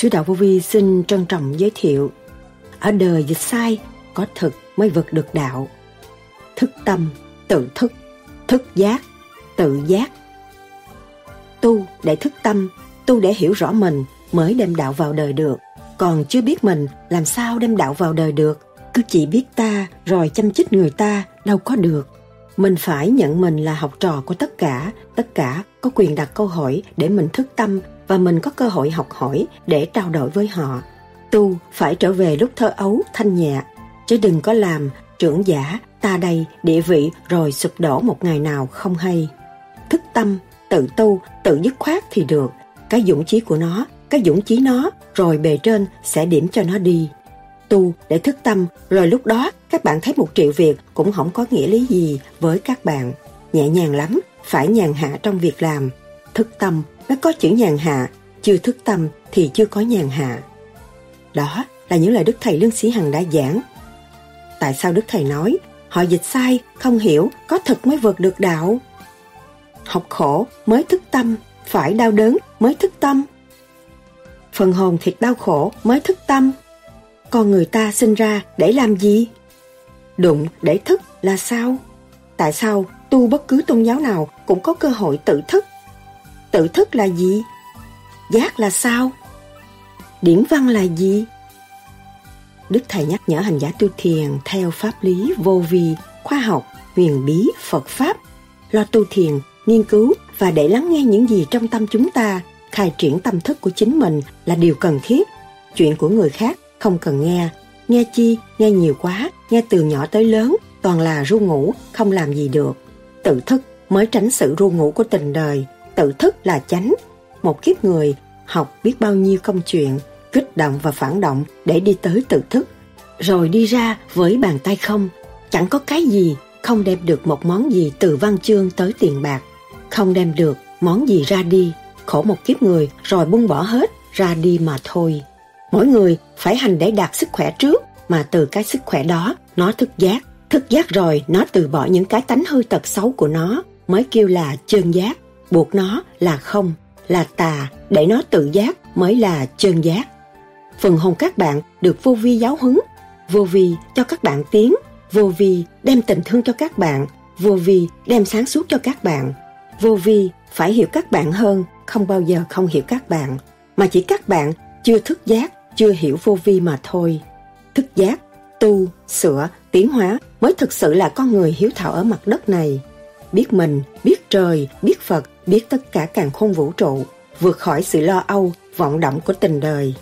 Sứ đạo vô vi xin trân trọng giới thiệu. Ở đời dịch sai Có thực mới vượt được đạo. Thức tâm, tự thức. Thức giác, tự giác. Tu để thức tâm Tu để hiểu rõ mình Mới đem đạo vào đời được. Còn chưa biết mình Làm sao đem đạo vào đời được? Cứ chỉ biết ta Rồi chăm chích người ta Đâu có được. Mình phải nhận mình là học trò của tất cả, tất cả có quyền đặt câu hỏi để mình thức tâm và mình có cơ hội học hỏi để trao đổi với họ. Tu phải trở về lúc thơ ấu thanh nhẹ, chứ đừng có làm trưởng giả, ta đây, địa vị rồi sụp đổ một ngày nào không hay. Thức tâm, tự tu, tự dứt khoát thì được. Cái dũng chí của nó, cái dũng chí nó, rồi bề trên sẽ điểm cho nó đi. Tu để thức tâm, rồi lúc đó các bạn thấy một triệu việc cũng không có nghĩa lý gì với các bạn. Nhẹ nhàng lắm, phải nhàn hạ trong việc làm. Thức tâm nó có chữ nhàn hạ, chưa thức tâm thì chưa có nhàn hạ. Đó là những lời Đức Thầy Lương Sĩ Hằng đã giảng. Tại sao Đức Thầy nói, họ dịch sai, không hiểu, có thật mới vượt được đạo? Học khổ mới thức tâm, phải đau đớn mới thức tâm. Phần hồn thiệt đau khổ mới thức tâm. Con người ta sinh ra để làm gì? Đụng để thức là sao? Tại sao tu bất cứ tôn giáo nào cũng có cơ hội tự thức Tự thức là gì? Giác là sao? Điển văn là gì? Đức Thầy nhắc nhở hành giả tu thiền theo pháp lý vô vi, khoa học, huyền bí, Phật Pháp, lo tu thiền, nghiên cứu và để lắng nghe những gì trong tâm chúng ta, khai triển tâm thức của chính mình là điều cần thiết. Chuyện của người khác không cần nghe. Nghe chi, nghe nhiều quá, nghe từ nhỏ tới lớn, toàn là ru ngủ, không làm gì được. Tự thức mới tránh sự ru ngủ của tình đời, tự thức là chánh. Một kiếp người học biết bao nhiêu công chuyện, kích động và phản động để đi tới tự thức. Rồi đi ra với bàn tay không, chẳng có cái gì, không đem được một món gì từ văn chương tới tiền bạc. Không đem được món gì ra đi, khổ một kiếp người rồi buông bỏ hết, ra đi mà thôi. Mỗi người phải hành để đạt sức khỏe trước, mà từ cái sức khỏe đó, nó thức giác. Thức giác rồi, nó từ bỏ những cái tánh hư tật xấu của nó, mới kêu là chân giác buộc nó là không, là tà, để nó tự giác mới là chân giác. Phần hồn các bạn được vô vi giáo huấn, vô vi cho các bạn tiến, vô vi đem tình thương cho các bạn, vô vi đem sáng suốt cho các bạn. Vô vi phải hiểu các bạn hơn, không bao giờ không hiểu các bạn, mà chỉ các bạn chưa thức giác, chưa hiểu vô vi mà thôi. Thức giác, tu, sửa, tiến hóa mới thực sự là con người hiếu thảo ở mặt đất này. Biết mình, biết trời, biết Phật, biết tất cả càng khôn vũ trụ, vượt khỏi sự lo âu, vọng động của tình đời.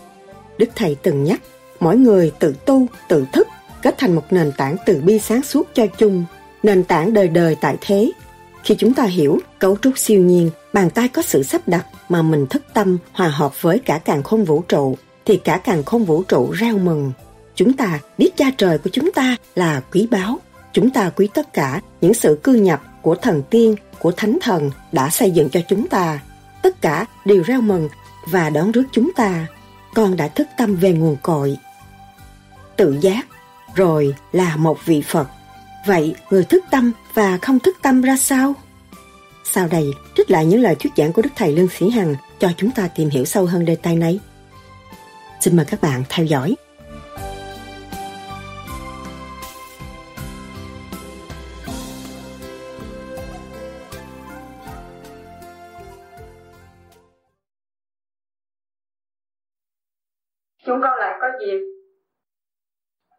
Đức Thầy từng nhắc, mỗi người tự tu, tự thức, kết thành một nền tảng từ bi sáng suốt cho chung, nền tảng đời đời tại thế. Khi chúng ta hiểu cấu trúc siêu nhiên, bàn tay có sự sắp đặt mà mình thức tâm hòa hợp với cả càng khôn vũ trụ, thì cả càng khôn vũ trụ reo mừng. Chúng ta biết cha trời của chúng ta là quý báu. Chúng ta quý tất cả những sự cư nhập của thần tiên, của thánh thần đã xây dựng cho chúng ta. Tất cả đều reo mừng và đón rước chúng ta. Con đã thức tâm về nguồn cội. Tự giác, rồi là một vị Phật. Vậy người thức tâm và không thức tâm ra sao? Sau đây, trích lại những lời thuyết giảng của Đức Thầy Lương Sĩ Hằng cho chúng ta tìm hiểu sâu hơn đề tài này. Xin mời các bạn theo dõi.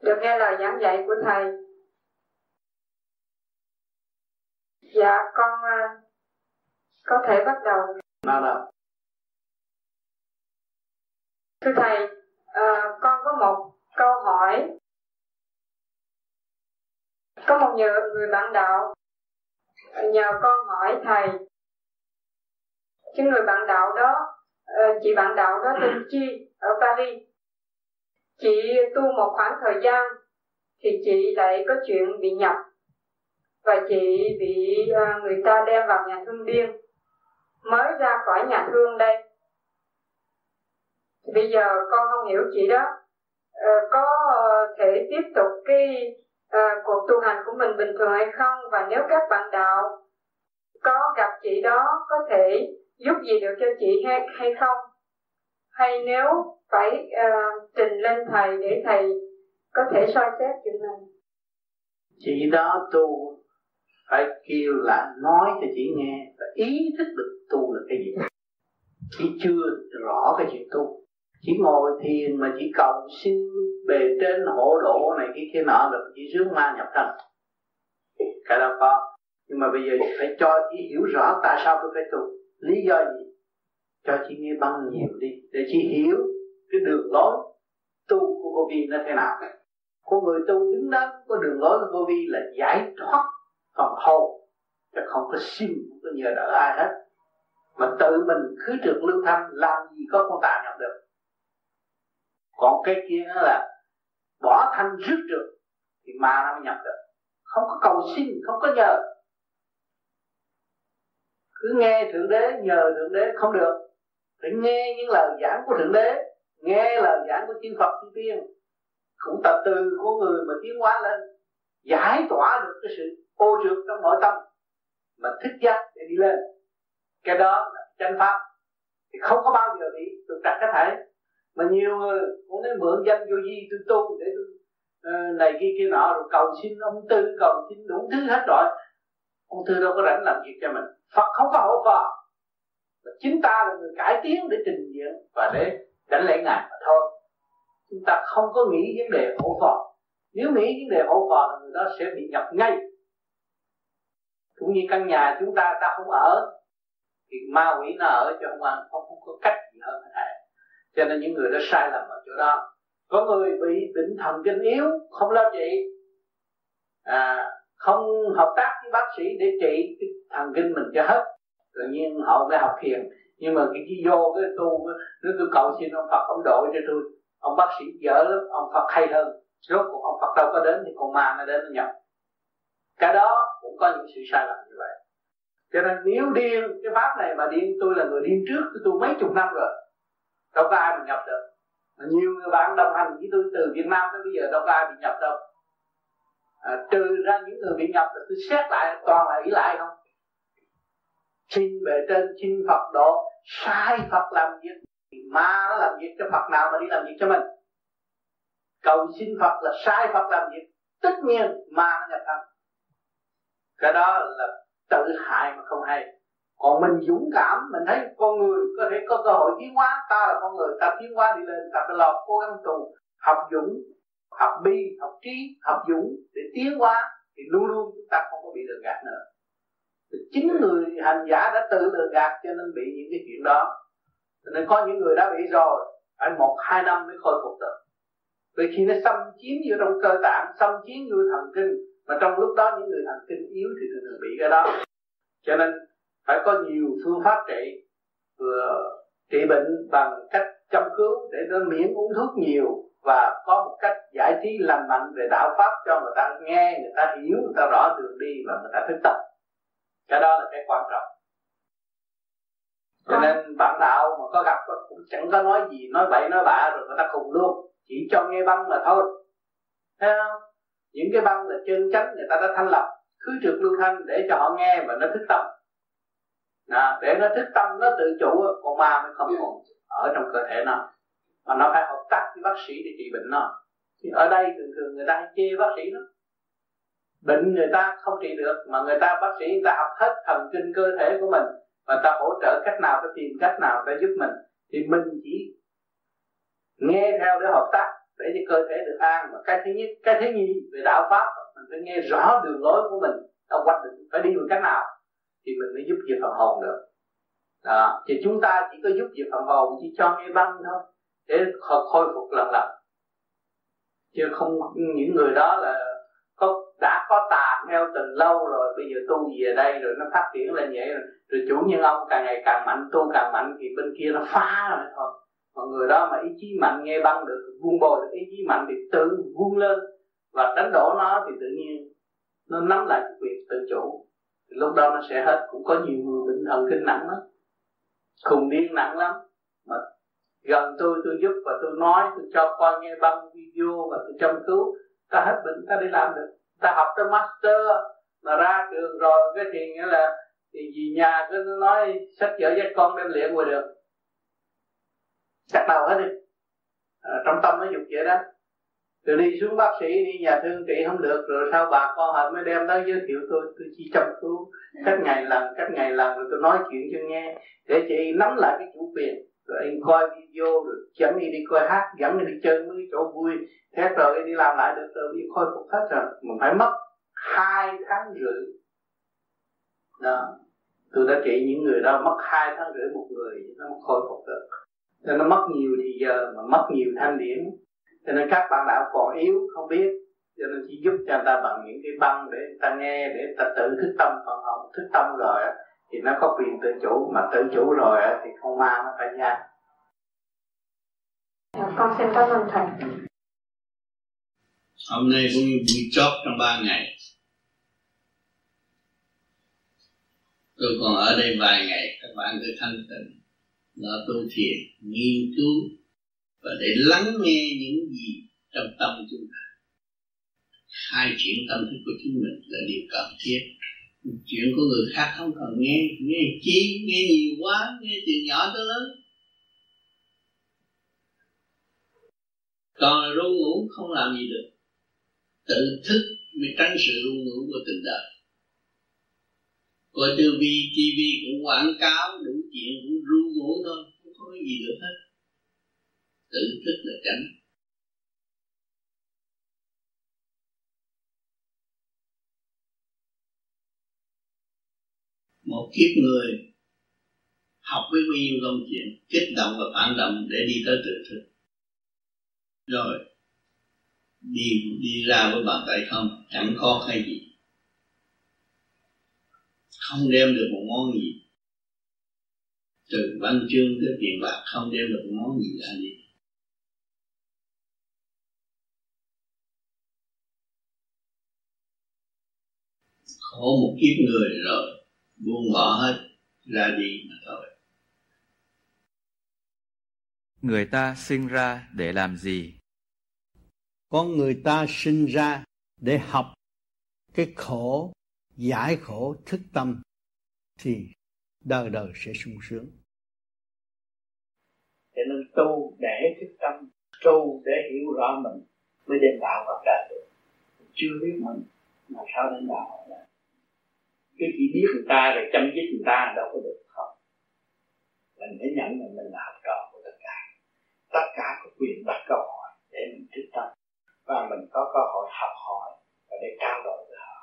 Được nghe lời giảng dạy của thầy. Dạ con uh, có thể bắt đầu. Nào nào. Thưa thầy uh, con có một câu hỏi. Có một người, người bạn đạo nhờ con hỏi thầy. Cái người bạn đạo đó uh, chị bạn đạo đó tên chi ở Paris chị tu một khoảng thời gian thì chị lại có chuyện bị nhập và chị bị à, người ta đem vào nhà thương điên, mới ra khỏi nhà thương đây. Thì bây giờ con không hiểu chị đó. Ờ, có thể tiếp tục cái à, cuộc tu hành của mình bình thường hay không? Và nếu các bạn đạo có gặp chị đó, có thể giúp gì được cho chị hay hay không? Hay nếu phải uh, trình lên thầy để thầy có thể soi xét chuyện này. Chị đó tu phải kêu là nói cho chị nghe và ý thức được tu là cái gì. Chị chưa rõ cái chuyện tu. Chỉ ngồi thiền mà chỉ cầu xin bề trên hộ độ này kia kia nọ là chỉ rước ma nhập thân. Cái đó có. Nhưng mà bây giờ phải cho chị hiểu rõ tại sao tôi phải tu. Lý do gì? Cho chị nghe băng nhiều đi. Để chị hiểu cái đường lối tu của vô vi nó thế nào con người tu đứng đắn, có đường lối của vô vi là giải thoát phần hồn chứ không có xin không có nhờ đỡ ai hết. Mà tự mình khứ trượt lưu thanh làm gì có con tà nhập được. Còn cái kia nó là bỏ thanh rước trượt thì ma nó mới nhập được. Không có cầu xin không có nhờ. Cứ nghe thượng đế nhờ thượng đế không được. Phải nghe những lời giảng của thượng đế nghe lời giảng của chư phật chư tiên cũng tập từ của người mà tiến hóa lên giải tỏa được cái sự ô trượt trong nội tâm mà thích giác để đi lên. Cái đó là chân pháp. Thì không có bao giờ bị trục trặc cái thể. Mà nhiều người cũng nói mượn danh vô di tôi tu để tôi uh, này kia kia nọ rồi cầu xin ông tư cầu xin đủ thứ hết rồi. Ông tư đâu có rảnh làm việc cho mình. Phật không có hỗ trợ chính ta là người cải tiến để trình diện và để đánh lễ ngài mà thôi. Chúng ta không có nghĩ vấn đề hỗ phò nếu nghĩ vấn đề hỗ phò là người đó sẽ bị nhập ngay. Cũng như căn nhà chúng ta ta không ở. Thì ma quỷ nó ở cho không ăn không, không có cách gì hơn thế này. Cho nên những người đó sai lầm ở chỗ đó. Có người bị bệnh thần kinh yếu không lo trị. À, không hợp tác với bác sĩ để trị cái thần kinh mình cho hết. Tự nhiên họ mới học thiền nhưng mà cái chi vô cái tu nếu tôi cầu xin ông Phật ông độ cho tôi. Ông bác sĩ dở lắm ông Phật hay hơn. Rốt cuộc ông Phật đâu có đến thì còn ma nó đến nó nhập. Cái đó cũng có những sự sai lầm như vậy. Cho nên nếu điên cái pháp này mà điên tôi là người điên trước tôi tu mấy chục năm rồi đâu có ai mà nhập được. Mà nhiều người bạn đồng hành với tôi từ Việt Nam tới bây giờ đâu có ai bị nhập đâu. À, trừ ra những người bị nhập thì tôi xét lại toàn là ý lại không? Xin về trên xin Phật độ, sai Phật làm việc, thì ma nó làm việc cho Phật nào mà đi làm việc cho mình? Cầu xin Phật là sai Phật làm việc, tất nhiên ma nó nhập thân cái đó là tự hại mà không hay. Còn mình dũng cảm, mình thấy con người có thể có cơ hội tiến hóa, ta là con người, ta tiến hóa đi lên, ta phải lo, cố gắng tu, học dũng, học bi, học trí, học dũng để tiến hóa, thì luôn luôn chúng ta không có bị lừa gạt nữa chính người hành giả đã tự lừa gạt cho nên bị những cái chuyện đó. Cho nên có những người đã bị rồi, phải một, hai năm mới khôi phục được. Vì khi nó xâm chiếm vô trong cơ tạng, xâm chiếm vô thần kinh, mà trong lúc đó những người thần kinh yếu thì thường thường bị cái đó. Cho nên phải có nhiều phương pháp trị, vừa trị bệnh bằng cách chăm cứu để nó miễn uống thuốc nhiều và có một cách giải trí lành mạnh về đạo pháp cho người ta nghe, người ta hiểu, người ta rõ đường đi và người ta thích tập cái đó là cái quan trọng. Cho nên bạn đạo mà có gặp cũng chẳng có nói gì nói bậy nói bạ rồi người ta khùng luôn. Chỉ cho nghe băng mà thôi. Thấy không? Những cái băng là chân chánh người ta đã thanh lập khứ trượt lưu thanh để cho họ nghe và nó thức tâm. Đó, để nó thức tâm nó tự chủ con ma mới không còn ở trong cơ thể nó. Mà nó phải hợp tác với bác sĩ để trị bệnh nó. Thì ở đây thường thường người ta chê bác sĩ nó bệnh người ta không trị được, mà người ta bác sĩ người ta học hết thần kinh cơ thể của mình, và ta hỗ trợ cách nào ta tìm cách nào để giúp mình, thì mình chỉ nghe theo để hợp tác, để cho cơ thể được an và cái thứ nhất, cái thứ nhì về đạo pháp, mình phải nghe rõ đường lối của mình, ta quyết định phải đi bằng cách nào, thì mình mới giúp về phần hồn được đó. thì chúng ta chỉ có giúp về phần hồn, chỉ cho nghe băng thôi, để khôi phục lần lần chứ không, những người đó là đã có tà theo từ lâu rồi bây giờ tu về đây rồi nó phát triển lên vậy rồi, rồi chủ nhân ông càng ngày càng mạnh tu càng mạnh thì bên kia nó phá rồi thôi. Mọi người đó mà ý chí mạnh nghe băng được vun bồi được ý chí mạnh thì tự vun lên. Và đánh đổ nó thì tự nhiên nó nắm lại cái quyền tự chủ. Thì lúc đó nó sẽ hết. Cũng có nhiều người bệnh thần kinh nặng lắm. Khùng điên nặng lắm. Mà gần tôi tôi giúp và tôi nói tôi cho con nghe băng video và tôi chăm cứu. Ta hết bệnh ta đi làm được ta học tới master mà ra trường rồi cái thì nghĩa là thì vì nhà cứ nói sách vở dắt con đem luyện ngoài được. Chắc đầu hết đi. À, trong tâm nó dục vậy đó. Rồi đi xuống bác sĩ đi nhà thương trị không được rồi sau bà con họ mới đem tới giới thiệu tôi tôi chỉ chăm cứu. Cách ngày lần cách ngày lần rồi tôi nói chuyện cho nghe để chị nắm lại cái chủ quyền rồi anh coi video rồi dẫn đi đi coi hát dẫn đi đi chơi mấy chỗ vui. Thế rồi đi làm lại, được rồi đi khôi phục hết rồi. Mà phải mất hai tháng rưỡi. Đó. Tôi đã trị những người đó, mất hai tháng rưỡi một người, nó khôi phục được. Nên nó mất nhiều thì giờ mà mất nhiều thanh điển cho nên các bạn đạo còn yếu, không biết. Cho nên chỉ giúp cho người ta bằng những cái băng để người ta nghe, để người ta tự thức tâm phần họ thức tâm rồi thì nó có quyền tự chủ mà tự chủ rồi thì không ma nó phải ra dạ, con xin cảm ơn thầy. Hôm nay cũng như buổi chót trong ba ngày. Tôi còn ở đây vài ngày các bạn cứ thanh tịnh. Lo tu thiền nghiên cứu và để lắng nghe những gì trong tâm chúng ta. Hai chuyện tâm thức của chính mình là điều cần thiết chuyện của người khác không cần nghe. Nghe chi? Nghe nhiều quá. Nghe từ nhỏ tới lớn. Còn là ru ngủ không làm gì được. Tự thức mới tránh sự ru ngủ của tình đời. Coi tivi tv cũng quảng cáo, đủ chuyện cũng ru ngủ thôi. Không có gì được hết. Tự thức là tránh. Một kiếp người học với bao nhiêu công chuyện kích động và phản động để đi tới tự thức. Rồi, đi đi ra với bàn tay không, chẳng khó hay gì. Không đem được một món gì. Từ văn chương tới tiền bạc, không đem được một món gì ra đi. Khổ một kiếp người rồi buông bỏ hết ra đi mà thôi. Người ta sinh ra để làm gì? Con người ta sinh ra để học cái khổ giải khổ thức tâm thì đời đời sẽ sung sướng. Cho nên tu để thức tâm tu để hiểu rõ mình mới đem đạo vào đời được. Chưa biết mình mà sao đem đạo vào đời cứ chỉ biết người ta rồi chăm dứt người ta đâu có được. Không. Mình phải nhận là mình là học trò của tất cả. Tất cả có quyền đặt câu hỏi để mình thức tâm. Và mình có cơ hội học hỏi và để trao đổi với họ.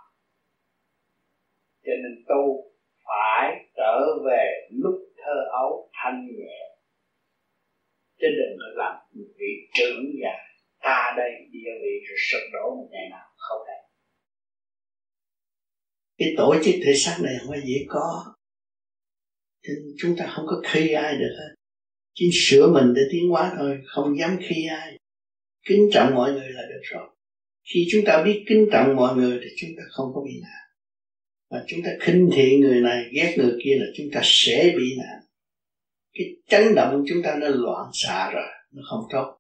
Cho nên tu phải trở về lúc thơ ấu thanh nhẹ. Chứ đừng có làm một vị trưởng già ta đây địa vị rồi sụp đổ một ngày nào không thể cái tổ chức thể xác này không phải dễ có. Nên chúng ta không có khi ai được hết. Chỉ sửa mình để tiến hóa thôi, không dám khi ai. Kính trọng mọi người là được rồi. Khi chúng ta biết kính trọng mọi người thì chúng ta không có bị nạn. Mà chúng ta khinh thị người này, ghét người kia là chúng ta sẽ bị nạn. Cái chấn động chúng ta nó loạn xạ rồi, nó không tốt.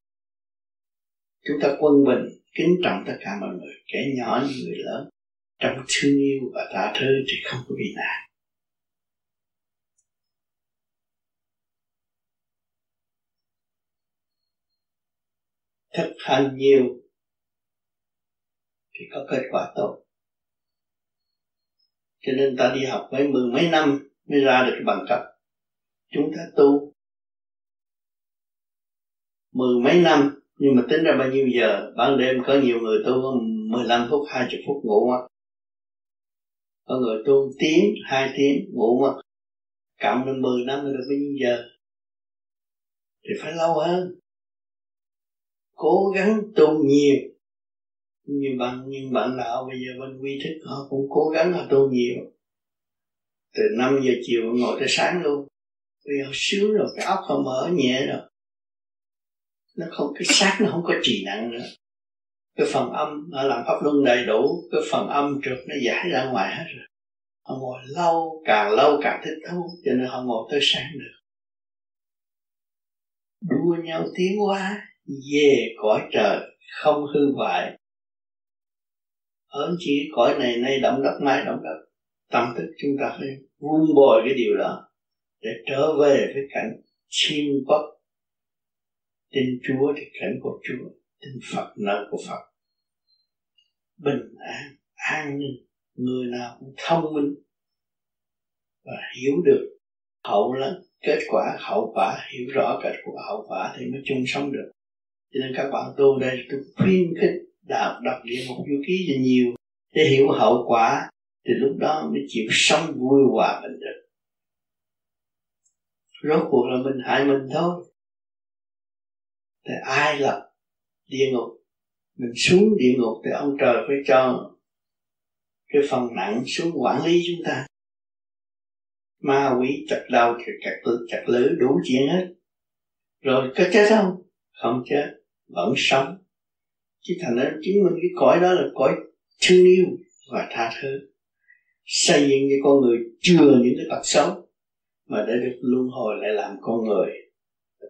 Chúng ta quân bình, kính trọng tất cả mọi người, kẻ nhỏ như người lớn trong thương yêu và tha thứ thì không có bị nạn thực hành nhiều thì có kết quả tốt. Cho nên ta đi học mấy mười mấy năm mới ra được cái bằng cấp. Chúng ta tu mười mấy năm, nhưng mà tính ra bao nhiêu giờ? Ban đêm có nhiều người tu có 15 phút 20 phút ngủ á có người tu tiếng hai tiếng, ngủ mà. Cộng lên 10 năm là được bao nhiêu giờ. Thì phải lâu hơn. Cố gắng tu nhiều. Như bạn như bạn đạo bây giờ bên quy thức họ cũng cố gắng họ tu nhiều. Từ 5 giờ chiều ngồi tới sáng luôn. Vì họ sướng rồi, cái óc họ mở nhẹ rồi. Nó không, cái xác nó không có trì nặng nữa cái phần âm nó làm pháp luân đầy đủ, cái phần âm trượt nó giải ra ngoài hết rồi. Họ ngồi lâu, càng lâu càng thích thú, cho nên họ ngồi tới sáng được. Đua nhau tiến hóa, về cõi trời, không hư hoại. Ở chỉ cõi này, nay động đất, mai động đất. Tâm thức chúng ta phải vun bồi cái điều đó, để trở về với cảnh chim quốc tin Chúa thì cảnh của Chúa tin Phật nơi của Phật. Bình an an ninh, người nào cũng thông minh và hiểu được hậu là kết quả, hậu quả, hiểu rõ kết quả, hậu quả thì mới chung sống được. Cho nên các bạn tu đây, tôi khuyên khích đạo đọc địa một du ký cho nhiều. Để hiểu hậu quả, thì lúc đó mới chịu sống vui hòa bình được. Rốt cuộc là mình hại mình thôi. Thì ai lập địa ngục. Mình xuống địa ngục thì ông trời phải cho cái phần nặng xuống quản lý chúng ta. Ma quỷ chặt đầu, chặt chặt chặt lưỡi, đủ chuyện hết. Rồi có chết không? Không chết, vẫn sống. Chứ thành ra chứng minh cái cõi đó là cõi thương yêu và tha thứ. Xây dựng cho con người chừa những cái tật xấu mà để được luân hồi lại làm con người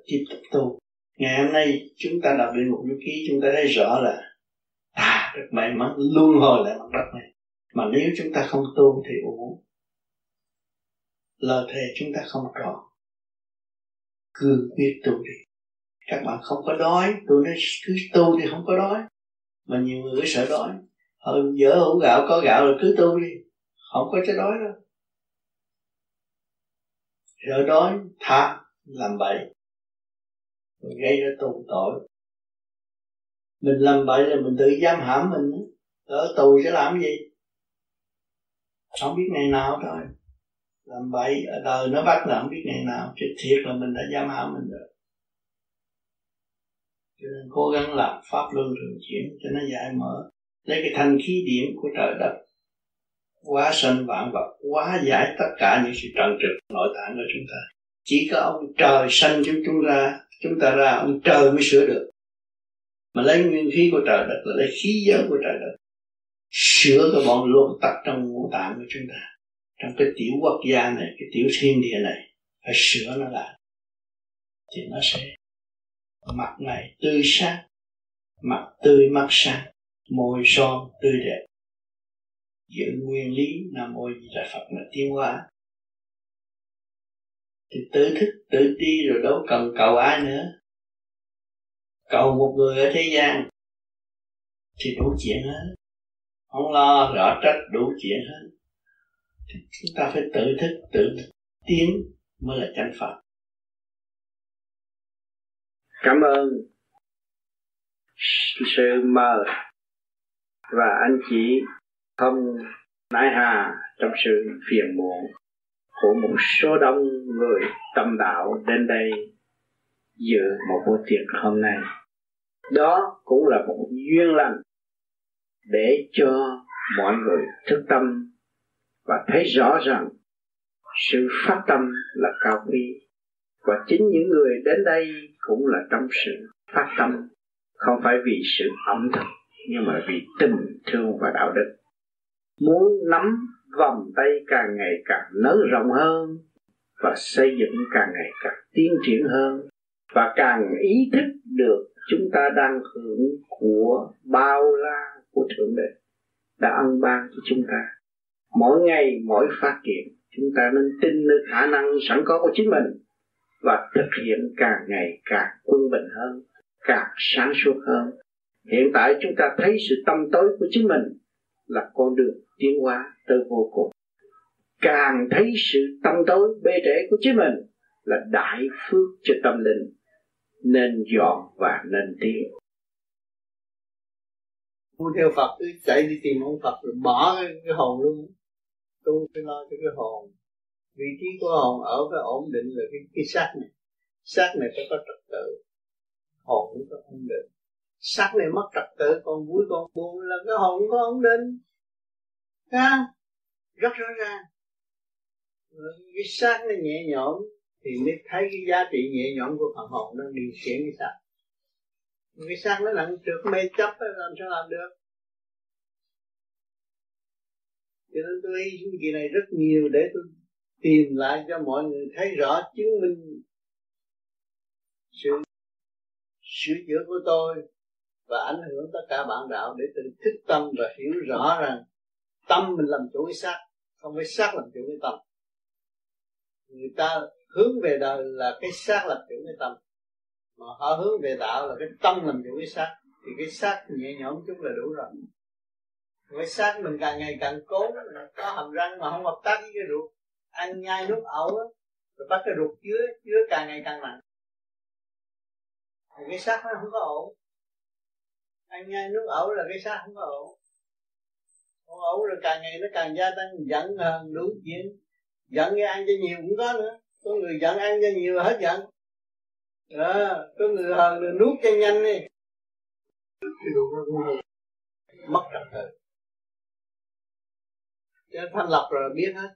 tiếp tục tu ngày hôm nay chúng ta đọc đến một du ký, chúng ta thấy rõ là à được may mắn, luân hồi lại mặt đất này. Mà nếu chúng ta không tu thì uổng lời thề chúng ta không tròn cương quyết tu đi. Các bạn không có đói, tôi nói cứ tu thì không có đói. Mà nhiều người sợ đói. Họ dở hũ gạo, có gạo là cứ tu đi. Không có cho đói đâu. Sợ đói tham làm bậy mình gây ra tù tội. Mình làm bậy là mình tự giam hãm mình ở tù sẽ làm gì? Không biết ngày nào thôi. Làm bậy ở đời nó bắt là không biết ngày nào. Chứ thiệt là mình đã giam hãm mình rồi. Cho nên cố gắng làm pháp luân thường chuyển cho nó giải mở. Lấy cái thanh khí điểm của trời đất. Quá sanh vạn vật. Quá giải tất cả những sự trần trực nội tạng của chúng ta. Chỉ có ông trời sanh chúng chúng ra chúng ta ra ông trời mới sửa được. Mà lấy nguyên khí của trời đất là lấy khí giới của trời đất. Sửa cái bọn luật tắc trong ngũ tạng của chúng ta. Trong cái tiểu quốc gia này, cái tiểu thiên địa này, phải sửa nó lại. Thì nó sẽ mặt này tươi sáng, mặt tươi mắt sáng, môi son tươi đẹp. Giữ nguyên lý, nam mô di đà phật là tiến hóa thì tự thức, tự ti rồi đâu cần cầu ai nữa. Cầu một người ở thế gian thì đủ chuyện hết. Không lo rõ trách đủ chuyện hết. Thì chúng ta phải tự thức, tự tiến mới là chân phật. Cảm ơn sự mời và anh chị không nãi hà trong sự phiền muộn của một số đông người tâm đạo đến đây dự một buổi tiệc hôm nay. Đó cũng là một duyên lành để cho mọi người thức tâm và thấy rõ rằng sự phát tâm là cao quý. Và chính những người đến đây cũng là trong sự phát tâm, không phải vì sự ẩm thực, nhưng mà vì tình thương và đạo đức. Muốn nắm vòng tay càng ngày càng nới rộng hơn và xây dựng càng ngày càng tiến triển hơn và càng ý thức được chúng ta đang hưởng của bao la của thượng đế đã ân ban cho chúng ta. Mỗi ngày, mỗi phát triển chúng ta nên tin nơi khả năng sẵn có của chính mình và thực hiện càng ngày càng quân bình hơn, càng sáng suốt hơn. Hiện tại chúng ta thấy sự tâm tối của chính mình là con đường tiến hóa tới vô cùng. Càng thấy sự tâm tối bê trễ của chính mình là đại phước cho tâm linh nên dọn và nên tiến. Muốn theo Phật cứ chạy đi tìm ông Phật rồi bỏ cái, cái hồn luôn. Tu phải lo cho cái hồn. Vị trí của hồn ở cái ổn định là cái cái xác này. Xác này phải có trật tự. Hồn cũng có ổn định sắc này mất trật tự, còn vui còn buồn là cái hồn có ổn định ha rất rõ ràng. Cái xác nó nhẹ nhõm thì mới thấy cái giá trị nhẹ nhõm của phần hồn đang điều khiển cái xác cái xác nó nặng trượt mê chấp làm sao làm được? Cho nên tôi ý sinh kỳ này rất nhiều để tôi tìm lại cho mọi người thấy rõ, chứng minh sự sửa chữa của tôi và ảnh hưởng tất cả bạn đạo để tự thức tâm và hiểu rõ rằng tâm mình làm chủ cái xác, không phải xác làm chủ cái tâm. Người ta hướng về đời là cái xác làm chủ cái tâm, mà họ hướng về đạo là cái tâm làm chủ cái xác, thì cái xác nhẹ nhõm chút là đủ rồi. Cái xác mình càng ngày càng cố, có hàm răng mà không hợp tác với cái ruột, ăn nhai nuốt ẩu rồi bắt cái ruột chứa chứa càng ngày càng nặng. Thì cái xác nó không có ổn ăn nhai nuốt ẩu là cái xác không có ổn không ổn rồi càng ngày nó càng gia tăng giận hờn đủ chuyện. Giận cái ăn cho nhiều cũng có nữa. Có người giận ăn cho nhiều hết giận. À, có người hờn rồi nuốt cho nhanh đi. Mất trật tự. Cho thanh lập rồi biết hết.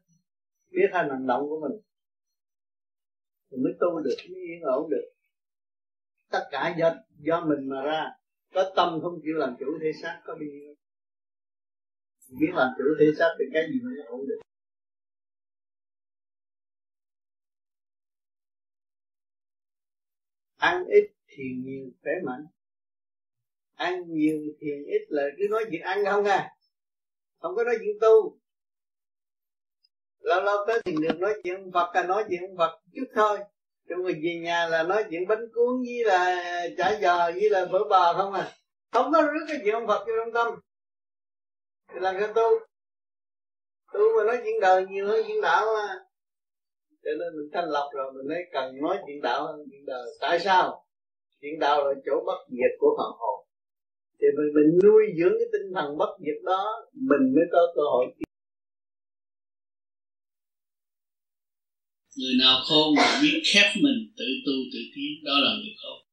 Biết hết hành động của mình. Thì mới tu được mới yên ổn được. Tất cả do do mình mà ra có tâm không chịu làm chủ thể xác, có đi biết làm chủ thể xác thì cái gì nó ổn định. Ăn ít thì nhiều, khỏe mạnh. Ăn nhiều thì ít là cứ nói chuyện ăn không à. Không có nói chuyện tu. Lâu lâu tới thì được nói chuyện Phật là nói chuyện Phật chút thôi chúng mình về nhà là nói chuyện bánh cuốn với là chả giò với là phở bò không à? Không có rước cái chuyện ông Phật vô trong tâm. Thì làm cái tu? Tu mà nói chuyện đời nhiều hơn chuyện đạo mà Cho nên mình thanh lọc rồi mình mới cần nói chuyện đạo hơn chuyện đời. Tại sao? Chuyện đạo là chỗ bất diệt của phần hồn. Thì mình, mình nuôi dưỡng cái tinh thần bất diệt đó mình mới có cơ hội người nào khôn mà biết khép mình, tự tu, tự tiến, đó là người khôn.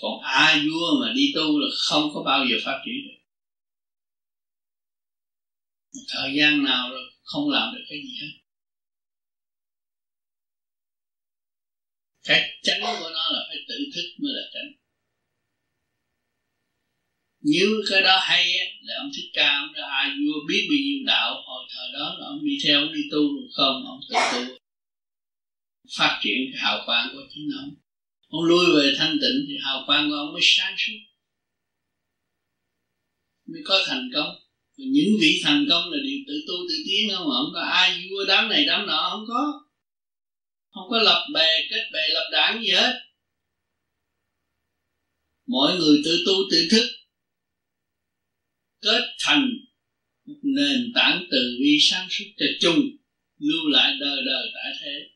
Còn ai vua mà đi tu là không có bao giờ phát triển được. Thời gian nào rồi không làm được cái gì hết. Cái tránh của nó là phải tự thức mới là tránh nếu cái đó hay á, là ông thích ca ông đã ai vua biết bao nhiêu đạo hồi thời đó là ông đi theo ông đi tu rồi không ông tự tu. Phát triển cái hào quang của chính ông. Ông lui về thanh tịnh thì hào quang của ông mới sáng suốt. Mới có thành công. Và những vị thành công là đều tự tu tự tiến không ông có ai vua đám này đám nọ không có. Không có lập bè kết bè lập đảng gì hết. Mọi người tự tu tự thức kết thành một nền tảng từ vi sáng suốt cho chung, lưu lại đời đời tại thế.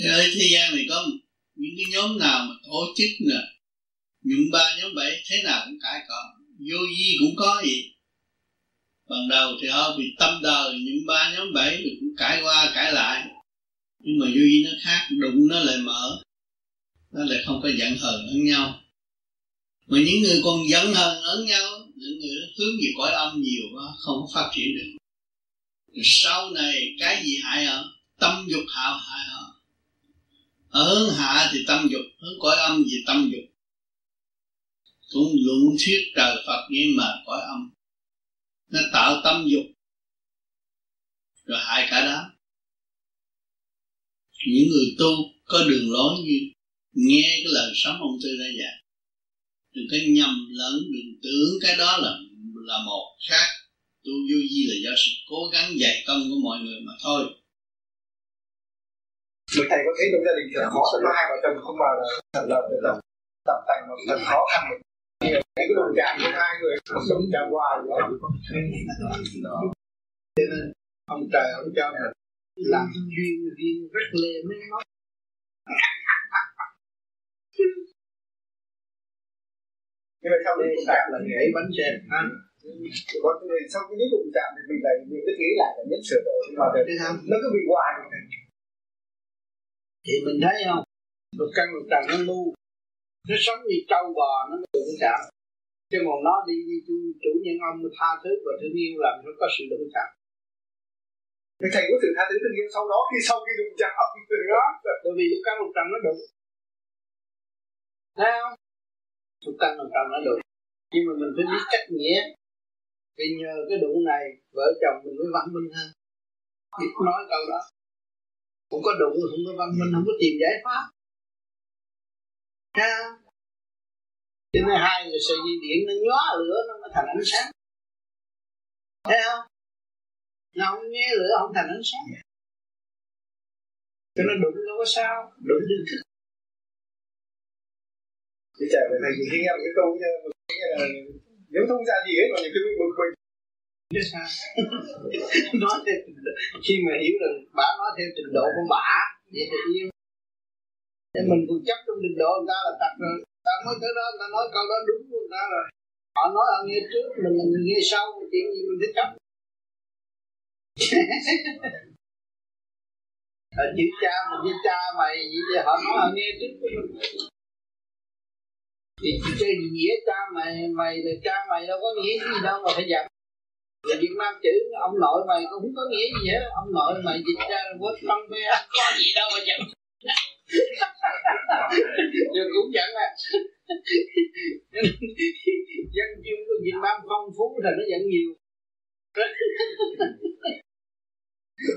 Thế ở thế gian này có những cái nhóm nào mà tổ chức nè? Những ba nhóm bảy thế nào cũng cãi cọ. Vô vi cũng có gì? Ban đầu thì họ bị tâm đời, những ba nhóm bảy thì cũng cãi qua cãi lại. Nhưng mà vô vi nó khác, đụng nó lại mở. Nó lại không có giận hờn lẫn nhau mà những người còn giận hờn lẫn nhau, những người hướng về cõi âm nhiều quá, không có phát triển được. Rồi sau này, cái gì hại họ? Tâm dục hại hại họ. Ở hướng hạ thì tâm dục, hướng cõi âm thì tâm dục. Cũng luận thuyết trời Phật nhưng mà cõi âm. Nó tạo tâm dục, rồi hại cả đám. những người tu có đường lối như nghe cái lời sống ông tư đã dạy đừng có nhầm lẫn đừng tưởng cái đó là là một khác. Tu vô vi là do sự cố gắng dạy công của mọi người mà thôi. Người thầy có thấy trong gia đình thật khó có hai vợ chồng không vào thật là được tập tập thành một thật khó khăn. Cái cái đồng của hai người sống trải qua cho nên ông trời, ông cho mình làm duyên duyên rất lê mới móc nhưng mà sau cái đụng chạm là nghĩ bánh xe ha? Có người sau cái đụng chạm thì mình lại mình cứ nghĩ lại là nhất sửa đổi. Mà thế sao? nó cứ bị hoài. Thì mình thấy không? Một căn một trần nó lu nó sống như trâu bò nó đụng chạm chứ còn nó đi như chủ, chủ nhân ông tha thứ và thương yêu làm nó có sự đụng chạm thì thầy có sự tha thứ thương yêu sau đó khi sau khi đụng chạm đó. Bởi vì lúc căn một trần nó đụng. Thấy không chúng ta làm sao nó được. Nhưng mà mình phải biết cách nghĩa vì nhờ cái đụng này, vợ chồng mình mới văn minh hơn. Biết nói câu đó. Cũng có đụng không có văn minh, không có tìm giải pháp. Ha cho nên hai người sợi dây điện nó nhóa lửa, nó mới thành ánh sáng. Thấy không? Nó không nghe lửa, không thành ánh sáng. Cho nó đụng nó có sao, đụng như thức thì trẻ về thầy khi nghe một cái câu như là ờ, nếu không ra gì hết mà nhiều khi bực mình. Chứ sao nói thêm khi mà hiểu được bà nói theo trình độ của bà, vậy thì yên. Nên mình còn chấp trong trình độ người ta là thật rồi. Ta mới tới đó, ta nói câu đó đúng của người ta rồi. Họ nói ở nghe trước, mình là người nghe sau, chuyện gì mình phải chấp. Ở chữ cha, mình với cha mày, vậy thì họ nói họ nghe trước mình thì cái nghĩa cha mày mày là cha mày đâu có nghĩa gì đâu mà phải dặn Người Việt Nam chữ, ông nội mày cũng không có nghĩa gì hết. Ông nội mày dịch ra là quất long bê Có gì đâu mà giận Rồi cũng giận à Dân chuyên của Việt Nam phong phú thì nó giận nhiều.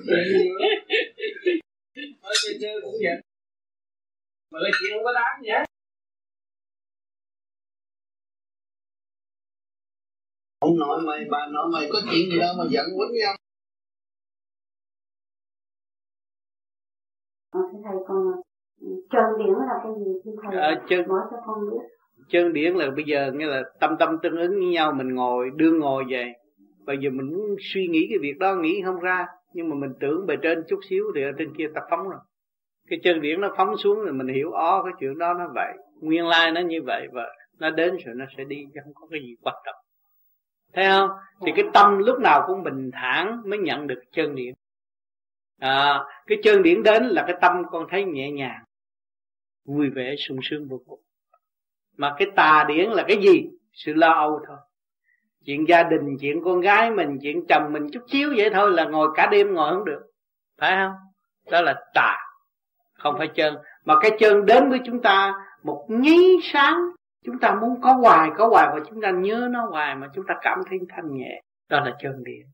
Giận nhiều Ở chơi chơi cũng giận Mà cái chuyện không có đáng gì hết ông nội mày bà nội mày có chuyện gì đâu mà giận quýnh nhau. Ờ, thưa thầy còn trơn điển là cái gì thưa thầy? À, chân, nói cho con biết. chân điển là bây giờ nghĩa là tâm tâm tương ứng với nhau mình ngồi đương ngồi vậy bây giờ mình muốn suy nghĩ cái việc đó nghĩ không ra nhưng mà mình tưởng bề trên chút xíu thì ở trên kia ta phóng rồi. Cái chân điển nó phóng xuống rồi mình hiểu ó cái chuyện đó nó vậy nguyên lai nó như vậy và nó đến rồi nó sẽ đi chứ không có cái gì quan trọng thấy không? Thì cái tâm lúc nào cũng bình thản mới nhận được chân điển. À, cái chân điển đến là cái tâm con thấy nhẹ nhàng vui vẻ sung sướng vô cùng. Mà cái tà điển là cái gì? Sự lo âu thôi. Chuyện gia đình chuyện con gái mình chuyện chồng mình chút xíu vậy thôi là ngồi cả đêm ngồi không được. Phải không? Đó là tà không phải chân. Mà cái chân đến với chúng ta một nháy sáng chúng ta muốn có hoài có hoài và chúng ta nhớ nó hoài mà chúng ta cảm thấy thanh nhẹ. Đó là chân điện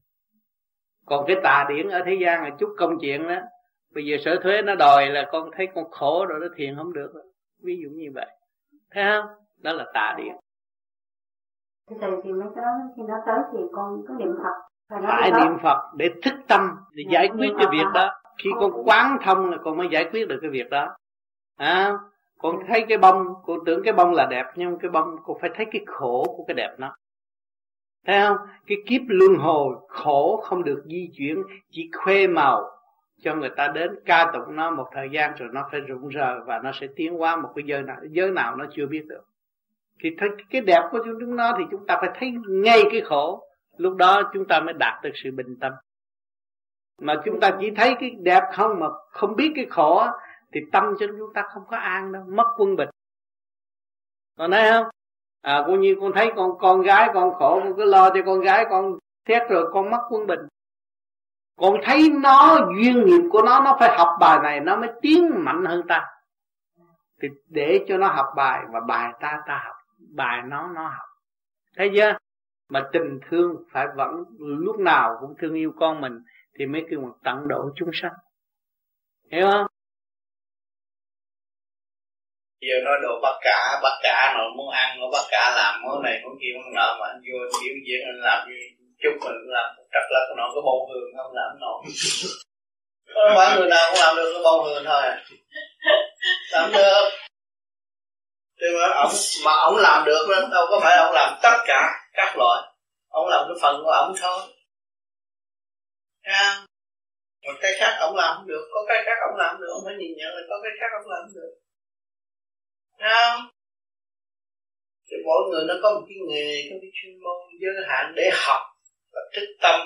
còn cái tà điển ở thế gian là chút công chuyện đó bây giờ sở thuế nó đòi là con thấy con khổ rồi nó thiền không được ví dụ như vậy. Thấy không? Đó là tà điển. Thầy thì mấy cái đó khi nó tới thì con có niệm phật. Phải niệm phật để thức tâm để giải quyết cái việc đó. khi con quán thông là con mới giải quyết được cái việc đó. À, con thấy cái bông, con tưởng cái bông là đẹp, nhưng cái bông, con phải thấy cái khổ của cái đẹp nó. Thấy không? Cái kiếp luân hồi, khổ không được di chuyển, chỉ khoe màu cho người ta đến. Ca tụng nó một thời gian rồi nó phải rụng rờ và nó sẽ tiến hóa một cái giới nào giới nào nó chưa biết được. Thì thấy cái đẹp của chúng nó thì chúng ta phải thấy ngay cái khổ. Lúc đó chúng ta mới đạt được sự bình tâm. Mà chúng ta chỉ thấy cái đẹp không mà không biết cái khổ thì tâm cho chúng ta không có an đâu, mất quân bình. Còn thấy không? À cũng như con thấy con con gái con khổ, con cứ lo cho con gái con thét rồi con mất quân bình. Con thấy nó, duyên nghiệp của nó nó phải học bài này, nó mới tiến mạnh hơn ta. Thì để cho nó học bài và bài ta ta học. Bài nó nó học. Thấy chưa? Mà tình thương phải vẫn, lúc nào cũng thương yêu con mình, thì mới kêu một tận độ chúng sanh. Hiểu không? Giờ nói đồ bắt cả bắt cả nó muốn ăn nó bắt cả làm món này món kia món nọ mà anh vô anh biểu diễn anh làm gì chút mình làm. Trật lất nó có bông hương không làm nổi không phải người nào cũng làm được cái bông hương thôi à? Làm được. Thì mà ông mà ông làm được đó, đâu có phải ông làm tất cả các loại. Ông làm cái phần của ông thôi. Ha một cái khác ông làm không được có cái khác ông làm được ông phải nhìn nhận là có cái khác ông làm không được không. Thì mỗi người nó có một cái nghề, có cái chuyên môn giới hạn để học và thức tâm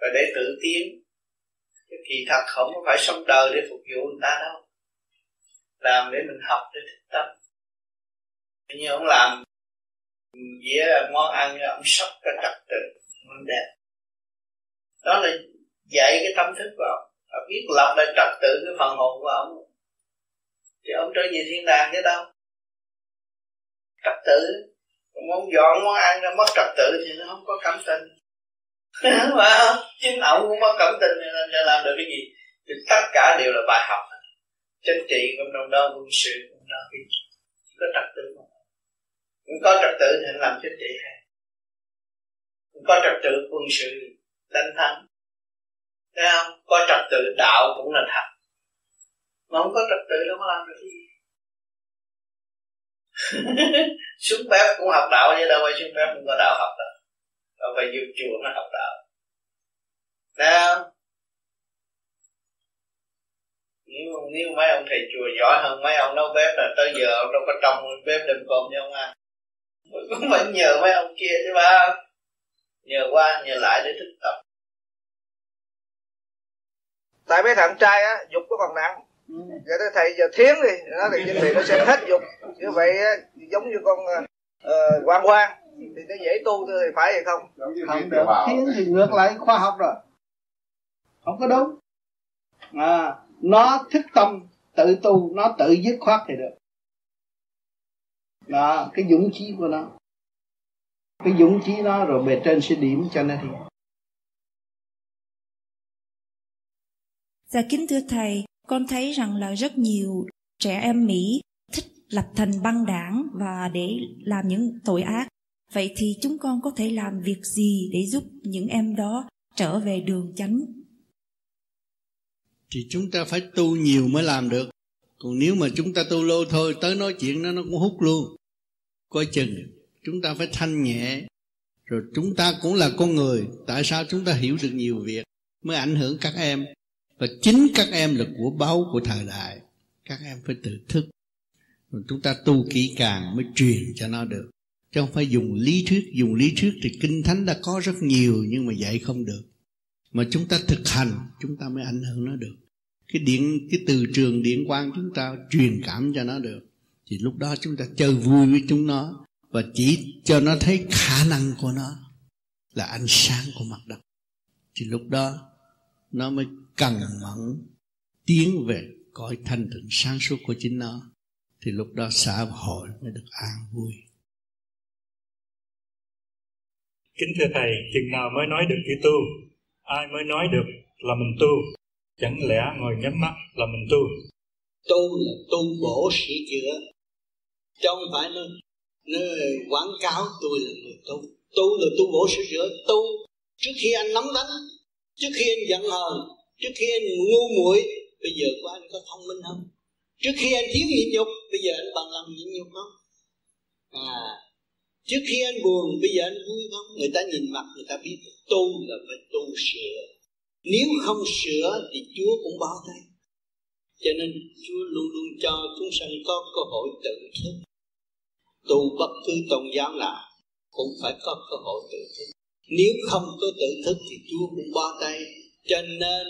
và để tự tiến. Cái kỳ thật không phải sống đời để phục vụ người ta đâu. Làm để mình học để thức tâm. Như ông làm dĩa món ăn ông sắp cái trật đẹp. Đó là dạy cái tâm thức của ông. Biết lập lại trật tự cái phần hồn của ông thì ông trở về thiên đàng chứ đâu. Trật tự. Muốn dọn món ăn ra mất trật tự thì nó không có cảm tình. Không chính ông cũng mất cảm tình nên sẽ làm được cái gì? Thì tất cả đều là bài học. Chính trị cũng đồng đó quân sự cũng đó cái chỉ có trật tự không cũng có trật tự thì làm chính trị hay. Cũng có trật tự quân sự đánh thắng. Thấy không? Có trật tự đạo cũng là thật mà không có trật tự đâu có làm được gì. Xuống bếp cũng học đạo chứ đâu phải xuống bếp cũng có đạo học đâu. Đâu phải vô chùa mới học đạo. Nào nếu nếu mấy ông thầy chùa giỏi hơn mấy ông nấu bếp là tới giờ ông đâu có trong bếp đừng cơm cho ông ăn. Cũng phải nhờ mấy ông kia chứ ba. Nhờ qua, nhờ lại để thức tập. Tại mấy thằng trai á, dục có còn nặng ừ. giờ tới thầy giờ thiến đi. Nó thì thì nó sẽ hết dục. Như vậy á, giống như con uh, quan quan thì nó dễ tu thì phải hay không? Không được. Thiến thì ngược lại khoa học rồi. Không có đúng. À nó thức tâm tự tu nó tự dứt khoát thì được. Đó cái dũng chí của nó. Cái dũng chí nó rồi bề trên sẽ điểm cho nó đi Dạ kính thưa Thầy, con thấy rằng là rất nhiều trẻ em Mỹ thích lập thành băng đảng và để làm những tội ác. Vậy thì chúng con có thể làm việc gì để giúp những em đó trở về đường chánh? Thì chúng ta phải tu nhiều mới làm được. Còn nếu mà chúng ta tu lâu thôi, tới nói chuyện nó nó cũng hút luôn. Coi chừng, chúng ta phải thanh nhẹ. Rồi chúng ta cũng là con người. Tại sao chúng ta hiểu được nhiều việc mới ảnh hưởng các em và chính các em là của báu của thời đại. Các em phải tự thức. Rồi chúng ta tu kỹ càng mới truyền cho nó được. Chứ không phải dùng lý thuyết. Dùng lý thuyết thì kinh thánh đã có rất nhiều nhưng mà dạy không được. Mà chúng ta thực hành, chúng ta mới ảnh hưởng nó được. Cái điện, cái từ trường điện quang chúng ta truyền cảm cho nó được. Thì lúc đó chúng ta chơi vui với chúng nó. Và chỉ cho nó thấy khả năng của nó là ánh sáng của mặt đất. Thì lúc đó nó mới cần mẫn tiến về cõi thanh tịnh sáng suốt của chính nó thì lúc đó xã hội mới được an vui. Kính thưa thầy chừng nào mới nói được chữ tu ai mới nói được là mình tu? Chẳng lẽ ngồi nhắm mắt là mình tu? Tu là tu bổ sửa chữa. Chứ không phải nó nó quảng cáo tôi là người tu. Tu là tu bổ sửa chữa tu trước khi anh nắm đánh trước khi anh giận hờn trước khi anh ngu muội, bây giờ của anh có thông minh không? Trước khi anh thiếu nhịn nhục, bây giờ anh bằng lòng nhịn nhục không? À trước khi anh buồn, bây giờ anh vui không? Người ta nhìn mặt, người ta biết tu là phải tu sửa. Nếu không sửa thì chúa cũng bao tay. Cho nên chúa luôn luôn cho chúng sanh có cơ hội tự thức. Tu bất cứ tôn giáo nào cũng phải có cơ hội tự thức. Nếu không có tự thức thì chúa cũng bó tay cho nên,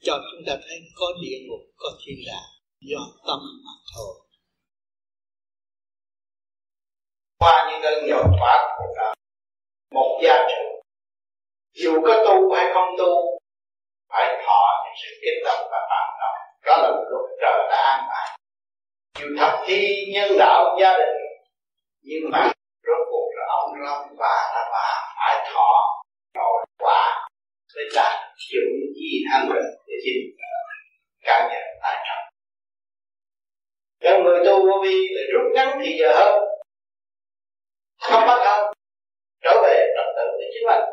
cho chúng ta thấy có địa ngục, có thiên đàng, do tâm mà thôi. Qua những đơn dầu quả của một gia trưởng dù có tu hay không tu, phải thọ những sự kích động và phạm động đó là luật trời đã an bài. Dù thật thi nhân đạo, gia đình, nhưng mà rốt cuộc là ông long bà là bà phải thọ rồi để đạt những gì thanh bình để chính ờ, cá nhân tại trọng cho người tu vô vi là rút ngắn thì giờ hơn. Không bắt hơn trở về trật tự với chính mình.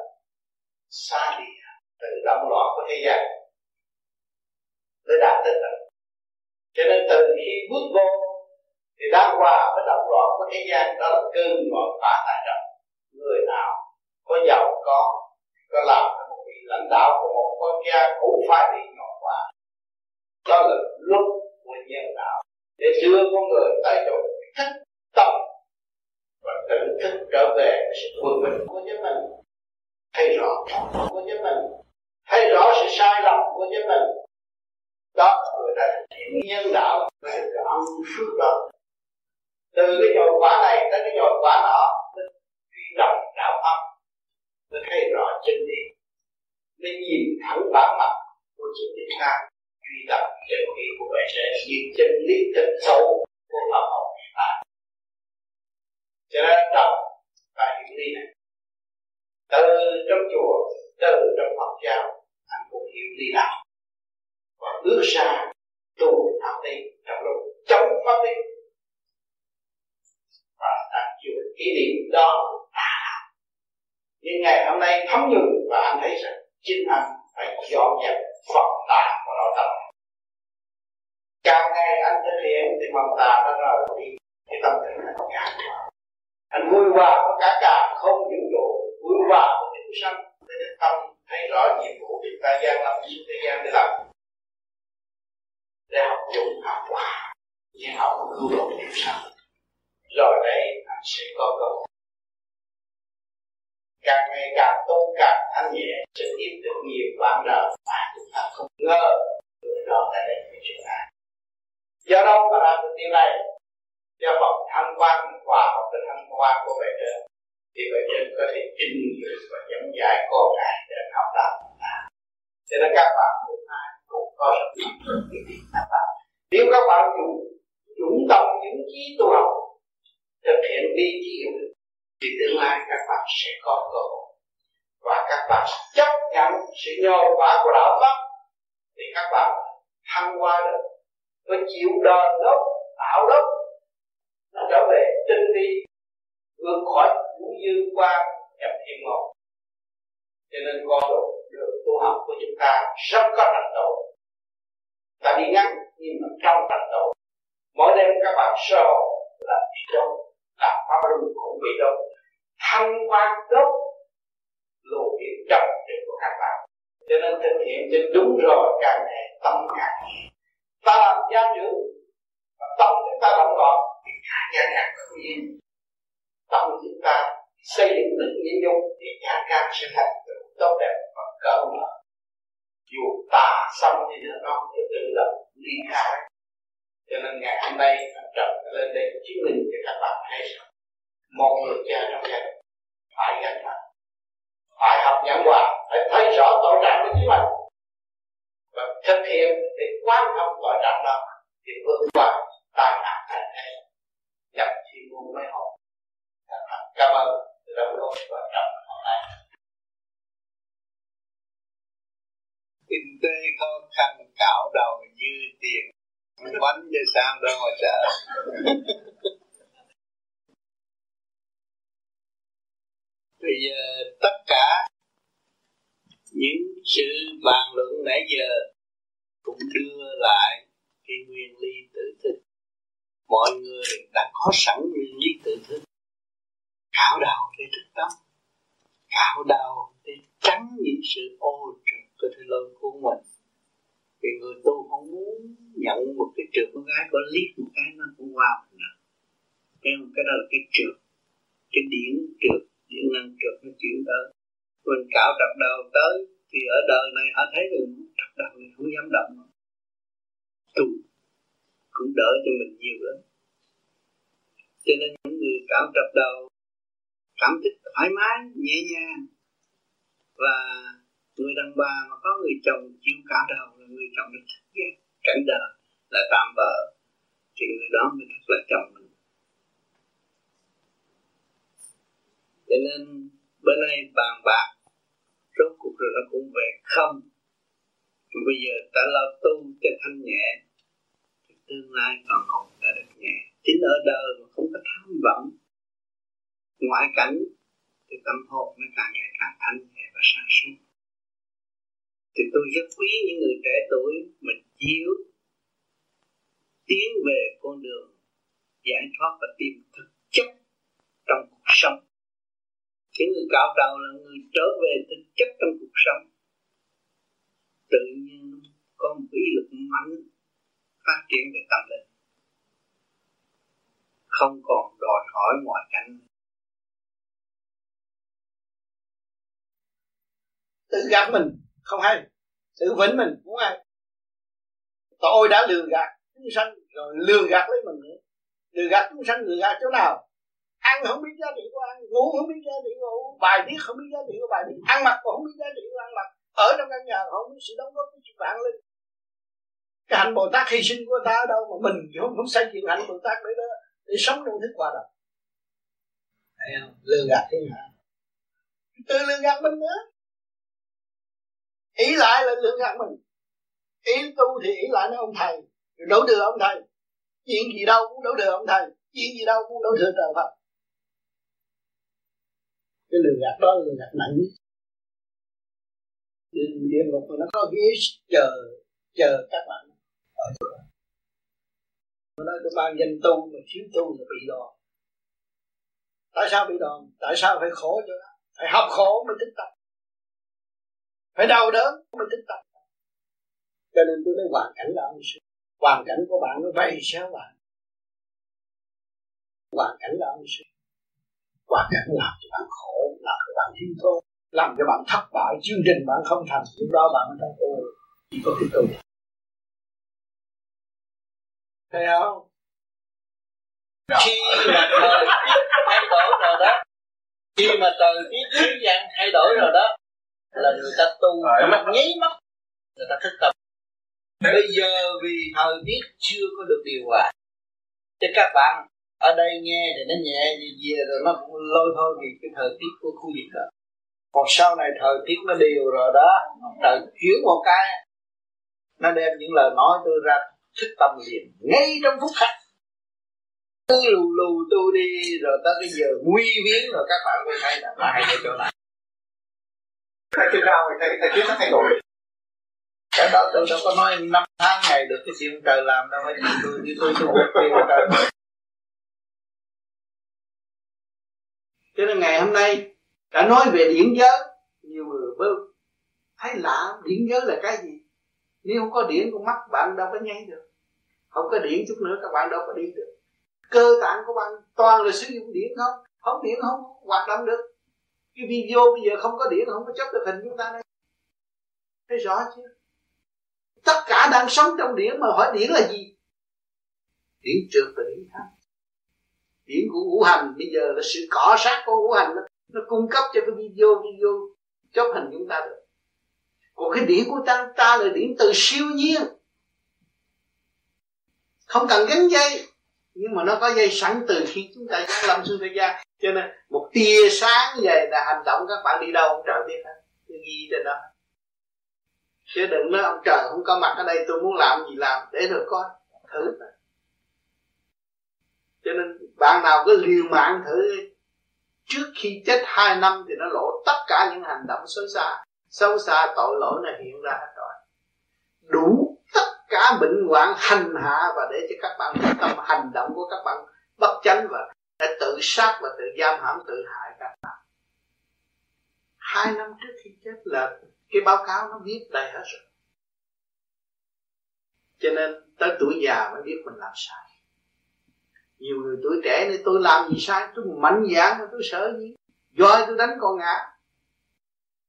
Xa đi à, tự động loạn của thế gian. Để đạt tới tận cho nên từ khi bước vô, thì đang qua với động loạn của thế gian, đó là cơn ngọn phá tại trọng người nào có giàu có có làm vị lãnh đạo của một quốc gia cũng phải bị ngọn quả đó là lúc của nhân đạo. Để đưa con người tại chỗ thức tâm và tỉnh thức trở về sự quân bình của chính mình. Thấy rõ của chính mình. Thấy rõ sự sai lầm của chính mình. Đó, người ta hiện nhân đạo là cái âm phước đó. Từ cái nhồi quả này tới cái nhồi quả nọ truy đồng đạo âm mới thấy rõ chân lý mới nhìn thẳng bản mặt của chính chúng ta, truy tập chân lý của bạn trên nhìn chân lý thật sâu của pháp học à. cho nên đọc và hiểu lý này, từ trong chùa từ trong Phật giáo, anh cũng hiểu lý đạo và bước ra tu pháp lý trong lúc chống pháp lý và đặt chùa ý niệm đó à nhưng ngày hôm nay thấm nhuần và anh thấy rằng chính anh phải dọn dẹp phần tà của nội tâm càng ngày anh thực hiện thì mầm tà nó rời đi cái tâm tình anh càng anh vui hòa có cả càng không vũ trụ vui hòa với chúng sanh. Để tâm thấy rõ nhiệm vụ chúng ta gian lâm xuống thế gian để làm. Để học dụng, học hòa, để học cứu độ chúng sanh. Rồi đây, anh sẽ có cơ hội càng ngày càng tôn càng thanh nhẹ sự yên được nhiều bạn đời mà chúng ta không ngờ người đó đã đến với chúng ta. Do đó mà làm được điều này, do vòng thanh quan hòa học cái thanh quan của bề trên, thì bề trên có thể trình dự và dẫn dạy con ngài để học đạo cho nên các bạn hôm nay cũng có rất nhiều việc các bạn nếu các bạn dùng dũng động những trí tu học thực hiện đi trí hiểu thì tương lai các bạn sẽ có cơ hội. Và các bạn chấp nhận sự nhồi quả của đạo pháp thì các bạn thăng hoa được và chịu đền đốc tạo đốc nó trở về tinh vi, vượt khỏi vũ dương qua nhập thiên môn. Cho nên con đường được tu học của chúng ta rất có thành tựu. Ta đi ngắn, nhưng mà trong thành tựu. Mỗi đêm các bạn sơ là đi đâu? Làm pháp luân cũng bị đâu thăng quan gốc luồng điện trọng trực của các bạn. Cho nên thực hiện trên đúng rồi càng ngày tâm càng nhẹ ta làm gia trưởng và tâm chúng ta động gọn thì cả gia càng không yên tâm chúng ta xây dựng đức nhân dung thì nhà càng sẽ thành tựu tốt đẹp và cỡ mở. Dù tà xâm thì thế nó thì tự động ly khai cho nên ngày hôm nay trần lên đây chứng minh cho các bạn thấy rằng một người cha trong gia đình phải gánh nặng, phải học nhận hòa phải thấy rõ tội trạng của chính mình. Và thực hiện để quan thông tội trạng đó thì vượt qua tai nạn thành thế nhập thiên môn mới học cảm ơn. Đồng đội và trọng hôm nay kinh tế khó khăn cạo đầu như tiền bánh về sao đâu mà sợ bây giờ tất cả những sự bàn luận nãy giờ cũng đưa lại cái nguyên lý tự thức. Mọi người đã có sẵn nguyên lý tự thức. Cạo đầu để thức tâm cạo đầu để tránh những sự ô trực của thế lôi của mình vì người tu không muốn nhận một cái trường con gái có liếc một cái nó cũng qua mình nữa cái cái đó là cái trượt, cái điển trượt điện năng trượt nó chuyển tới. Mình cạo trật đầu tới, thì ở đời này họ thấy được trật đầu này không dám động tu cũng đỡ cho mình nhiều lắm. Cho nên những người cạo trật đầu cảm thấy thoải mái, nhẹ nhàng và người đàn bà mà có người chồng chịu cả đầu là người chồng được thích giác cảnh đời là tạm bợ, thì người đó mới thật là chồng mình. Cho nên bữa nay bàn bạc rốt cuộc rồi nó cũng về không. Bây giờ ta lo tu cho thanh nhẹ thì tương lai còn hồn ta được nhẹ. Chính ở đời mà không có tham vọng. Ngoại cảnh thì tâm hồn nó càng ngày càng thanh nhẹ và sáng suốt thì tôi rất quý những người trẻ tuổi mình chiếu tiến về con đường giải thoát và tìm thực chất trong cuộc sống. Những người cạo đầu là người trở về thực chất trong cuộc sống, tự nhiên có một ý lực mạnh phát triển về tâm linh. Không còn đòi hỏi ngoại cảnh. Tự gạt mình không hay. Tự vĩnh mình muốn hay. Tôi đã lừa gạt chúng sanh, rồi lừa gạt lấy mình nữa. Lừa gạt chúng sanh, lừa gạt chỗ nào? Ăn không biết giá trị của ăn, ngủ không biết giá trị của ngủ bài viết không biết giá trị của bài viết, ăn mặc cũng không biết giá trị của ăn mặc. Ở trong căn nhà không biết sự đóng góp của chuyện bạn lên cái hạnh bồ tát hy sinh của ta ở đâu mà mình không không xây dựng hạnh bồ tát để đó, để sống trong thức hòa đồng. Lừa gạt thế nào? Tự lừa gạt mình nữa ý lại là lương gạt mình. Ý tu thì ý lại nó ông thầy rồi đổ thừa ông thầy. Chuyện gì đâu cũng đổ thừa ông thầy, chuyện gì đâu cũng đổ thừa trời Phật. Cái lừa gạt đó là lừa gạt nặng nhất. Địa ngục mà nó có ghế chờ chờ các bạn ở chỗ đó. Tôi nói tôi mang danh tu mà thiếu tu là bị đòn. Tại sao bị đòn? Tại sao phải khổ cho đó? Phải học khổ mới tích tập phải đau đớn mới thích tập cho nên tôi nói hoàn cảnh là ông sư. Hoàn cảnh của bạn nó vậy sao bạn hoàn cảnh là ông sư. Hoàn cảnh làm cho bạn khổ làm cho bạn thiếu thốn làm cho bạn thất bại. Chương trình bạn không thành lúc đó bạn mới thấy ô chỉ có cái tôi thấy không? Khi mà thời tiết thay đổi rồi đó. Khi mà thời tiết thế gian thay đổi rồi đó là người ta tu nháy mắt người ta thức tâm. Bây giờ vì thời tiết chưa có được điều hòa cho các bạn ở đây nghe thì nó nhẹ gì gì rồi nó cũng lôi thôi vì cái thời tiết của khu vực đó. Còn sau này thời tiết nó đều rồi đó trời chuyển một cái nó đem những lời nói tôi ra thức tâm liền ngay trong phút khắc. Cứ lù lù tu đi rồi tới cái giờ nguy biến rồi các bạn mới thấy là hay ở chỗ này cái chừng nào thầy thầy chưa nó thay đổi. Cái đó tôi đâu có nói năm tháng ngày được cái chuyện trời làm đâu, phải tôi như tôi tôi biết tiền trời. Cho nên ngày hôm nay, đã nói về điển giới. Nhiều người bơ thấy lạ, điển giới là cái gì? Nếu không có điển con mắt, bạn đâu có nháy được. Không có điển chút nữa, các bạn đâu có đi được. Cơ tạng của bạn toàn là sử dụng điển không không điển không hoạt động được cái video bây giờ không có điện không có chấp được hình chúng ta đây. Thấy rõ chưa? Tất cả đang sống trong điển mà hỏi điển là gì? Điển trượt và điển thắng điển của ngũ hành bây giờ là sự cỏ sát của ngũ hành nó, nó cung cấp cho cái video video chấp hình chúng ta được. Còn cái điển của ta ta là điển từ siêu nhiên. Không cần gánh dây nhưng mà nó có dây sẵn từ khi chúng ta giáng lâm xuống thế gian. Cho nên một tia sáng về là hành động các bạn đi đâu ông trời biết hết. Ghi trên đó. Chứ đừng nói ông trời không có mặt ở đây, tôi muốn làm gì làm, để rồi coi thử cho nên bạn nào cứ liều mạng thử. Trước khi chết hai năm thì nó lộ tất cả những hành động xấu xa. Xấu xa tội lỗi này hiện ra hết rồi. Đủ cả bệnh hoạn hành hạ và để cho các bạn tâm hành động của các bạn bất chánh và đã tự sát và tự giam hãm, tự hại các bạn. Hai năm trước khi chết là cái báo cáo nó viết đầy hết rồi. Cho nên tới tuổi già mới biết mình làm sai. Nhiều người tuổi trẻ này tôi làm gì sai? Tôi mạnh dạn mà tôi sợ gì? Roi tôi đánh con ngã.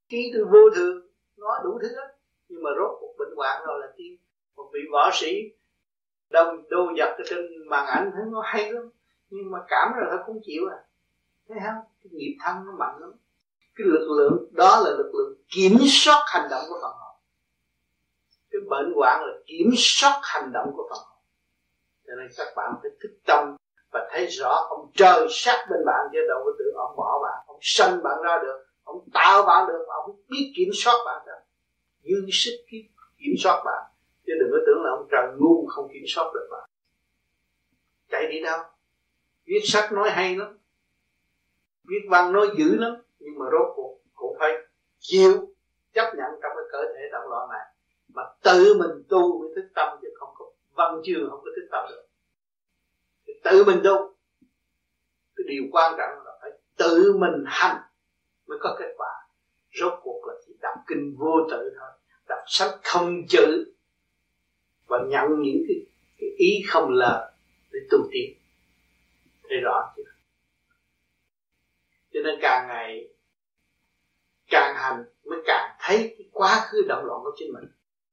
Khi tôi vô thường, nói đủ thứ hết. Nhưng mà rốt cuộc bệnh hoạn rồi là tiên một vị võ sĩ đông đô giật ở trên màn ảnh, thấy nó hay lắm. Nhưng mà cảm rồi nó cũng chịu à. Thấy không cái nghiệp thân nó mạnh lắm. Cái lực lượng, đó là lực lượng kiểm soát hành động của phần hồn cái bệnh hoạn là kiểm soát hành động của phần hồn cho nên các bạn phải thức tâm và thấy rõ ông trời sát bên bạn, chứ đâu có tưởng ông bỏ bạn. Ông sanh bạn ra được, ông tạo bạn được ông biết kiểm soát bạn được dư sức kiểm soát bạn chứ đừng có tưởng là ông trời ngu không kiểm soát được bạn chạy đi đâu? Viết sách nói hay lắm. Viết văn nói dữ lắm. Nhưng mà rốt cuộc cũng phải chịu chấp nhận trong cái cơ thể động loạn này. Mà tự mình tu mới thức tâm chứ không có văn chương, không có thức tâm được. Thì tự mình tu. Cái điều quan trọng là phải tự mình hành mới có kết quả. Rốt cuộc là chỉ đọc kinh vô tự thôi. Đọc sách không chữ và nhận những cái, cái ý không lời để tu tiến thấy rõ chưa? Cho nên càng ngày càng hành mới càng thấy cái quá khứ động loạn của chính mình.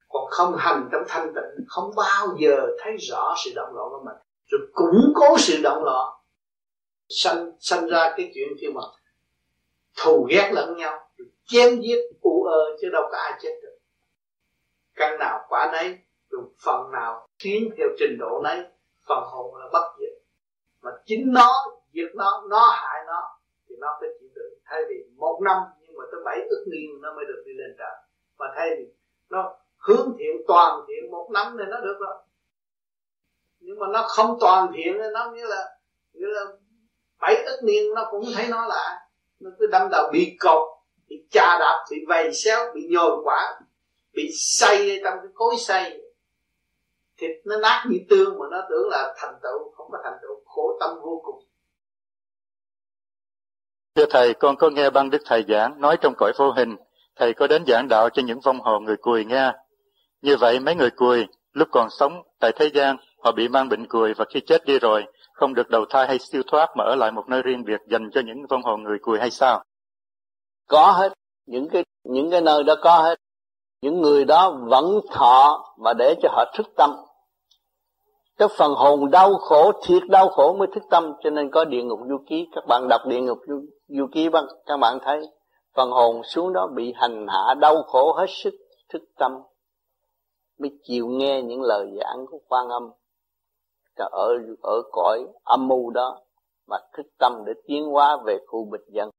Còn không hành trong thanh tịnh không bao giờ thấy rõ sự động loạn của mình. Rồi củng cố sự động loạn sanh sanh ra cái chuyện kia mà thù ghét lẫn nhau chém giết u ơ chứ đâu có ai chết được. Căn nào quả nấy rồi phần nào tiến theo trình độ đấy, phần hồn là bất diệt. Mà chính nó diệt nó nó hại nó, thì nó phải chịu đựng. Thay vì một năm, nhưng mà tới bảy ức niên nó mới được đi lên trời. Mà thay vì nó hướng thiện, toàn thiện, một năm thì nó được rồi. Nhưng mà nó không toàn thiện thì nó nghĩa là nghĩa là bảy ức niên nó cũng thấy nó là, nó cứ đâm đầu bị cột, bị chà đạp, bị vầy xéo, bị nhồi quả, bị xây trong cái cối xây thịt nó nát như tương mà nó tưởng là thành tựu không có thành tựu khổ tâm vô cùng Thưa Thầy, con có nghe băng Đức Thầy giảng nói trong cõi vô hình, Thầy có đến giảng đạo cho những vong hồn người cùi nghe. Như vậy mấy người cùi, lúc còn sống tại thế gian, họ bị mang bệnh cùi và khi chết đi rồi, không được đầu thai hay siêu thoát mà ở lại một nơi riêng biệt dành cho những vong hồn người cùi hay sao? Có hết, những cái những cái nơi đó có hết. Những người đó vẫn thọ mà để cho họ thức tâm. Cái phần hồn đau khổ, thiệt đau khổ mới thức tâm, cho nên có địa ngục du ký. Các bạn đọc địa ngục du, du ký bằng các bạn thấy phần hồn xuống đó bị hành hạ đau khổ hết sức thức tâm mới chịu nghe những lời giảng của quan âm. Ở ở cõi âm mưu đó mà thức tâm để tiến hóa về khu bịch dân.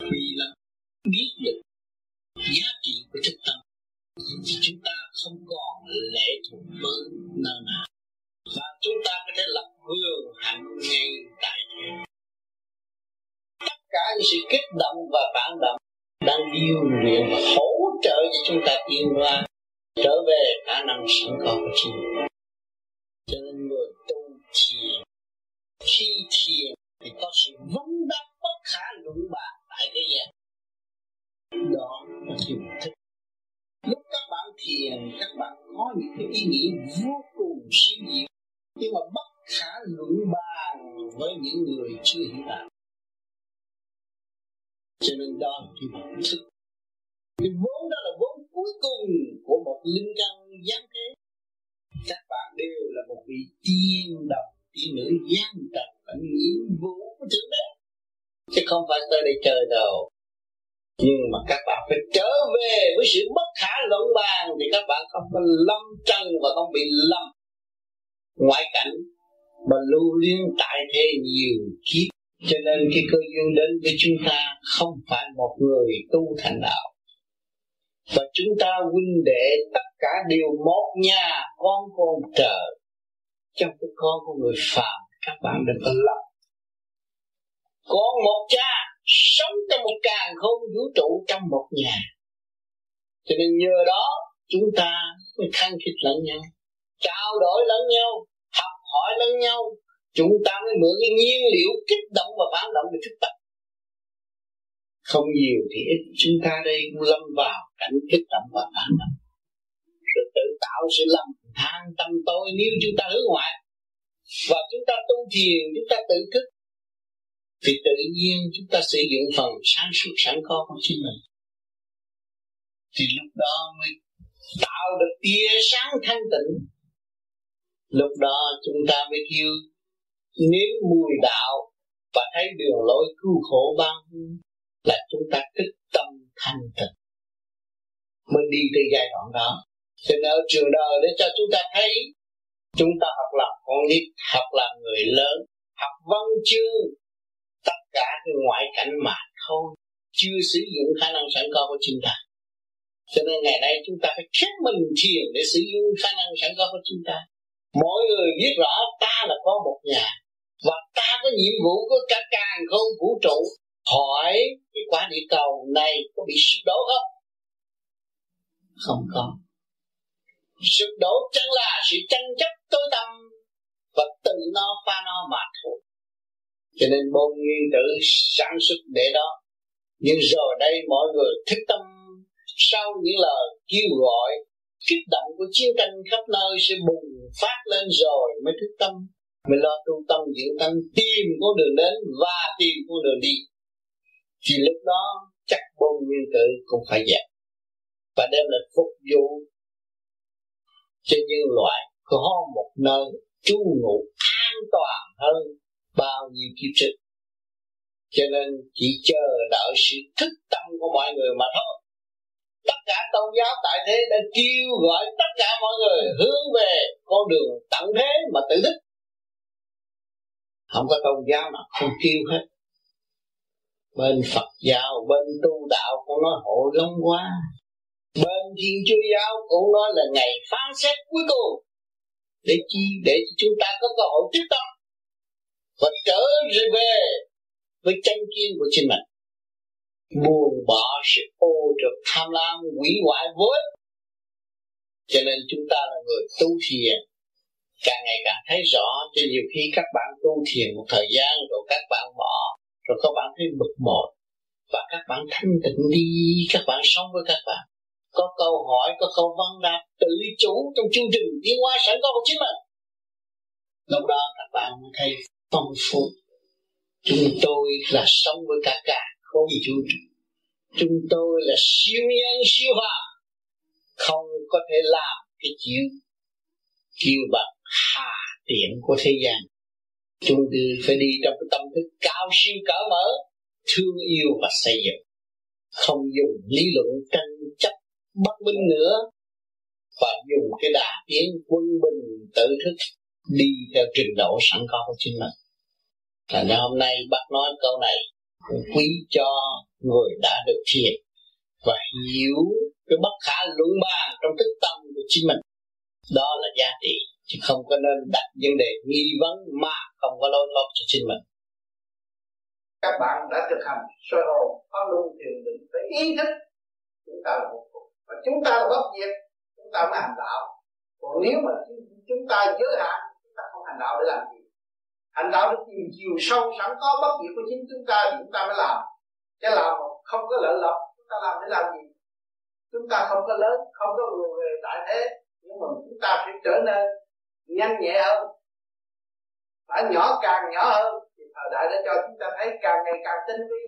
Vì là biết được giá trị của thức tâm thì chúng ta không còn lệ thuộc với nơi nào và chúng ta có thể lập hương hạnh ngay tại thế. Tất cả những sự kích động và phản động đang điều luyện hỗ trợ cho chúng ta tiến qua trở về khả năng sẵn có của chính mình. Cho nên người tu thiền, khi thiền thì có sự vấn đáp bất khả luận bàn tại thế gian. Đó là thiền thức lúc các bạn thiền, các bạn có những cái ý nghĩ vô cùng siêu diệu nhưng mà bất khả luận bàn với những người chưa hiểu đạo. Cho nên đó là cái bản thức. Cái vốn đó là vốn cuối cùng của một linh căn gián thế các bạn đều là một vị tiên đồng, tiên nữ giáng trần ảnh nhiễm vũ của thượng đế. Chứ không phải tới đây chơi đâu nhưng mà các bạn phải trở về với sự bất khả luận bàn thì các bạn không có lâm trần và không bị lâm ngoại cảnh mà lưu liên tại thế nhiều kiếp, cho nên cái cơ duyên đến với chúng ta không phải một người tu thành đạo. Và chúng ta huynh đệ tất cả đều một nhà con con trời trong cái con của người phàm, các bạn đừng có lầm. Con một cha sống trong một càng không vũ trụ trong một nhà. Cho nên nhờ đó, chúng ta mới khăng khít lẫn nhau, trao đổi lẫn nhau, học hỏi lẫn nhau. Chúng ta mới mượn cái nhiên liệu kích động và phản động để thức tập. Không nhiều thì ít, chúng ta đây cũng lâm vào cảnh kích động và phản động. Rồi tự tạo sự lầm than tâm tôi nếu chúng ta hướng ngoại. Và chúng ta tu thiền, chúng ta tự thức thì tự nhiên chúng ta sử dụng phần sáng suốt sẵn có của chính mình. Thì lúc đó mới tạo được tia sáng thanh tịnh. Lúc đó chúng ta mới kêu, nếm mùi đạo và thấy đường lối cứu khổ ban là chúng ta tích tâm thanh tịnh. Mới đi tới giai đoạn đó. Cho nên ở trường đời để cho chúng ta thấy, chúng ta học làm con nít, học làm người lớn, học văn chương tất cả cái ngoại cảnh mà thôi. Chưa sử dụng khả năng sẵn có của chúng ta. Cho nên ngày nay chúng ta phải khép mình thiền để sử dụng khả năng sẵn có của chúng ta. Mỗi người biết rõ ta là có một nhà. Và ta có nhiệm vụ của cả càng không vũ trụ. Hỏi cái quả địa cầu này có bị sụp đổ không? Không có. Sụp đổ chẳng là sự tranh chấp tối tâm và tự nó pha nó mà thôi cho nên môn nguyên tử sản xuất để đó. Nhưng rồi đây mọi người thức tâm sau những lời kêu gọi, kích động của chiến tranh khắp nơi sẽ bùng phát lên rồi mới thức tâm. Mới lo tu tâm diễn tâm tìm con đường đến và tìm con đường đi. Thì lúc đó chắc bôn nguyên tử cũng phải dẹp và đem lại phục vụ cho nhân loại có một nơi trú ngụ an toàn hơn bao nhiêu kiếp trước. Cho nên chỉ chờ đợi sự thức tâm của mọi người mà thôi. Tất cả tôn giáo tại thế đã kêu gọi tất cả mọi người hướng về con đường tận thế mà tự thức. Không có tôn giáo nào không kêu hết. Bên Phật giáo, bên tu đạo cũng nói hộ long quá. Bên Thiên Chúa giáo cũng nói là ngày phán xét cuối cùng để chi, để cho chúng ta có cơ hội tiếp tâm và trở về với chân kiên của chính mình. Buông bỏ sự ô trực tham lam quỷ hoại vô cho nên chúng ta là người tu thiền. Càng ngày càng thấy rõ cho nhiều khi các bạn tu thiền một thời gian rồi các bạn bỏ, rồi các bạn thấy bực bội. Và các bạn thanh tịnh đi, các bạn sống với các bạn. Có câu hỏi, có câu văn đáp tự chủ trong chương trình tiến hóa sẵn có của chính mình. Lúc đó các bạn mới thấy phong phú chúng tôi là sống với cả cả, không vũ trụ. Chúng tôi là siêu nhân, siêu hòa. Không có thể làm cái chuyện kêu bằng hà tiện của thế gian. Chúng tôi phải đi trong cái tâm thức cao siêu cỡ mở, thương yêu và xây dựng. Không dùng lý luận tranh chấp bất minh nữa, và dùng cái đà tiến quân bình tự thức đi theo trình độ sẵn có của chính mình. Thành ra hôm nay bác nói câu này quý cho người đã được thiền và hiểu cái bất khả luận bàn trong thức tâm của chính mình. Đó là giá trị, chứ không có nên đặt vấn đề nghi vấn mà không có lối thoát cho chính mình. Các bạn đã thực hành soi hồn, có luôn thiền định phải ý thức. Chúng ta là một cuộc. Và chúng ta là bất diệt chúng ta mới hành đạo. Còn nếu mà chúng ta giới hạn hành đạo để làm gì? Hành đạo để tìm chiều sâu sẵn có bất diệt của chính chúng ta thì chúng ta mới làm. Chứ làm mà không có lợi lộc, chúng ta làm để làm gì? Chúng ta không có lớn, không có người về tại thế, nhưng mà chúng ta phải trở nên nhanh nhẹ hơn. Phải nhỏ càng nhỏ hơn, thì thời đại đã cho chúng ta thấy càng ngày càng tinh vi.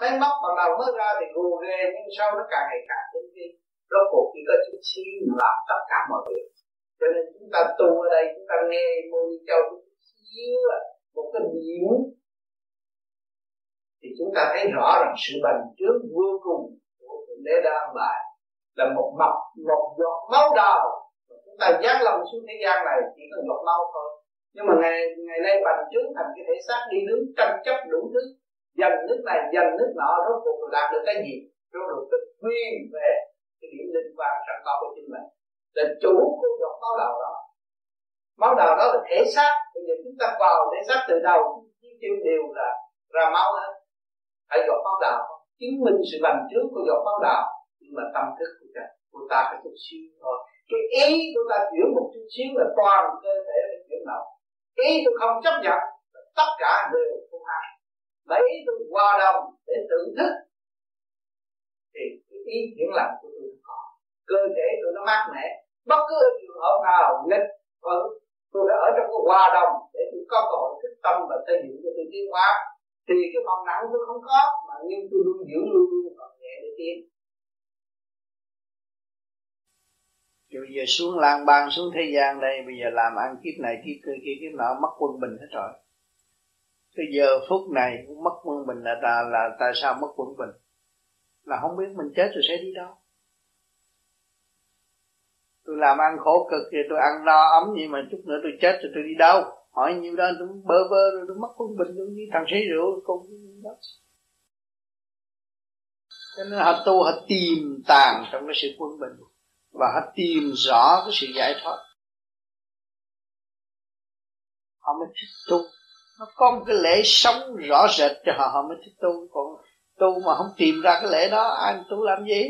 Máy móc ban đầu mới ra thì gù ghê nhưng sau nó càng ngày càng tinh vi. Rốt cuộc chỉ có chút xíu làm tất cả mọi việc cho nên chúng ta tu ở đây, chúng ta nghe mô ni châu chút một cái điểm thì chúng ta thấy rõ rằng sự bành trướng vô cùng của thượng đế đã an bài là một mọc một giọt máu đào. Chúng ta giáng lòng xuống thế gian này chỉ là giọt máu thôi. Nhưng mà ngày ngày nay bành trướng thành cái thể xác đi đứng tranh chấp đủ thứ. Dành nước này, dành nước nọ, rốt cuộc đạt được cái gì? Rốt được cái quyền về cái điểm liên quan sẵn có của chính mình là chủ của giọt máu đầu đó. Máu đầu đó là thể xác. Bây giờ chúng ta vào thể xác từ đầu, chi tiêu đều là ra máu hết. Phải giọt máu đầu chứng minh sự bằng trước của giọt máu đầu nhưng mà tâm thức của ta của ta phải chút xíu thôi. Cái ý của ta chuyển một chút xíu là toàn cơ thể phải chuyển động. Ý tôi không chấp nhận tất cả đều không hay. Mà ý tôi hòa đồng để tự thức. Thì cái ý chuyển lành của tôi cơ thể tụi nó mát mẻ. Bất cứ trường hợp nào nghịch vẫn tôi đã ở trong cái hòa đồng để tôi có cơ hội thức tâm và xây dựng cho tôi tiến hóa. Thì cái phần nặng tôi không có mà nhưng tôi luôn giữ luôn luôn phần nhẹ để tiến. Rồi giờ xuống lang bang xuống thế gian đây Bây giờ làm ăn kiếp này kiếp kia kiếp, kiếp nọ mất quân bình hết rồi. Cái giờ phút này cũng mất quân bình là, là, là tại sao mất quân bình? Là không biết mình chết rồi sẽ đi đâu. Tôi làm ăn khổ cực thì tôi ăn no ấm, nhưng mà chút nữa tôi chết rồi tôi đi đâu? Hỏi nhiêu đó, tôi bơ vơ, rồi tôi mất quân bình, tôi đi thằng sĩ rượu cùng đó. Cho nên họ tu họ tìm tàng trong cái sự quân bình và họ tìm rõ cái sự giải thoát. Họ mới thích tu. Nó có một cái lễ sống rõ rệt cho họ họ mới thích tu. Còn tu mà không tìm ra cái lễ đó, ai tu làm gì?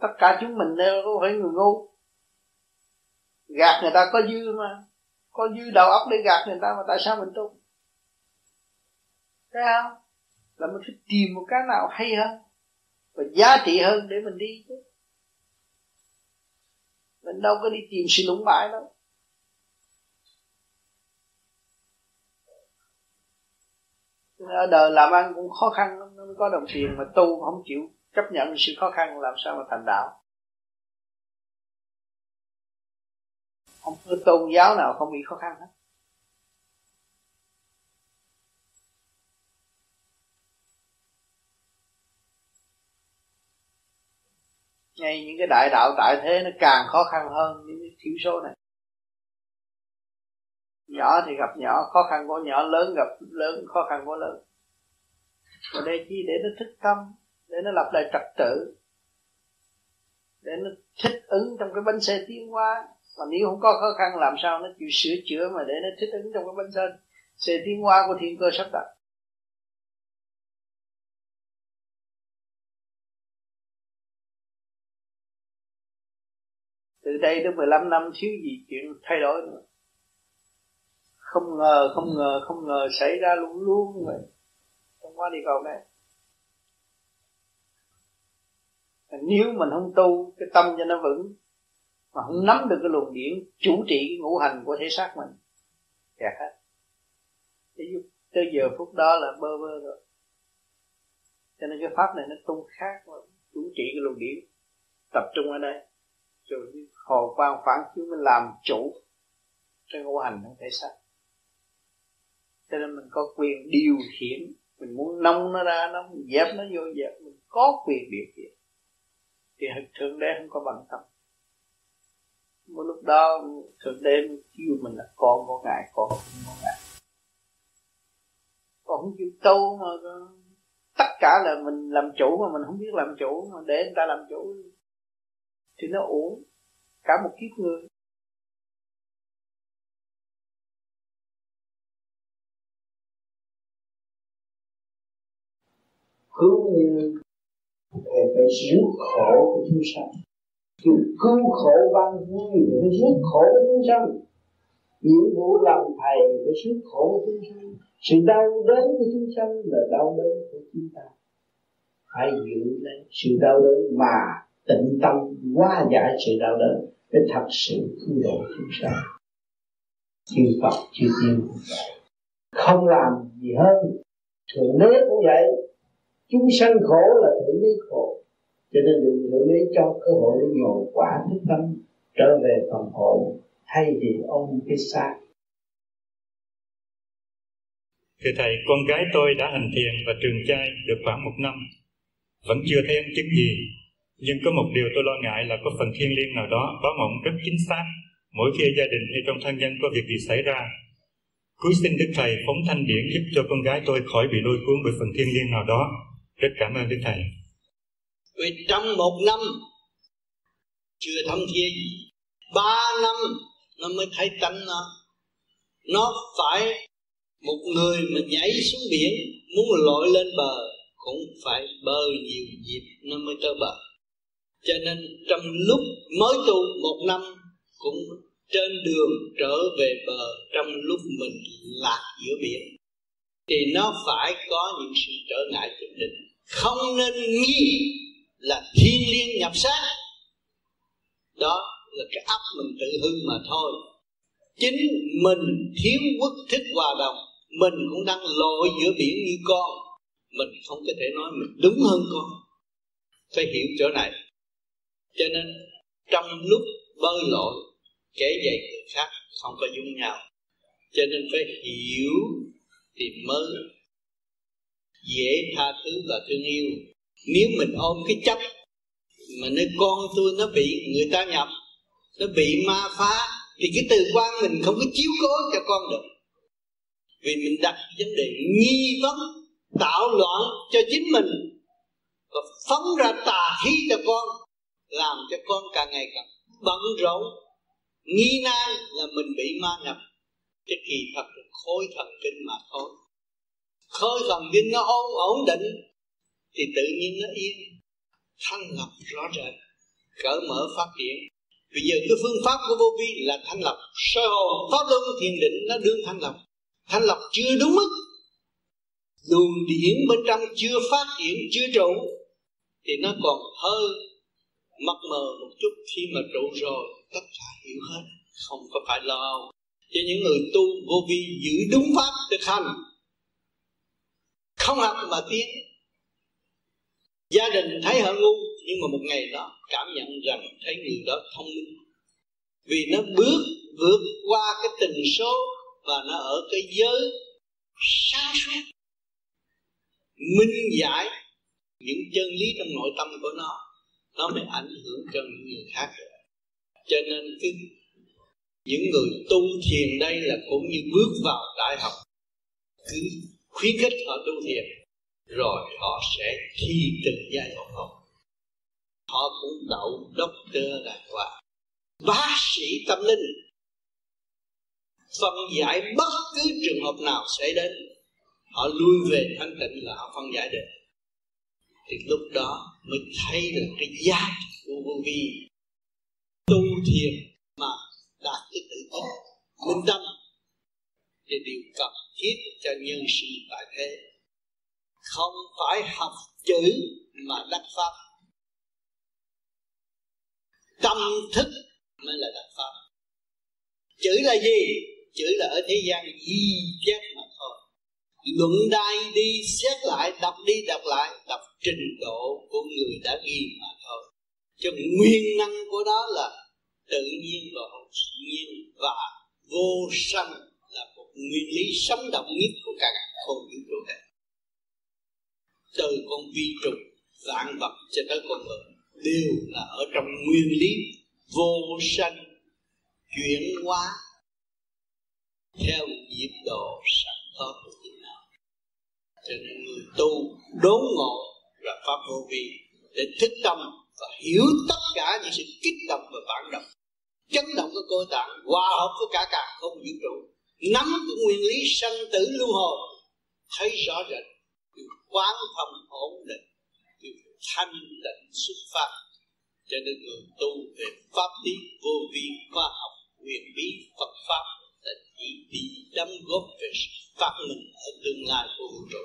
Tất cả chúng mình đều không phải người ngu. Gạt người ta có dư mà. Có dư đầu óc để gạt người ta mà tại sao mình tu? Thấy không? Là mình phải tìm một cái nào hay hơn và giá trị hơn để mình đi chứ. Mình đâu có đi tìm sự lũng bại đâu. Ở đời làm ăn cũng khó khăn lắm nó có đồng tiền mà tu không chịu chấp nhận sự khó khăn làm sao mà thành đạo. Không có tôn giáo nào không bị khó khăn hết. Ngay những cái đại đạo tại thế nó càng khó khăn hơn những cái thiểu số này. Nhỏ thì gặp nhỏ, khó khăn của nhỏ, lớn gặp lớn, khó khăn của lớn. Và đây chi để nó thức tâm để nó lập lại trật tự, để nó thích ứng trong cái bánh xe tiến hóa. Mà nếu không có khó khăn, làm sao nó chịu sửa chữa mà để nó thích ứng trong cái bánh xe xe tiến hóa của thiên cơ sắp đặt? Từ đây đến 15 năm thiếu gì chuyện thay đổi nữa. Không ngờ không ngờ không ngờ xảy ra luôn luôn vậy. Hôm qua đi cầu này nếu mình không tu cái tâm cho nó vững mà không nắm được cái luồng điển chủ trị cái ngũ hành của thể xác mình kẹt hết. Tới, tới giờ phút đó là bơ vơ rồi. Cho nên cái pháp này nó tu khác mà chủ trị cái luồng điển tập trung ở đây. Rồi hồ quang phản chiếu mới làm chủ cái ngũ hành trong thể xác. Cho nên mình có quyền điều khiển mình muốn nông nó ra nó dẹp nó vô dẹp. Mình có quyền điều khiển thì thượng đế không có bằng tâm. Một lúc đó thượng đế kêu mình là con của ngài, con của ngài. Còn không chịu tu mà tất cả là mình làm chủ mà, mình không biết làm chủ mà để người ta làm chủ. Thì nó uổng cả một kiếp người. Cứ như về phải rước khổ của chúng sanh. Chịu cứu khổ ban vui thì phải rước khổ của chúng sanh. Nhiệm vụ làm thầy phải rước khổ của chúng sanh. Sự đau đớn của chúng sanh là đau đớn của chúng ta. Phải giữ lấy sự đau đớn mà tịnh tâm hóa giải sự đau đớn để thật sự cứu độ chúng sanh. Chư Phật, chư tiên không làm gì hơn thượng đế cũng vậy chúng sanh khổ là thượng đế khổ cho nên được thượng đế cho cơ hội để nhồi quả thức tâm trở về phần hồn thay vì ôm cái xác Thưa Thầy, con gái tôi đã hành thiền và trường trai được khoảng một năm, vẫn chưa thấy ấn chứng gì. Nhưng có một điều tôi lo ngại là có phần thiên liêng nào đó báo mộng rất chính xác mỗi khi gia đình hay trong thân nhân có việc gì xảy ra. Cuối xin Đức Thầy phóng thanh điển giúp cho con gái tôi khỏi bị lôi cuốn bởi phần thiên liêng nào đó. Rất cảm ơn Đức Thầy. Vì trong một năm chưa thấm thiên gì, ba năm nó mới thấy tánh nó. Nó phải một người mà nhảy xuống biển muốn lội lên bờ cũng phải bơi nhiều dịp nó mới tới bờ cho nên trong lúc mới tu một năm cũng trên đường trở về bờ trong lúc mình lạc giữa biển thì nó phải có những sự trở ngại nhất định. Không nên nghi là thiên liên nhập sát. Đó là cái ấp mình tự hưng mà thôi. Chính mình thiếu quốc thức hòa đồng, mình cũng đang lội giữa biển như con. Mình không có thể nói mình đúng hơn con. Phải hiểu chỗ này. Cho nên, trong lúc bơi lội, kể dạy người khác không có dung nhau. Cho nên phải hiểu thì mới dễ tha thứ và thương yêu. Nếu mình ôm cái chấp mà nơi con tôi nó bị người ta nhập, nó bị ma phá, thì cái từ quan mình không có chiếu cố cho con được. Vì mình đặt vấn đề nghi vấn, tạo loạn cho chính mình và phóng ra tà khí cho con, làm cho con càng ngày càng bận rộn, nghi nan là mình bị ma nhập. Cái kỳ thật khối thần kinh mà thôi. Khối thần kinh nó ổn ổn định, thì tự nhiên nó yên, thanh lọc rõ rệt cởi mở phát triển. Bây giờ cái phương pháp của vô vi là thanh lọc sơ hồn, pháp luân, thiền định, nó đương thanh lọc thanh lọc chưa đúng mức. Luồng điển bên trong chưa phát triển, chưa trụ, thì nó còn hơi mập mờ một chút. Khi mà trụ rồi, tất cả hiểu hết, không có phải lo cho những người tu vô vi giữ đúng pháp thực hành. Không học mà tiến. Gia đình thấy họ ngu, nhưng mà một ngày đó cảm nhận rằng thấy người đó thông minh. Vì nó bước vượt qua cái tình số và nó ở cái giới sáng suốt minh giải những chân lý trong nội tâm của nó. Nó mới ảnh hưởng cho những người khác. Cho nên cái những người tu thiền đây là cũng như bước vào đại học. Cứ khuyến khích họ tu thiền, rồi họ sẽ thi từng giai học học. Họ cũng đậu doctor đàng hoàng, bác sĩ tâm linh. Phân giải bất cứ trường hợp nào xảy đến, họ lui về thanh tịnh là họ phân giải được. Thì lúc đó mới thấy được cái giá của vô vi. Tu thiền mà đạt cái tự thức minh tâm thì điều cần thiết cho nhân sinh tại thế. Không phải học chữ mà đắc pháp. Tâm thức mới là đắc pháp. Chữ là gì? Chữ là ở thế gian di chép mà thôi. Luận đai đi, xét lại, đọc đi, đọc lại, đọc trình độ của người đã ghi mà thôi. Cho nguyên năng của đó là tự nhiên và hồn nhiên và vô sanh là một nguyên lý sống động nhất của cả không vũ trụ này từ con vi trùng, vạn vật cho tới con người đều là ở trong nguyên lý vô sanh chuyển hóa theo nhịp độ sẵn có của chính nó. Cho nên người tu đốn ngộ là pháp vô vi để thức tâm và hiểu tất cả những sự kích động và phản động chấn động cái cơ tạng, hòa hợp với cả càng không vũ trụ nắm cái nguyên lý sanh tử luân hồi, thấy rõ rệt. Quán thông ổn định thanh định xuất phát. Cho nên người tu về pháp lý vô vi, khoa học quyền bí, Phật pháp, là chỉ đi đâm góp về phát minh ở tương lai của vũ trụ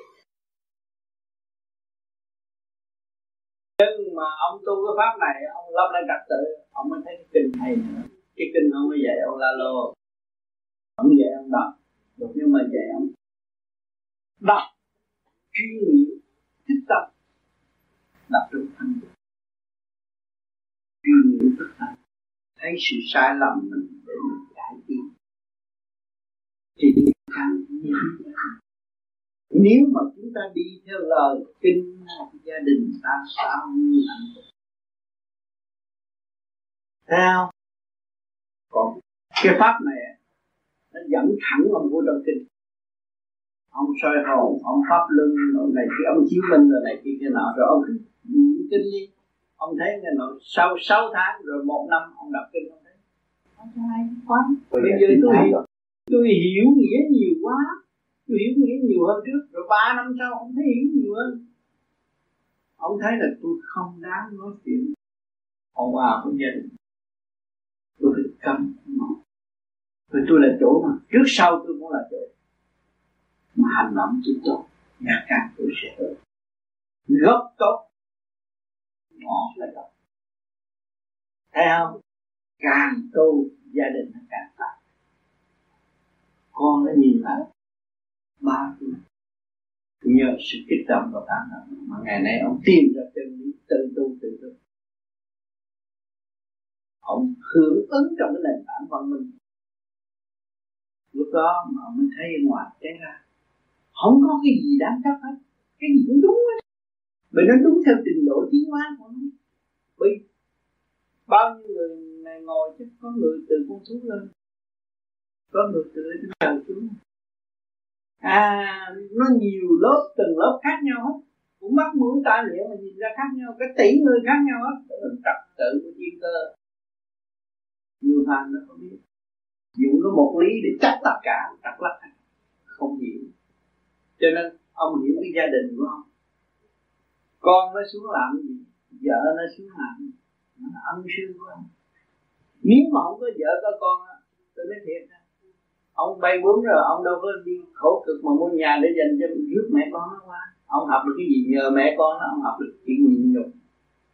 nhưng mà ông tu cái pháp này, ông lập lại trật tự ông mới thấy cái kinh hay nữa cái kinh ông mới dạy ông la lô. Ông dạy ông đọc. Được nhưng mà dạy ông đọc. Chuyên nghiệp thích tâm đọc trong thanh chuyên nghiệp thức tâm thấy sự sai lầm mình để mình cải tiến thì càng nếu mà chúng ta đi theo lời kinh gia đình ta sao như hạnh phúc theo còn cái pháp này nó dẫn thẳng ông vô trong kinh. Ông soi hồn ông pháp luân ông này kia ông chiếu minh rồi này kia kia nọ rồi ông niệm kinh đi. Ông thấy cái nọ sau 6 tháng rồi một năm ông đọc kinh ông thấy. Ông quá bây giờ tôi hiểu tôi hiểu nghĩa nhiều quá. Tôi hiểu nghĩa nhiều hơn trước rồi ba năm sau ông thấy hiểu nhiều hơn. Ông thấy là tôi không đáng nói chuyện. Ồn ào với gia đình cấm phải rồi tôi là chỗ mà trước sau tôi cũng là chỗ mà hành động tôi tốt nhà càng tôi sẽ tốt. Gốc tốt ngọt là gốc, thấy không? Càng tu gia đình nó càng tốt con nó nhìn lại ba tuổi nhờ sự kích động và cảm động mà ngày nay ông tìm ra chân lý tự tu tự tu ông hưởng ứng trong cái nền tảng văn minh. Lúc đó mà mình mới thấy ngoài cái ra, không có cái gì đáng chấp hết. Cái gì cũng đúng hết. Bởi nó đúng theo trình độ tiến hóa của nó. Bởi bao nhiêu người này ngồi chứ, có người từ con thú lên, có người từ trên trời xuống. À nó nhiều lớp, từng lớp khác nhau hết. Cũng mắt mũi tai miệng mà nhìn ra khác nhau, cái tỷ người khác nhau hết. Trật tự của thiên cơ như hàng nó không biết. Dùng có một lý để chắc tất cả chắc lắc không hiểu. Cho nên, ông hiểu cái gia đình của ông. Con nó xuống làm gì? Vợ nó xuống làm gì? Nó là ân sư của ông. Nếu mà không có vợ có con tôi nói thiệt ông bay bướm rồi, ông đâu có đi khổ cực mà mua nhà để dành cho rước mẹ con nó qua. Ông học được cái gì nhờ mẹ con nó, ông học được chuyện nhịn nhục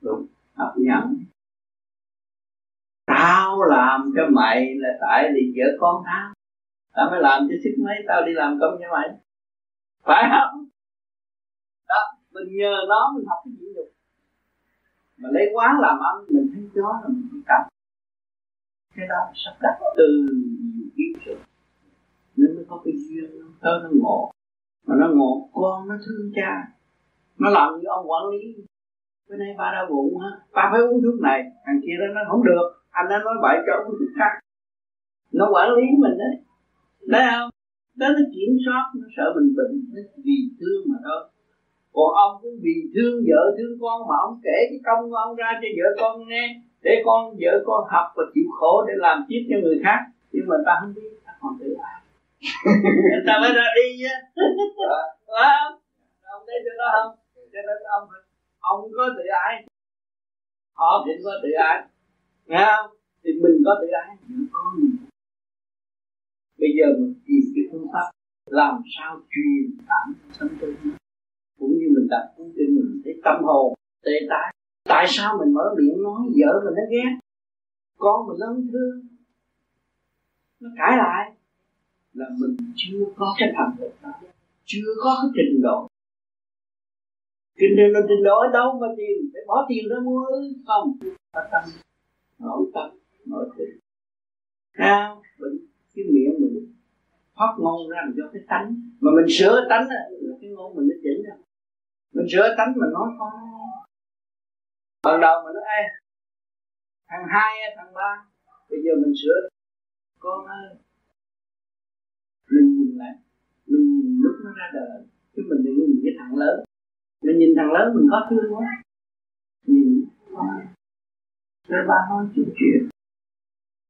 đúng, học nhẫn tao làm cho mày là tại vì vợ con tao. Tao mới làm cho sức mấy, tao đi làm công cho mày. Phải không? Đó, mình nhờ nó, mình học cái gì nhục. Mà lấy quán làm ăn, mình thấy đó là mình cảm cái đó sắp đặt từ nhiều kiếp rồi. Nên mới có cái duyên, nó tới nó ngộ. Mà nó ngộ, con nó thương cha. Nó làm như ông quản lý. Bữa nay ba đau bụng ha ba phải uống thuốc này, thằng kia đó nó không được anh nó nói bậy cho ông thuốc khác nó quản lý mình đấy. Đấy không? Đó nó kiểm soát, nó sợ mình bệnh nó vì thương mà thôi. Còn ông cũng vì thương vợ thương con mà ông kể cái công của ông ra cho vợ con nghe. Để con, vợ con học và chịu khổ để làm tiếp cho người khác. Nhưng mà ta không biết, ta còn tự ái ta mới ra đi ờ, chứ phải không? Ông thấy chỗ đó không? Cho nên ông ông có tự ái. Họ cũng có tự ái nghe không? Thì mình có tự ái những con mình. Bây giờ mình tìm cái phương pháp làm sao truyền cảm tâm tư cũng như mình đặt cuốn kinh mình thấy tâm hồn tê tái tại sao mình mở miệng nói vợ mình nó ghét? Con mình nó không thương, nó cãi lại. Là mình chưa có cái thành lực đó, chưa có cái trình độ. Kinh độ là trình độ ở đâu mà tiền phải bỏ tiền ra mua không. Có tâm nội tâm nội thị sao bệnh cái miệng mình phát ngôn ra do cái tánh. Mà mình sửa tánh là cái ngôn mình nó chỉnh ra. Mình sửa tánh mình nói con ban đầu mình nói Ê, thằng hai thằng ba bây giờ mình sửa con ơi. Mình nhìn lại mình nhìn lúc nó ra đời chứ mình đừng nhìn cái thằng lớn. Mình nhìn thằng lớn mình có thương quá. Nhìn con rồi ba nói chuyện chuyện.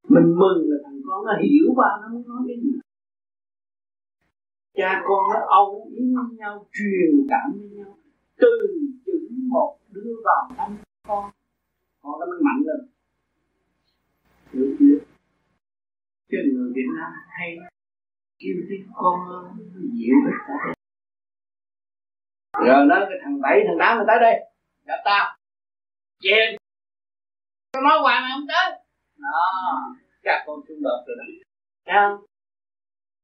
Mình mừng là thằng con nó hiểu ba nó muốn nói cái gì. Cha con nó âu yếm với nhau, truyền cảm với nhau. Từ chữ một đưa vào tâm con con nó mới mạnh lên. Hiểu chưa? Chứ người Việt Nam hay kêu tiếng con dịu hết cả rồi nói cái thằng bảy, thằng tám người tới đây. Gặp tao. Chèn con nói hoài mà không tới. Đó. Các con xung đột rồi đó. Dạ. Sao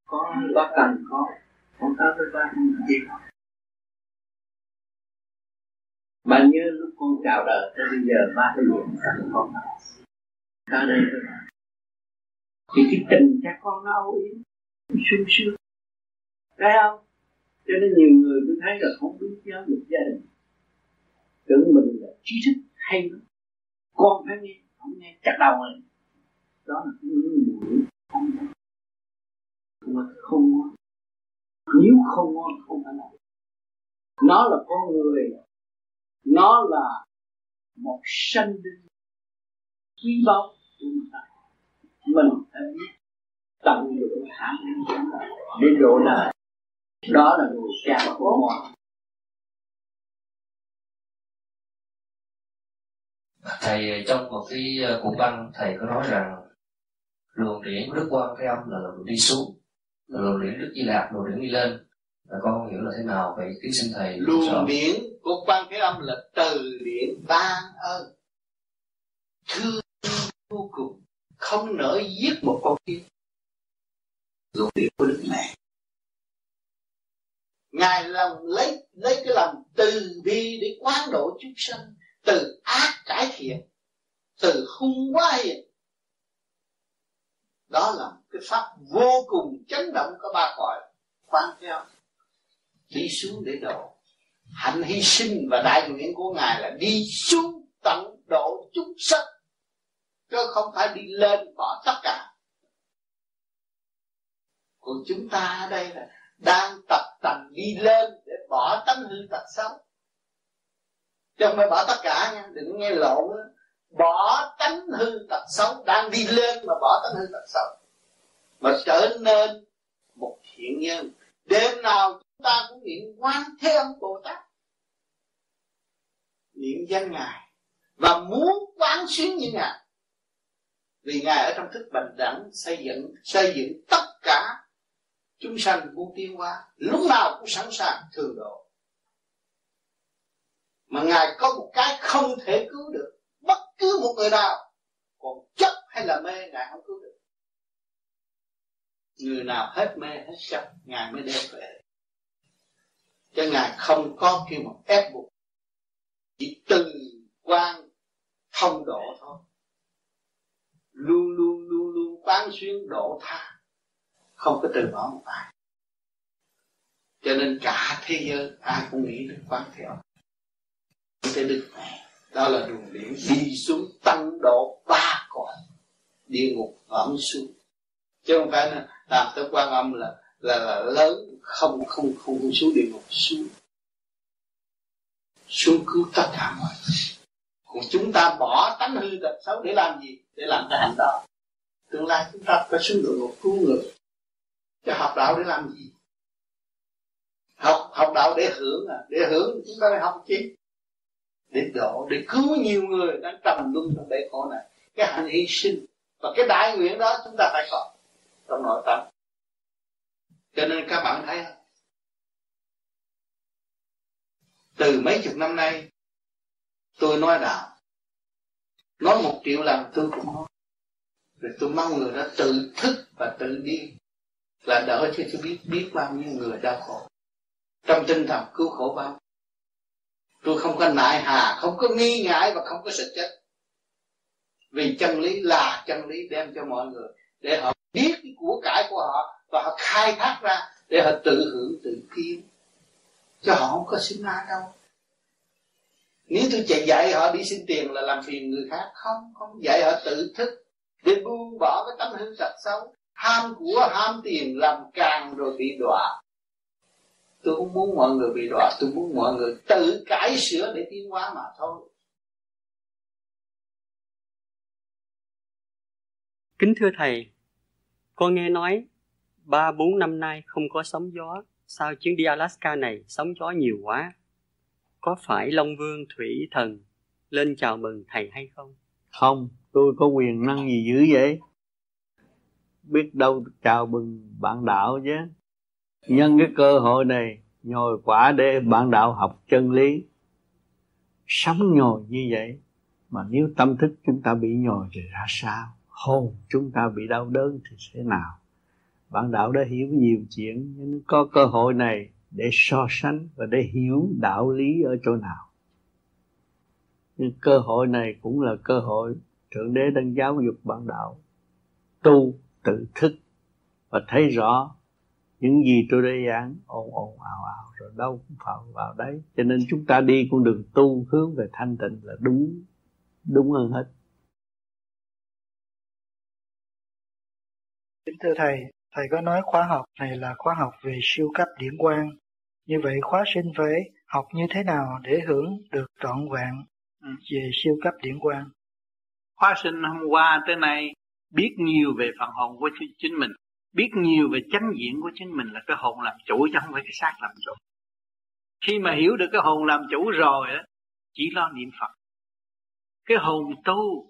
con có cần con. Con tới với ba không? Gì mà như lúc con chào đời, tới bây giờ ba cái gì cần con tới đây thôi thì cái tình cha con nó âu yếm sung sướng. Thấy không? Cho nên nhiều người tôi thấy là không biết giáo dục gia đình. Tưởng mình là trí thức hay lắm con phải nghe, không nghe chặt đầu rồi. Đó là cái mũi không mà không ngon nếu không ngon không phải là. Nó là con người. Nó là một sanh linh. Quý báu của người ta. Mình phải biết tận dụng khả năng của mình. Để độ đời đó là người cha của mọi thầy trong một cái ờ, cuộc văn thầy có nói rằng luồng điển của đức quan cái âm là luồng đi xuống luồng điển đức di lạc luồng điển đi lên. Và con không hiểu là thế nào vậy kính xin thầy luồng điển của quan cái âm là từ điển ban ơn. Thương vô cùng không nỡ giết một con kia luồng điển của đức mẹ. Ngài lòng lấy lấy cái lòng từ bi để quán độ chúng sanh từ ác cải thiện, từ hung quá hiền. Đó là cái pháp vô cùng chấn động của ba cõi. Quan theo. Đi xuống để độ. Hạnh hy sinh và đại nguyện của ngài là đi xuống tận độ chúng sanh. Chứ không phải đi lên bỏ tất cả. Còn chúng ta ở đây là đang tập tành đi lên để bỏ tánh hư tật xấu chứ không phải bỏ tất cả nha, đừng nghe lộn bỏ tánh hư tật xấu, đang đi lên mà bỏ tánh hư tật xấu. Mà trở nên một thiện nhân. Đêm nào chúng ta cũng niệm quan thế âm bồ tát. Niệm danh ngài. Và muốn quán xuyến như ngài. Vì ngài ở trong thức bình đẳng xây dựng xây dựng tất cả chúng sanh muốn tiến hóa lúc nào cũng sẵn sàng thường độ mà ngài có một cái không thể cứu được. Bất cứ một người nào, còn chấp hay là mê, ngài không cứu được. Người nào hết mê, hết chấp, ngài mới đem về. Cho ngài không có kêu một ép buộc. Chỉ từ quan thông độ thôi. Luôn luôn luôn luôn quán xuyên độ tha. Không có từ bỏ một ai. Cho nên cả thế giới ai cũng nghĩ đến quán theo sẽ đức đó là đường điển đi xuống tăng độ ba cõi địa ngục vẫn xuống chứ không phải là làm tới quan âm là là là lớn không không không, không xuống địa ngục xuống. Xuống cứu tất cả mọi người. Còn chúng ta bỏ tánh hư tật xấu để làm gì? Để làm cái hành đạo. Tương lai chúng ta phải xuống địa ngục cứu người. Chứ học đạo để làm gì? Học học đạo để hưởng à? Để hưởng chúng ta phải học chi? Để độ để cứu nhiều người đang trầm luân trong bể khổ này. Cái hạnh hy sinh và cái đại nguyện đó chúng ta phải có. Trong nội tâm. Cho nên các bạn thấy, từ mấy chục năm nay, tôi nói đạo, nói một triệu lần tôi cũng nói. Rồi tôi mong người đó tự thức và tự đi, là đỡ cho tôi biết biết bao nhiêu người đau khổ. Trong tinh thần cứu khổ bao tôi không có nại hà, không có nghi ngại và không có sợ chết. Vì chân lý là chân lý đem cho mọi người, để họ biết cái của cải của họ và họ khai thác ra, để họ tự hưởng, tự kiếm. Cho họ không có sinh ra đâu. Nếu tôi chạy dạy họ đi xin tiền là làm phiền người khác, không không dạy họ tự thức, để buông bỏ cái tâm hư tật xấu. Ham của ham tiền làm càng rồi bị đọa tôi không muốn mọi người bị đọa tôi muốn mọi người tự cải sửa để tiến hóa mà thôi kính thưa thầy con nghe nói ba bốn năm nay không có sóng gió sao chuyến đi Alaska này sóng gió nhiều quá có phải Long Vương Thủy Thần lên chào mừng thầy hay không? Không, tôi có quyền năng gì dữ vậy? Biết đâu chào mừng bạn đạo chứ. Nhân cái cơ hội này, nhồi quả để bạn đạo học chân lý. Sống nhồi như vậy, mà nếu tâm thức chúng ta bị nhồi thì ra sao? Hồn chúng ta bị đau đớn thì thế nào? Bạn đạo đã hiểu nhiều chuyện, nhưng có cơ hội này để so sánh và để hiểu đạo lý ở chỗ nào nhưng cơ hội này cũng là cơ hội thượng đế đang giáo dục bạn đạo tu tự thức và thấy rõ những gì tôi đã giảng ồn ồn ào ào rồi đâu cũng vào vào đấy. Cho nên chúng ta đi con đường tu hướng về thanh tịnh là đúng đúng hơn hết. Kính thưa thầy thầy có nói khóa học này là khóa học về siêu cấp điển quang. Như vậy khóa sinh phải học như thế nào để hưởng được trọn vẹn về siêu cấp điển quang? Khóa sinh hôm qua tới nay biết nhiều về phần hồn của chính mình, biết nhiều về chánh diện của chính mình là cái hồn làm chủ chứ không phải cái xác làm chủ. Khi mà hiểu được cái hồn làm chủ rồi á, chỉ lo niệm Phật. Cái hồn tu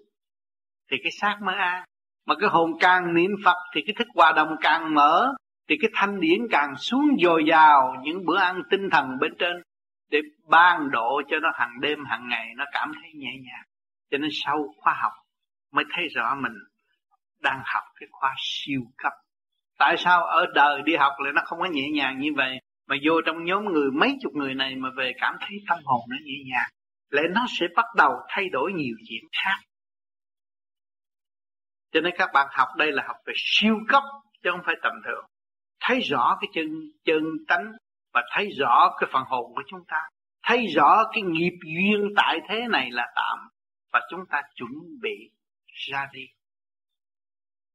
thì cái xác mới an. Mà cái hồn càng niệm Phật thì cái thức hòa đồng càng mở thì cái thanh điển càng xuống dồi dào những bữa ăn tinh thần bên trên để ban độ cho nó hàng đêm hàng ngày nó cảm thấy nhẹ nhàng cho nên sau khoa học mới thấy rõ mình đang học cái khoa siêu cấp tại sao ở đời đi học lại nó không có nhẹ nhàng như vậy? Mà vô trong nhóm người, mấy chục người này mà về cảm thấy tâm hồn nó nhẹ nhàng, lại nó sẽ bắt đầu thay đổi nhiều chuyện khác. Cho nên các bạn học đây là học về siêu cấp, chứ không phải tầm thường. Thấy rõ cái chân chân tánh và thấy rõ cái phần hồn của chúng ta. Thấy rõ cái nghiệp duyên tại thế này là tạm và chúng ta chuẩn bị ra đi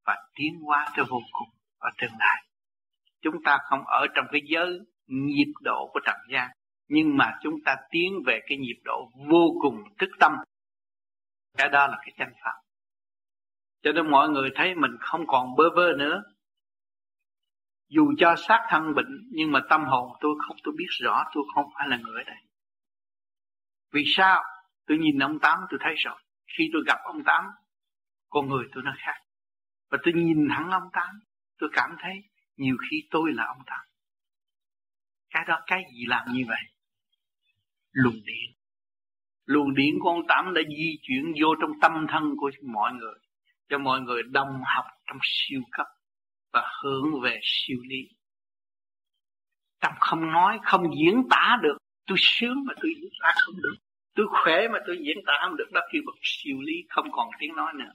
và tiến hóa tới vô cùng ở tương lai. Chúng ta không ở trong cái giới nhịp độ của trần gian, nhưng mà chúng ta tiến về cái nhịp độ vô cùng thức tâm. Cái đó là cái chân pháp. Cho nên mọi người thấy mình không còn bơ vơ nữa. Dù cho xác thân bệnh, nhưng mà tâm hồn tôi không, tôi biết rõ, tôi không phải là người ở đây. Vì sao? Tôi nhìn ông tám, tôi thấy rồi. Khi tôi gặp ông tám, con người tôi nó khác. Và tôi nhìn thẳng ông tám tôi cảm thấy nhiều khi tôi là ông thần cái đó, cái gì làm như vậy? Luồng điện. Luồng điện của ông tám đã di chuyển vô trong tâm thân của mọi người, cho mọi người đồng học trong siêu cấp và hướng về siêu lý. Tâm không nói, không diễn tả được. Tôi sướng mà tôi diễn tả không được. Tôi khỏe mà tôi diễn tả không được. Đó kêu bậc siêu lý, không còn tiếng nói nữa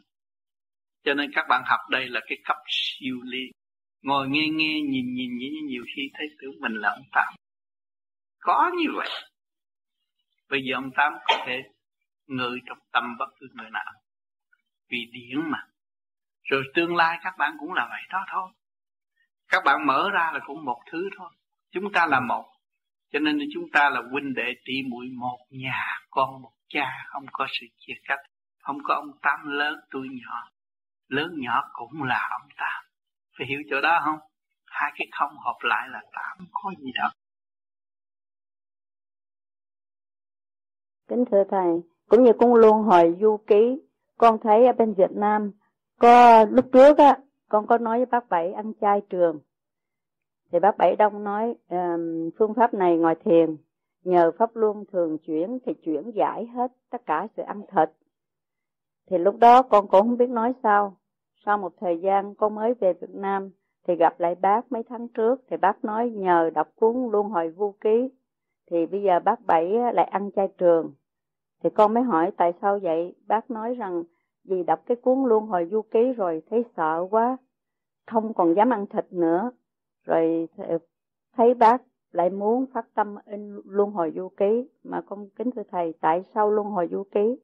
cho nên các bạn học đây là cái cấp siêu ly ngồi nghe nghe, nhìn nhìn như nhiều khi thấy tưởng mình là ông tám. Có như vậy. Bây giờ ông tám có thể ngự trong tâm bất cứ người nào. Vì điển mà. Rồi tương lai các bạn cũng là vậy đó thôi. Các bạn mở ra là cũng một thứ thôi. Chúng ta là một. Cho nên chúng ta là huynh đệ tỷ muội một nhà, con một cha, không có sự chia cách. Không có ông tám lớn tôi nhỏ lớn nhỏ cũng là ông tám. Phải hiểu chỗ đó không? Hai cái không hợp lại là tám có gì đâu. Kính thưa thầy cũng như con luôn hồi du ký con thấy ở bên Việt Nam có lúc trước á con có nói với bác bảy ăn chay trường. Thì bác bảy đông nói um, phương pháp này ngoài thiền nhờ pháp luân thường chuyển thì chuyển giải hết tất cả sự ăn thịt. Thì lúc đó con cũng không biết nói sao sau một thời gian con mới về Việt Nam thì gặp lại bác mấy tháng trước thì bác nói nhờ đọc cuốn luân hồi vô ký. Thì bây giờ bác bảy lại ăn chay trường. Thì con mới hỏi tại sao vậy? Bác nói rằng vì đọc cái cuốn luân hồi vô ký rồi thấy sợ quá, không còn dám ăn thịt nữa. Rồi thấy bác lại muốn phát tâm in luân hồi du ký. Mà con kính thưa thầy, tại sao luân hồi du ký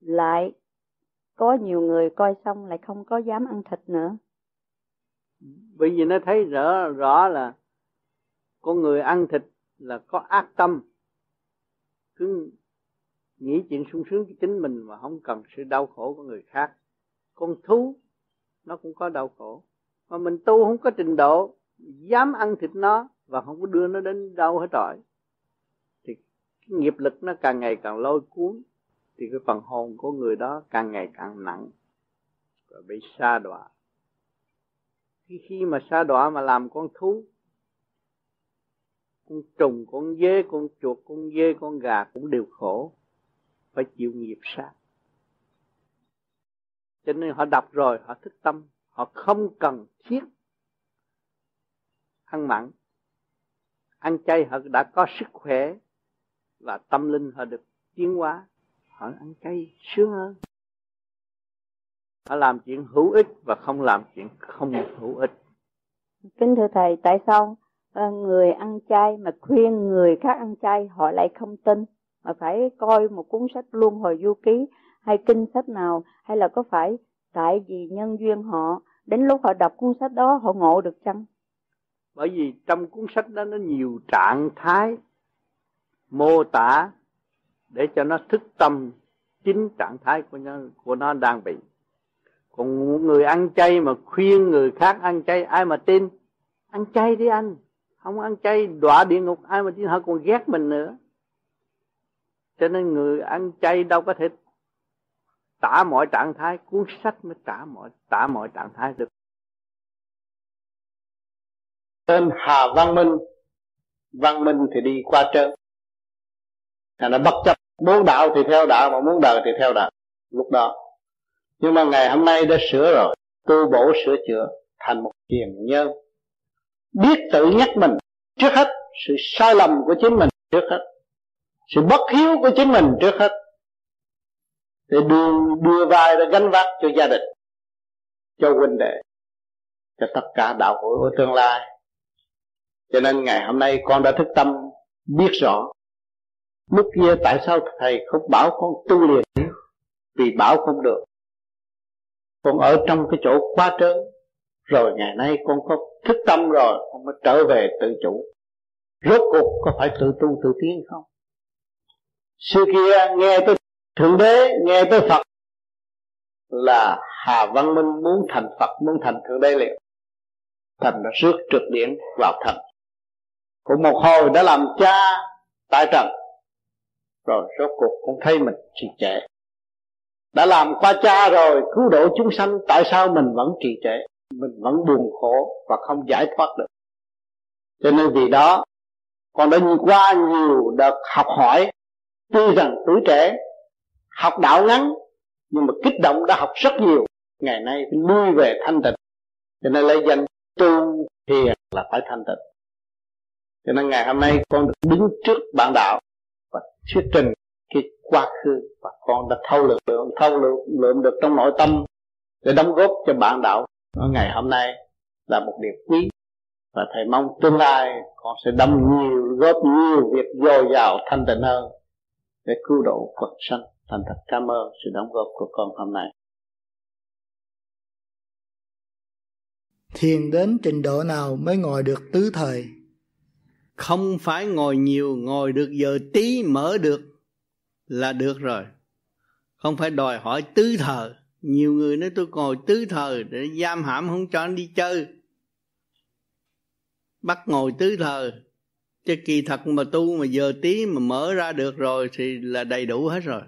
lại có nhiều người coi xong lại không có dám ăn thịt nữa. Bởi vì nó thấy rõ rõ là con người ăn thịt là có ác tâm. Cứ nghĩ chuyện sung sướng cho chính mình mà không cần sự đau khổ của người khác. Con thú, nó cũng có đau khổ. Mà mình tu không có trình độ, dám ăn thịt nó và không có đưa nó đến đâu hết rồi, thì cái nghiệp lực nó càng ngày càng lôi cuốn thì cái phần hồn của người đó càng ngày càng nặng và bị sa đọa. Khi khi mà sa đọa mà làm con thú, con trùng, con dế, con chuột, con dê, con gà cũng đều khổ, phải chịu nghiệp sát cho nên họ đọc rồi, họ thức tâm, họ không cần thiết ăn mặn. Ăn chay họ đã có sức khỏe và tâm linh họ được tiến hóa họ ăn chay sướng hơn. Họ làm chuyện hữu ích và không làm chuyện không hữu ích. Kính thưa thầy tại sao ờ, người ăn chay mà khuyên người khác ăn chay họ lại không tin? Mà phải coi một cuốn sách luân hồi du ký hay kinh sách nào hay là có phải tại vì nhân duyên họ đến lúc họ đọc cuốn sách đó họ ngộ được chăng? Bởi vì trong cuốn sách đó nó nhiều trạng thái mô tả để cho nó thức tâm chính trạng thái của nó của nó đang bị. Còn người ăn chay mà khuyên người khác ăn chay, ai mà tin? Ăn chay đi anh. Không ăn chay, đọa địa ngục, ai mà tin? Họ còn ghét mình nữa. Cho nên người ăn chay đâu có thể tả mọi trạng thái, cuốn sách mới tả mọi tả mọi trạng thái được. Tên Hà Văn Minh. Văn Minh thì đi qua trơn. Là nó bất chấp muốn đạo thì theo đạo, mà muốn đời thì theo đạo lúc đó. Nhưng mà ngày hôm nay đã sửa rồi. Tu bổ sửa chữa thành một hiền nhân. Biết tự nhắc mình trước hết sự sai lầm của chính mình trước hết. Sự bất hiếu của chính mình trước hết. Để đưa đưa vai ra gánh vác cho gia đình, cho huynh đệ, cho tất cả đạo hội của tương lai. Cho nên ngày hôm nay con đã thức tâm biết rõ lúc kia tại sao thầy không bảo con tu liền vì bảo không được. Con ở trong cái chỗ quá trớn. Rồi ngày nay con có thức tâm rồi, con mới trở về tự chủ. Rốt cuộc có phải tự tu tự tiến không? Xưa kia nghe tới thượng đế, nghe tới phật là hà văn minh muốn thành phật, muốn thành thượng đế liền. Thành đã rước trượt điển vào thành. Cũng một hồi đã làm cha tại trần rồi rốt cuộc cũng thấy mình trì trệ. Đã làm qua cha rồi, cứu độ chúng sanh, tại sao mình vẫn trì trệ? Mình vẫn buồn khổ và không giải thoát được. Cho nên vì đó, con đã qua nhiều đợt học hỏi, tuy rằng tuổi trẻ, học đạo ngắn, nhưng mà kích động đã học rất nhiều. Ngày nay phải lui về thanh tịnh. Cho nên lấy danh tu thiền là phải thanh tịnh. Cho nên ngày hôm nay con được đứng trước bạn đạo thuyết trình cái quá khứ và con đã thâu lượng thâu lượng, lượng được trong nội tâm để đóng góp cho bạn đạo. Ở ngày hôm nay là một điều quý và thầy mong tương lai con sẽ đâm nhiều góp nhiều việc dồi dào thanh tịnh hơn để cứu độ Phật sanh. Thành thật cảm ơn sự đóng góp của con hôm nay. Thiền đến trình độ nào mới ngồi được tứ thời? Không phải ngồi nhiều, ngồi được giờ tí mở được là được rồi. Không phải đòi hỏi tứ thờ. Nhiều người nói tôi ngồi tứ thờ để giam hãm không cho anh đi chơi. Bắt ngồi tứ thờ. Chứ kỳ thật mà tu mà giờ tí mà mở ra được rồi thì là đầy đủ hết rồi.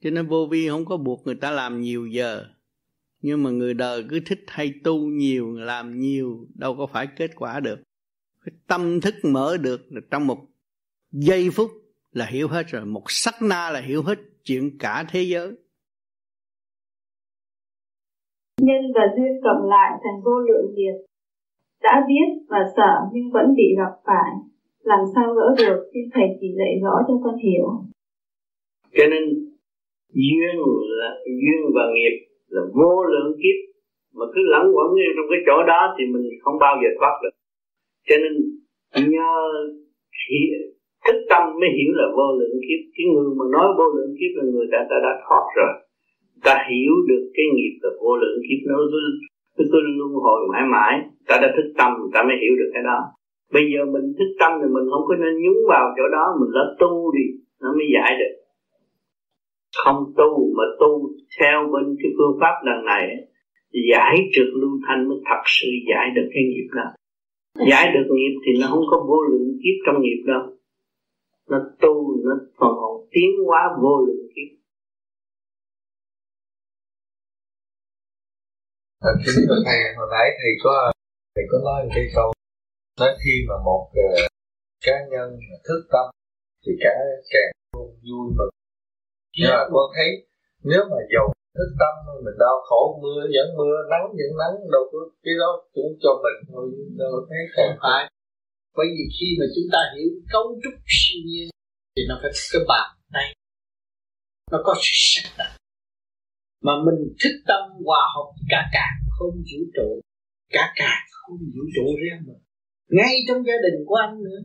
Cho nên vô vi không có buộc người ta làm nhiều giờ. Nhưng mà người đời cứ thích hay tu nhiều, làm nhiều, đâu có phải kết quả được cái tâm thức mở được là trong một giây phút là hiểu hết rồi. Một sắc na là hiểu hết chuyện cả thế giới. Nhân và duyên cộng lại thành vô lượng nghiệp. Đã biết và sợ nhưng vẫn bị gặp phải. Làm sao gỡ được xin thầy chỉ dạy rõ cho con hiểu? Cho nên duyên là duyên và nghiệp là vô lượng kiếp. Mà cứ lẫn quẩn trong cái chỗ đó thì mình không bao giờ thoát được cho nên nhờ thức tâm mới hiểu là vô lượng kiếp. Cái người mà nói vô lượng kiếp là người đã ta đã thoát rồi. Ta hiểu được cái nghiệp là vô lượng kiếp. Nó cứ cứ, cứ luân hồi mãi mãi. Ta đã thức tâm ta mới hiểu được cái đó. Bây giờ mình thức tâm thì mình không có nên nhúng vào chỗ đó. Mình lớp tu đi nó mới giải được. Không tu mà tu theo bên cái phương pháp lần này giải trượt lưu thanh mới thật sự giải được cái nghiệp đó giải được nghiệp thì nó không có vô lượng kiếp trong nghiệp đâu. Nó tu nó còn còn tiến hóa vô lượng kiếp. À, kính thưa thầy hồi nãy thầy có thầy có nói một cái câu nói khi mà một uh, cá nhân thức tâm thì cả càng vui mừng. Nhưng mà con thấy nếu mà giàu thức tâm mình đau khổ, mưa vẫn mưa, nắng vẫn nắng, đâu có cái đó cũng cho mình thôi, đâu thấy không phải bởi vì khi mà chúng ta hiểu cấu trúc siêu nhiên thì nó phải cái bàn tay, nó có sự sắc đặt mà mình thức tâm hòa hợp cả cả không vũ trụ, cả cả không vũ trụ riêng mình ngay trong gia đình của anh nữa,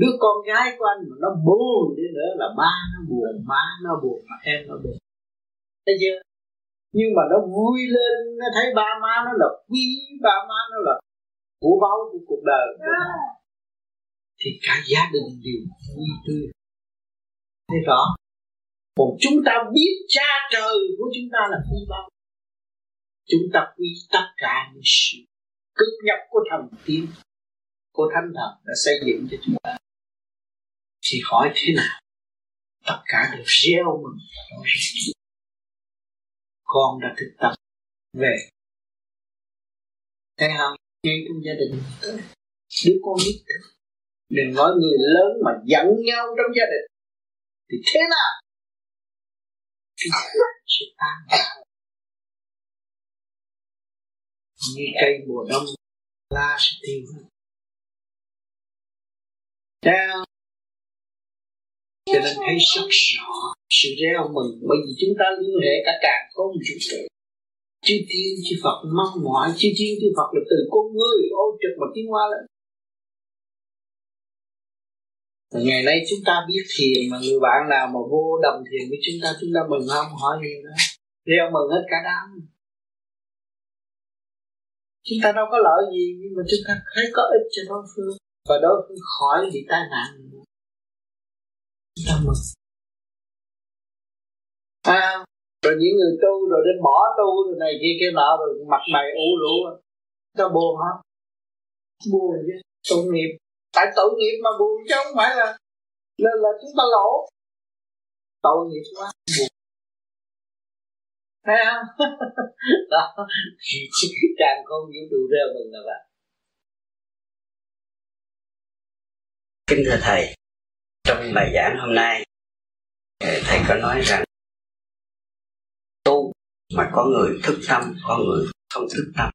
đứa con gái của anh mà nó buồn đi nữa là ba nó buồn, má nó buồn mà em nó buồn. Thấy chưa nhưng mà nó vui lên nó thấy ba má nó là quý ba má nó là của báu của cuộc đời của nó. Thì cả gia đình đều vui tươi. Thấy rõ. Còn chúng ta biết cha trời của chúng ta là quý báu. Chúng ta quy tất cả những sự cực nhập của thần tiên của thánh thần đã xây dựng cho chúng ta. Thì hỏi thế nào? Tất cả đều gieo mừng và nói rất con đã thực tập về. Thấy không ngay trong gia đình đứa con biết đừng nói người lớn mà giận nhau trong gia đình. Thì thế nào? Sẽ tan như cây mùa đông, la sẽ tiêu hết cho nên thấy rất rõ sự reo mừng bởi vì chúng ta liên hệ cả càng không vũ trụ chư tiên chư Phật mong mỏi chư tiên chư Phật là từ con người ô trực mà tiến hóa lên. Và ngày nay chúng ta biết thiền mà người bạn nào mà vô đồng thiền với chúng ta chúng ta mừng không hỏi gì nữa. Reo mừng hết cả đám. Chúng ta đâu có lợi gì, nhưng mà chúng ta thấy có ích cho đối phương. Và đối phương khỏi bị tai nạn chúng ta mừng à, rồi những người tu rồi đến bỏ tu rồi này kia kia nọ rồi mặt mày ủ rũ. Ta buồn hả? Buồn chứ tội nghiệp. Tại tội nghiệp mà buồn chứ không phải là là, là chúng ta lỗ. Tội nghiệp quá buồn. Thấy không? Đó. Càng không vũ trụ rêu mừng là vậy kính thưa thầy trong bài giảng hôm nay thầy có nói rằng tu mà có người thức tâm có người không thức tâm.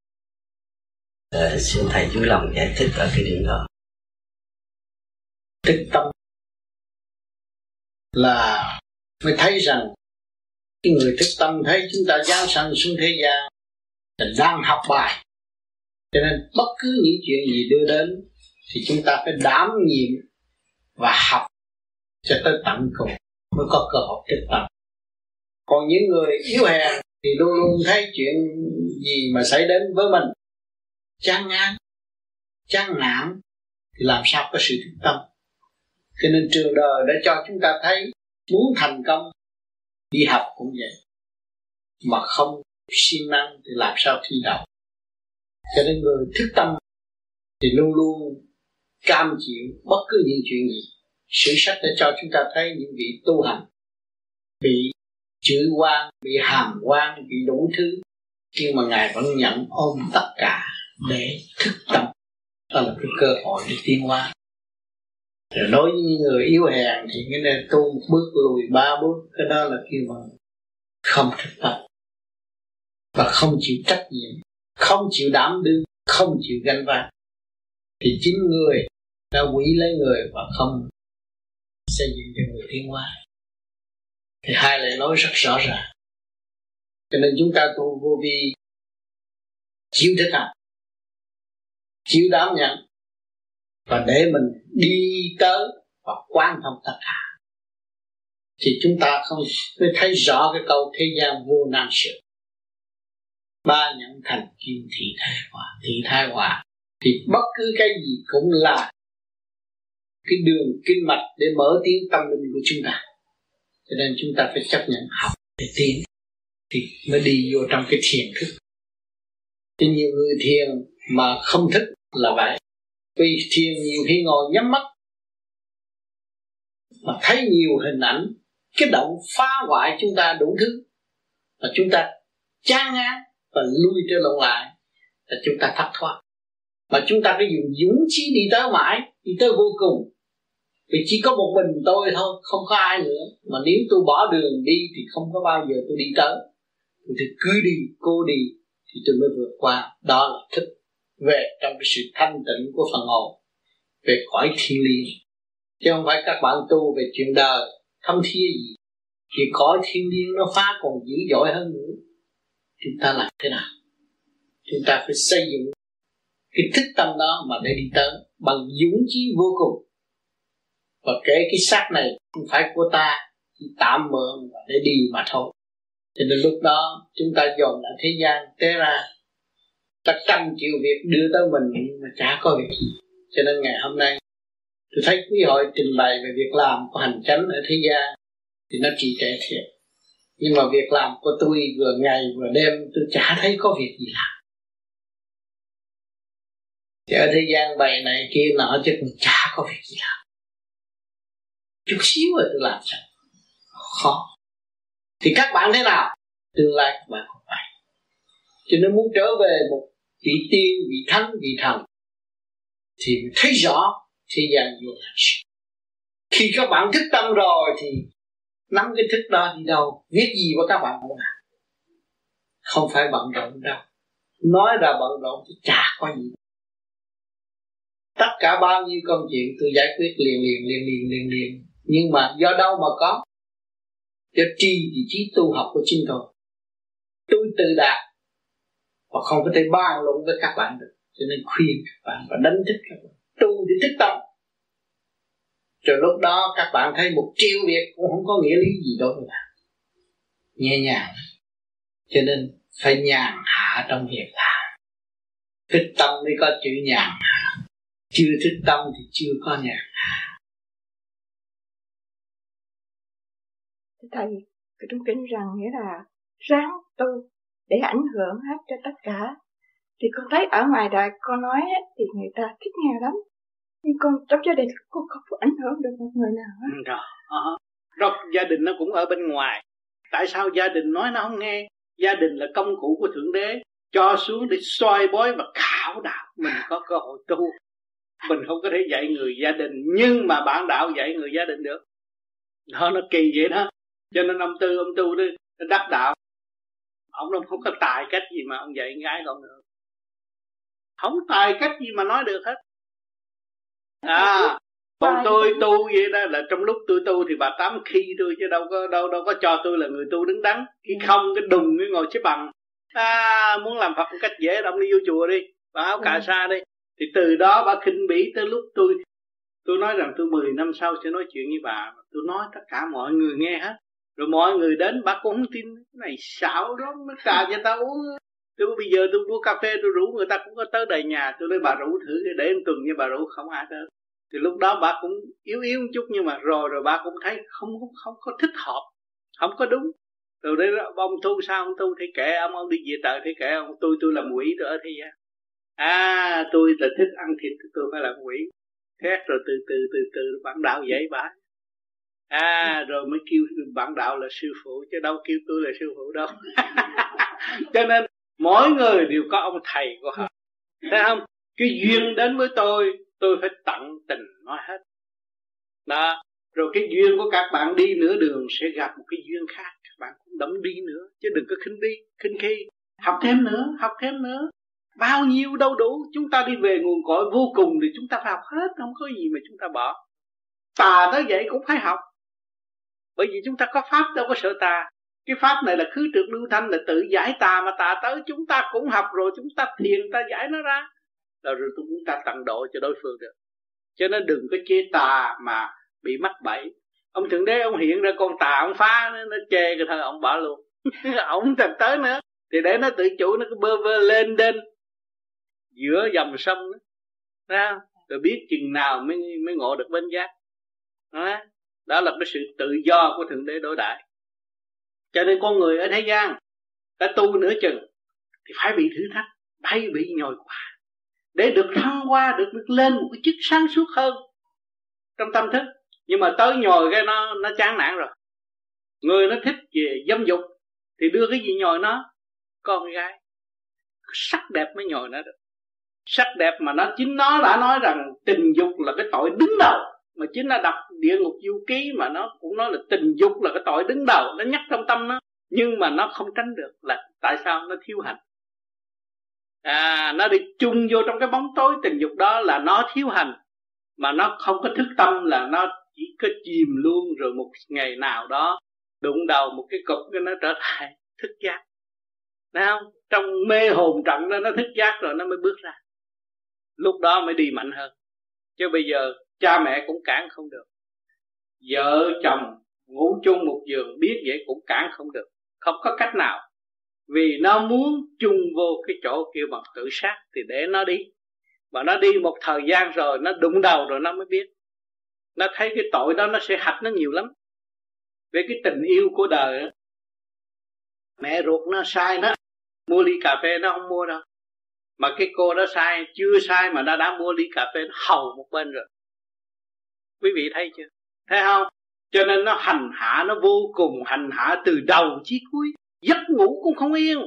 À, xin thầy vui lòng giải thích ở cái điểm đó. Thức tâm là mới thấy rằng cái người thức tâm thấy chúng ta giáng sanh xuống thế gian là đang học bài. Cho nên bất cứ những chuyện gì đưa đến thì chúng ta phải đảm nhiệm và học cho tới tận cùng, mới có cơ hội thức tâm còn những người yếu hèn thì luôn luôn thấy chuyện gì mà xảy đến với mình. Chán ngán, chán nản thì làm sao có sự thức tâm. Cho nên trường đời đã cho chúng ta thấy muốn thành công, đi học cũng vậy. Mà không siêng năng thì làm sao thi đậu. Cho nên người thức tâm thì luôn luôn cam chịu bất cứ những chuyện gì sử sách đã cho chúng ta thấy những vị tu hành bị chửi quan bị hàm quan bị đủ thứ, nhưng mà ngài vẫn nhận ôm tất cả để thức tâm. Đó là cái cơ hội để tiến hóa. Rồi đối với những người yếu hèn thì cái này tu một bước lùi ba bước, cái đó là kêu mà không thực tập và không chịu trách nhiệm, không chịu đảm đương, không chịu gánh vác. Thì chính người đã quỷ lấy người và không xây dựng cho người tiến hóa. Thì hai lời nói rất rõ ràng. Cho nên chúng ta tu vô vi, chiếu thức hành chiếu đám nhận và để mình đi tới và quan thông tất cả thì chúng ta không mới thấy rõ cái câu thế gian vô năng sự. Ba nhận thành kim, thị thái hòa. Thị thái hòa thì bất cứ cái gì cũng là cái đường kinh mạch để mở tiếng tâm linh của chúng ta. Cho nên chúng ta phải chấp nhận học để tiến thì mới đi vô trong cái thiền thức. Thì nhiều người thiền mà không thích là vậy. Vì thiền nhiều khi ngồi nhắm mắt, mà thấy nhiều hình ảnh, cái động phá hoại chúng ta đủ thứ. Mà chúng ta chán ngán và lui trở lộn lại, là chúng ta thất thoát. Mà chúng ta phải dùng dũng chí đi tới mãi, đi tới vô cùng vì chỉ có một mình tôi thôi, không có ai nữa. Mà nếu tôi bỏ đường đi thì không có bao giờ tôi đi tới. Tôi thì cứ đi, cô đi, thì tôi mới vượt qua. Đó là thức về trong cái sự thanh tịnh của phần hồn, về cõi thiên liêng. Chứ không phải các bạn tu về chuyện đời, thâm thia gì. Thì cõi thiên liêng nó phá còn dữ dội hơn nữa. Chúng ta làm thế nào? Chúng ta phải xây dựng cái thức tâm đó mà để đi tới bằng dũng chí vô cùng và kể cái xác này không phải của ta, chỉ tạm mượn và để đi mà thôi. Cho nên lúc đó chúng ta dồn lại thế gian té ra. Ta trăm triệu việc đưa tới mình mà chả có việc gì. Cho nên ngày hôm nay, tôi thấy quý hội trình bày về việc làm của hành chánh ở thế gian, thì nó trì trệ thiệt. Nhưng mà việc làm của tôi vừa ngày vừa đêm, tôi chả thấy có việc gì làm. Thì ở thế gian bày này kia nọ chứ cũng chả có việc gì làm chút xíu rồi tôi làm sao? Khó. Thì các bạn thế nào? Tương lai các bạn cũng phải. Cho nên muốn trở về một vị tiên, vị thánh, vị thần, thì thấy rõ thế gian vô hạn khi các bạn thức tâm rồi thì nắm cái thức đó đi đâu, viết gì của các bạn cũng làm. Không phải bận rộn đâu. Nói ra bận rộn thì chả có gì. Tất cả bao nhiêu công chuyện tôi giải quyết liền liền liền liền liền liền nhưng mà do đâu mà có? Do tri thì trí tu học của chính tôi. Tôi tự đạt và không có thể bàn luận với các bạn được. Cho nên khuyên các bạn và đánh thức các bạn. Tu để thức tâm. Rồi lúc đó các bạn thấy một triệu việc cũng không có nghĩa lý gì đối với bạn. Nhẹ nhàng. Cho nên phải nhàn hạ trong việc làm. Thức tâm mới có chữ nhàn hạ. Chưa thức tâm thì chưa có nhàn hạ. Thầy cái trung kính rằng nghĩa là ráng tu để ảnh hưởng hết cho tất cả. Thì con thấy ở ngoài đời con nói thì người ta thích nghe lắm. Nhưng con, trong gia đình con không có ảnh hưởng được một người nào hết. Ừ, rồi ờ. uh rồi gia đình nó cũng ở bên ngoài. Tại sao gia đình nói nó không nghe? Gia đình là công cụ của thượng đế, cho xuống để soi bói và khảo đạo mình có cơ hội tu. Mình không có thể dạy người gia đình, nhưng mà bản đạo dạy người gia đình được. Đó, nó kỳ vậy đó cho nên ông tư ông tu đó đắc đạo. Ông đâu không có tài cách gì mà ông dạy gái con được. Không tài cách gì mà nói được hết. À còn tôi tu vậy đó là trong lúc tôi tu thì bà tám khi tôi chứ đâu có đâu đâu có cho tôi là người tu đứng đắn. Khi ừ. không cái đùng cái ngồi xếp bằng. À muốn làm phật một cách dễ ông đi vô chùa đi bà áo cà ừ. sa đi. Thì từ đó bà khinh bỉ tới lúc tôi tôi nói rằng tôi 10 năm sau sẽ nói chuyện với bà. Tôi nói tất cả mọi người nghe hết rồi mọi người đến bà cũng không tin. Cái này xạo đó nó trà cho ta uống. Tôi bây giờ tôi mua cà phê, tôi rủ người ta cũng có tới đầy nhà. Tôi nói bà rủ thử, để em tuần như bà rủ, không ai tới. Thì lúc đó bà cũng yếu yếu một chút, nhưng mà rồi rồi bà cũng thấy không không không có thích hợp, không có đúng. Rồi đấy ông tu sao? Ông tu thì kệ ông ông đi về trời thì kệ ông. Tôi tôi làm quỷ tôi ở thế gian à tôi là thích ăn thịt, tôi phải làm quỷ. Thét rồi từ từ từ từ bạn đạo dạy bãi à rồi mới kêu bạn đạo là sư phụ, chứ đâu kêu tôi là sư phụ đâu. Cho nên mỗi người đều có ông thầy của họ. Thấy không? Cái duyên đến với tôi tôi phải tận tình nói hết. Đó. Rồi cái duyên của các bạn đi nửa đường sẽ gặp một cái duyên khác. Các bạn cũng đấm đi nữa, chứ đừng có khinh đi, khinh khi. Học thêm nữa, học thêm nữa. Bao nhiêu đâu đủ, chúng ta đi về nguồn cội vô cùng thì chúng ta phải học hết, không có gì mà chúng ta bỏ. Tà tới vậy cũng phải học bởi vì chúng ta có pháp đâu có sợ tà. Cái pháp này là khứ trượt lưu thanh là tự giải tà mà tà tới chúng ta cũng học rồi chúng ta thiền ta giải nó ra. Rồi, chúng ta tận độ cho đối phương được. Cho nên đừng có chế tà mà bị mắc bẫy. Ông thượng đế ông hiện ra con tà ông phá nó, nó chê cái thằng ông bỏ luôn. Ông thật tới nữa. Thì để nó tự chủ nó cứ bơ vơ lên đên giữa dòng sông đó, đó. rồi biết chừng nào mới mới ngộ được bên giác. Đó đó là cái sự tự do của thượng đế đối đại cho nên con người ở thế gian đã tu nửa chừng thì phải bị thử thách, phải bị nhồi quả để được thăng qua được được lên một cái chức sáng suốt hơn trong tâm thức. Nhưng mà tới nhồi cái nó nó chán nản rồi. Người nó thích về dâm dục thì đưa cái gì nhồi nó? Con gái. Sắc đẹp mới nhồi nó được. Sắc đẹp mà nó, chính nó đã nói rằng tình dục là cái tội đứng đầu mà chính nó đặt địa ngục du ký mà nó cũng nói là tình dục là cái tội đứng đầu, nó nhắc trong tâm nó. Nhưng mà nó không tránh được là tại sao nó thiếu hành à nó đi chung vô trong cái bóng tối tình dục đó là nó thiếu hành mà nó không có thức tâm là nó chỉ có chìm luôn rồi một ngày nào đó đụng đầu một cái cục nó trở lại thức giác. Thấy không? Trong mê hồn trận đó nó thức giác rồi nó mới bước ra. Lúc đó mới đi mạnh hơn. Chứ bây giờ cha mẹ cũng cản không được. Vợ chồng ngủ chung một giường biết vậy cũng cản không được. Không có cách nào. Vì nó muốn chung vô cái chỗ kêu bằng tự sát Thì để nó đi. Mà nó đi một thời gian rồi, Nó đụng đầu rồi nó mới biết. Nó thấy cái tội đó nó sẽ hạch nó nhiều lắm. Về cái tình yêu của đời đó. Mẹ ruột nó sai nó, Mua ly cà phê nó không mua đâu. Mà cái cô đó sai, Chưa sai mà nó đã mua ly cà phê Nó hầu một bên rồi. Quý vị thấy chưa? Thấy không? Cho nên nó hành hạ, nó vô cùng hành hạ từ đầu chí cuối. Giấc ngủ cũng không yên.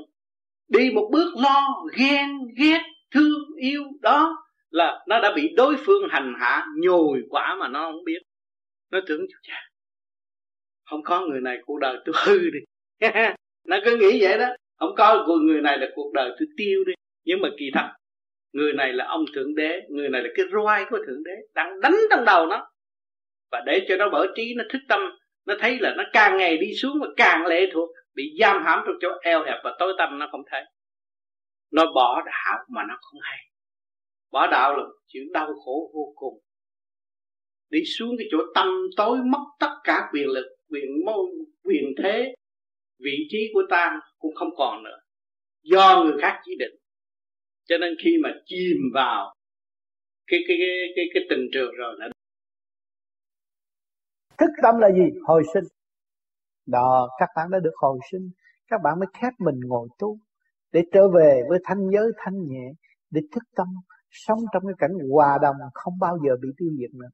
Đi một bước lo, ghen, ghét, thương, yêu. Đó là nó đã bị đối phương hành hạ, nhồi quả mà nó không biết. Nó tưởng chú cha không có người này cuộc đời tôi hư đi. Nó cứ nghĩ vậy đó. Không có người này là cuộc đời tôi tiêu đi. Nhưng mà kỳ thật, người này là ông thượng đế, người này là cái roi của thượng đế đang đánh trong đầu nó và để cho nó mở trí nó thức tâm nó thấy là nó càng ngày đi xuống và càng lệ thuộc bị giam hãm trong chỗ eo hẹp và tối tăm nó không thấy. Nó bỏ đạo mà nó không hay. Bỏ đạo là chuyện đau khổ vô cùng. Đi xuống cái chỗ tâm tối mất tất cả quyền lực quyền môn quyền thế vị trí của ta cũng không còn nữa. Do người khác chỉ định. Cho nên khi mà chìm vào cái cái cái cái, cái tình trường rồi là thức tâm là gì? Hồi sinh. Đó, các bạn đã được hồi sinh. Các bạn mới khép mình ngồi tu để trở về với thanh giới thanh nhẹ, để thức tâm, sống trong cái cảnh hòa đồng, không bao giờ bị tiêu diệt nữa.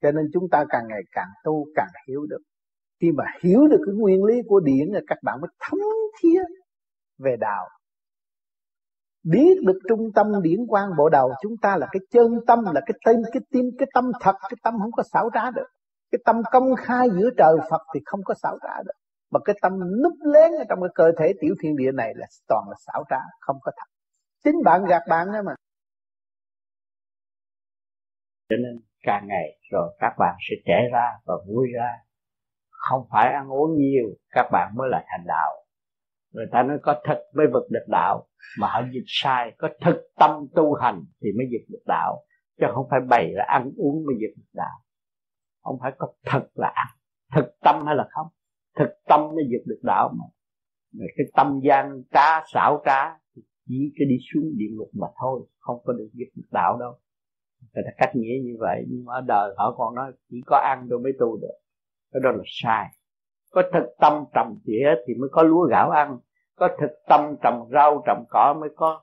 Cho nên chúng ta càng ngày càng tu, càng hiểu được. Khi mà hiểu được cái nguyên lý của điển là các bạn mới thấm thía về đạo biết được trung tâm điển quang bộ đầu, chúng ta là cái chân tâm, là cái tên, cái tim, cái tâm thật, cái tâm không có xảo trá được. Cái tâm công khai giữa trời Phật thì không có xảo trá được. Mà cái tâm núp lén ở trong cái cơ thể tiểu thiên địa này là toàn là xảo trá, không có thật. Chính bạn gạt bạn đó mà. Cho nên càng ngày rồi các bạn sẽ trẻ ra và vui ra. Không phải ăn uống nhiều, các bạn mới là thành đạo người ta nói có thực mới vực được đạo. Mà họ dịch sai, có thực tâm tu hành thì mới dịch được đạo. Chứ không phải bày là ăn uống mới dịch được đạo. Không phải có thật là ăn. Thực tâm hay là không? Thực tâm mới dịch được đạo mà. Cái tâm gian trá, xảo trá chỉ cái đi xuống địa ngục mà thôi. Không có được dịch được đạo đâu. Người ta cách nghĩa như vậy, nhưng mà ở đời họ còn nói chỉ có ăn tôi mới tu được. Cái đó là sai. Có thực tâm trầm tỉa thì mới có lúa gạo ăn có thực tâm trồng rau, trồng cỏ mới có.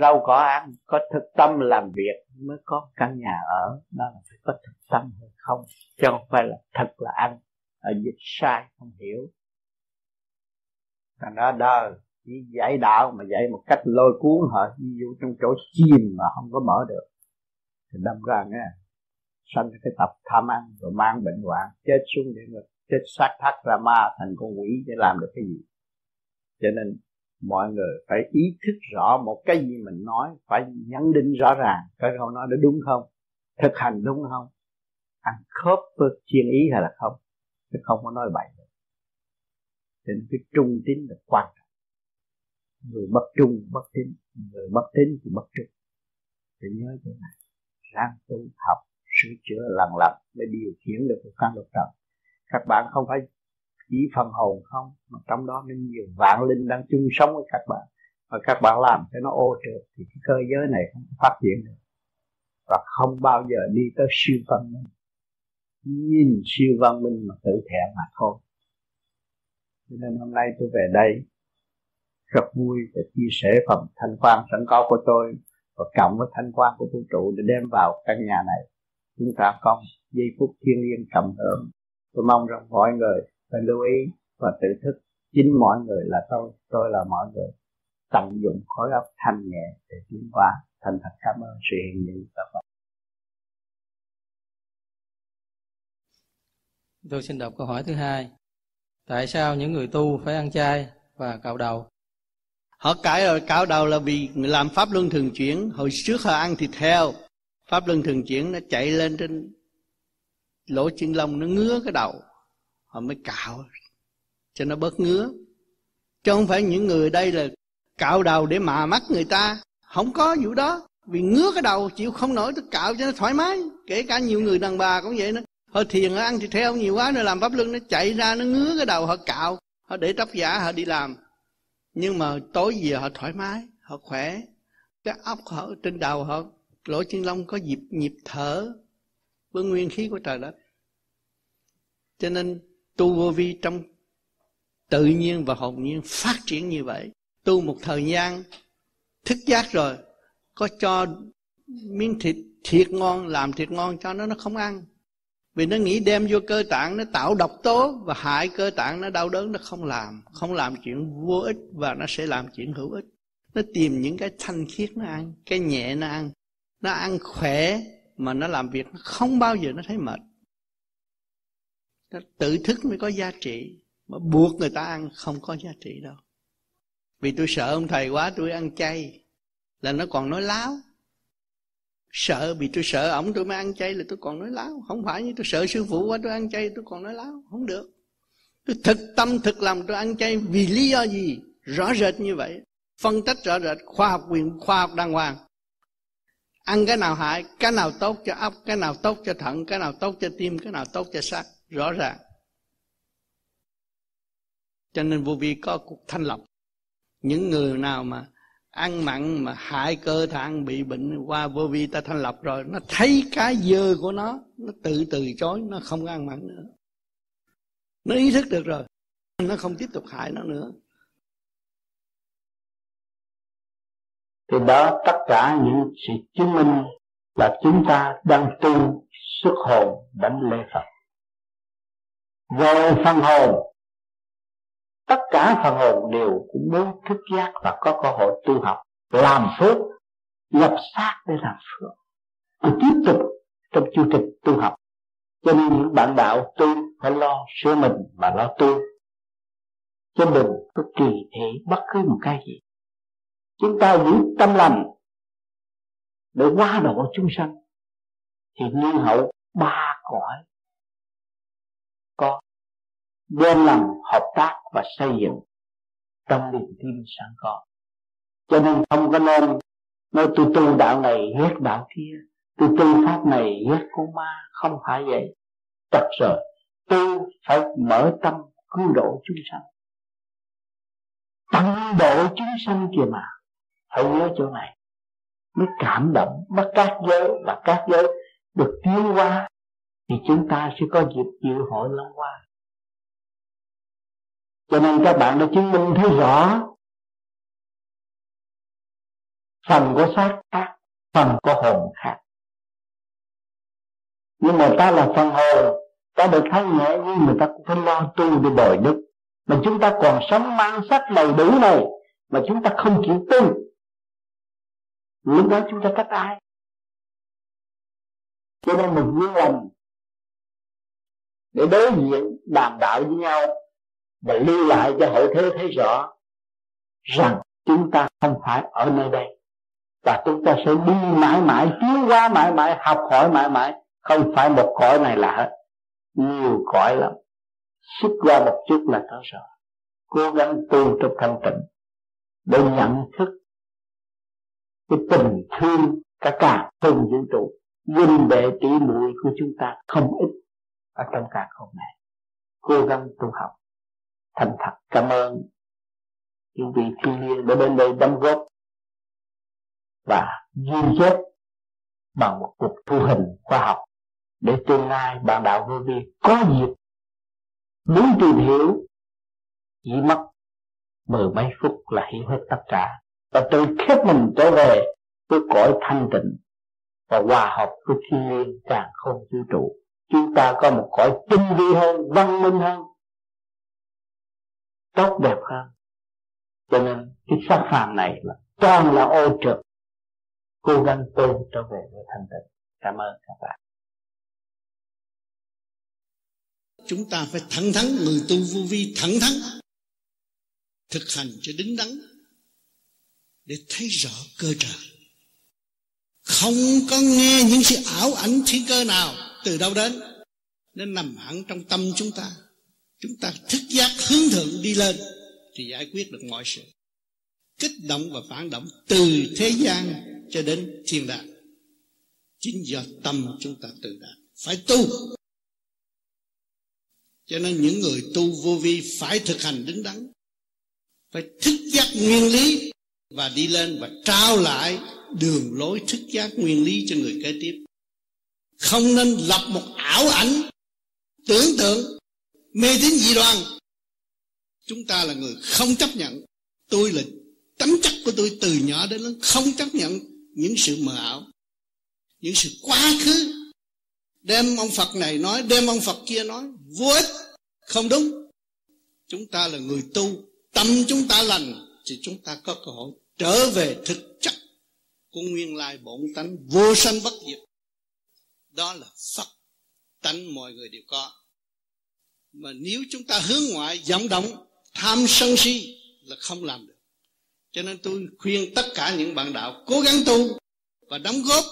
Rau cỏ ăn, có thực tâm làm việc mới có. Căn nhà ở, đó là phải có thực tâm hay không? Chứ không phải là thật là ăn. Ở dịch sai, không hiểu. Thành ra đó chỉ dạy đạo mà dạy một cách lôi cuốn họ. Ví dụ trong chỗ chìm mà không có mở được. Thì đâm ra nghe, sanh cái tập tham ăn rồi mang bệnh hoạn, chết xuống địa ngục. Chết xác thắt ra ma, thành con quỷ để làm được cái gì? Cho nên mọi người phải ý thức rõ một cái gì mình nói, phải nhấn định rõ ràng. Cái câu nói đó đúng không? Thực hành đúng không? Ăn khớp với chuyên ý hay là không? Chứ không có nói bậy. Được cho nên cái trung tín là quan trọng. Người bất trung bất tín, người bất tín thì bất trung. Phải nhớ chỗ này. Ráng tu, học, sửa chữa, lần lần mới điều khiển được cuộc căn độc trần các bạn không phải chỉ phần hồn không, mà trong đó nên nhiều vạn linh đang chung sống với các bạn. Và các bạn làm cho nó ô trượt thì cái cơ giới này không phát triển được. Và không bao giờ đi tới siêu văn minh. Nhìn siêu văn minh mà tự thẹn mà thôi. Cho nên hôm nay tôi về đây, rất vui để chia sẻ phần thanh quan sẵn có của tôi và cộng với thanh quan của vũ trụ để đem vào căn nhà này. Chúng ta có giây phút thiên liêng cầm hưởng. Tôi mong rằng mọi người phải lưu ý và tự thức. Chính mọi người là tôi tôi là mọi người. Tận dụng khối óc thanh nhẹ để tiến hóa. Thành thật cảm ơn sự hiện diện của các bạn. Tôi xin đọc câu hỏi thứ hai. Tại sao những người tu phải ăn chay và cạo đầu? Họ cải rồi cạo đầu là vì làm pháp luân thường chuyển. Hồi trước họ ăn thịt heo. Pháp luân thường chuyển nó chạy lên trên lỗ chân lông nó ngứa cái đầu họ mới cạo. Cho nó bớt ngứa. Chứ không phải những người đây là cạo đầu để mà mắt người ta. Không có vụ đó. Vì ngứa cái đầu, chịu không nổi tôi cạo cho nó thoải mái. Kể cả nhiều người đàn bà cũng vậy nữa. Họ thiền, họ ăn thịt heo nhiều quá, nó làm pháp luân nó chạy ra, nó ngứa cái đầu, họ cạo. Họ để tóc giả, họ đi làm. Nhưng mà tối về họ thoải mái, họ khỏe. Cái óc họ, trên đầu họ, lỗ chân lông có nhịp nhịp thở. Với nguyên khí của trời đất. Cho nên tu vô vi trong tự nhiên và hồn nhiên phát triển như vậy. Tu một thời gian, thức giác rồi, có cho miếng thịt thiệt ngon, làm thịt ngon cho nó nó không ăn. Vì nó nghĩ đem vô cơ tạng, nó tạo độc tố và hại cơ tạng, nó đau đớn, nó không làm. Không làm chuyện vô ích và nó sẽ làm chuyện hữu ích. Nó tìm những cái thanh khiết nó ăn, cái nhẹ nó ăn. Nó ăn khỏe mà nó làm việc nó không bao giờ nó thấy mệt nó tự thức mới có giá trị, mà buộc người ta ăn không có giá trị đâu. Vì tôi sợ ông thầy quá, tôi ăn chay, là nó còn nói láo. Sợ, vì tôi sợ ổng tôi mới ăn chay là tôi còn nói láo. Không phải như tôi sợ sư phụ quá, tôi ăn chay tôi còn nói láo. Không được. Tôi thực tâm, thực lòng tôi ăn chay vì lý do gì? Rõ rệt như vậy. Phân tích rõ rệt, khoa học quyền, khoa học đàng hoàng. Ăn cái nào hại, cái nào tốt cho óc, cái nào tốt cho thận, cái nào tốt cho tim, cái nào tốt cho xác rõ ràng. Cho nên vô vi có cuộc thanh lọc. Những người nào mà ăn mặn, mà hại cơ thận bị bệnh, qua vô vi ta thanh lọc rồi, nó thấy cái dơ của nó nó tự từ chối, nó không ăn mặn nữa. Nó ý thức được rồi, nó không tiếp tục hại nó nữa. Thì đó, tất cả những sự chứng minh là chúng ta đang tu xuất hồn đánh lễ Phật về phần hồn, tất cả phần hồn đều cũng muốn thức giác và có cơ hội tu học, làm phước nhập xác để làm phước và tiếp tục trong chương trình tu học. Cho nên những bạn đạo tu phải lo sửa mình mà lo tu. Cho mình có kỳ thị bất cứ một cái gì. Chúng ta giữ tâm lành để qua độ chúng sanh. Thì niên hậu ba cõi có đem lòng hợp tác và xây dựng trong niềm tin sẵn có. Cho nên không có nên nói, tôi tu đạo này ghét đạo kia, tôi tu pháp này ghét con ma. Không phải vậy. Thật rồi tu phải mở tâm cứu độ chúng sanh. Tăng độ chúng sanh kìa mà phải nhớ chỗ này, mới cảm động, bắt các giới và các giới được tiến qua thì chúng ta sẽ có dịp dự hội long qua. Cho nên các bạn đã chứng minh thấy rõ phần của xác khác phần của hồn khác. Nhưng mà ta là phần hồn, ta được thấy nhẹ nhưng mà ta cũng phải lo tu để bồi đức. Mà chúng ta còn sống mang sách đầy đủ này, mà chúng ta không chịu tin. Lúc đó chúng ta trách ai? Cho nên mình vui lòng để đối diện, đàm đạo với nhau và lưu lại cho hậu thế thấy rõ rằng chúng ta không phải ở nơi đây. Và chúng ta sẽ đi mãi mãi, tiến qua mãi mãi, học hỏi mãi mãi. Không phải một cõi này là hết nhiều cõi lắm. Xích qua một chút là có rồi. Cố gắng tu trong thanh tịnh để nhận thức cái tình thương, cả cả không vũ trụ huynh đệ tỷ muội của chúng ta không ít ở trong cả hôm nay cố gắng tu học, thành thật. Cảm ơn những vị thiên liêng đã đến đây đóng góp và ghi chép bằng một cuộc thu hình khoa học để tương lai bạn đạo vô vi có dịp muốn tìm hiểu, chỉ mất mười mấy phút là hiểu hết tất cả. Và tự khép mình trở về với cõi thanh tịnh và hòa hợp với thiên nhiên càng không vũ trụ chúng ta có một cõi tinh vi hơn, văn minh hơn, tốt đẹp hơn. Cho nên cái xác phàm này là toàn là ô trực cố gắng tu trở về với thanh tịnh. Cảm ơn các bạn. Chúng ta phải thẳng thắn, người tu vô vi thẳng thắn, thực hành cho đứng đắn, để thấy rõ cơ trời. Không có nghe những sự ảo ảnh thiên cơ nào từ đâu đến, nó nằm hẳn trong tâm chúng ta. Chúng ta thức giác hướng thượng đi lên thì giải quyết được mọi sự. Kích động và phản động từ thế gian cho đến thiên đàng. Chính do tâm chúng ta tự đạt, phải tu. Cho nên những người tu vô vi phải thực hành đứng đắn, phải thức giác nguyên lý và đi lên và trao lại đường lối thức giác nguyên lý cho người kế tiếp không nên lập một ảo ảnh. Tưởng tượng, mê tín dị đoan. Chúng ta là người không chấp nhận. Tôi là tấm chất của tôi từ nhỏ đến lớn không chấp nhận những sự mờ ảo, những sự quá khứ. Đem ông phật này nói, đem ông phật kia nói, vô ích, không đúng. Chúng ta là người tu, tâm chúng ta lành, thì chúng ta có cơ hội trở về thực chất của nguyên lai bổn tánh vô sanh bất diệt đó là phật. Tánh mọi người đều có. Mà nếu chúng ta hướng ngoại, vọng động, tham sân si là không làm được. Cho nên tôi khuyên tất cả những bạn đạo cố gắng tu và đóng góp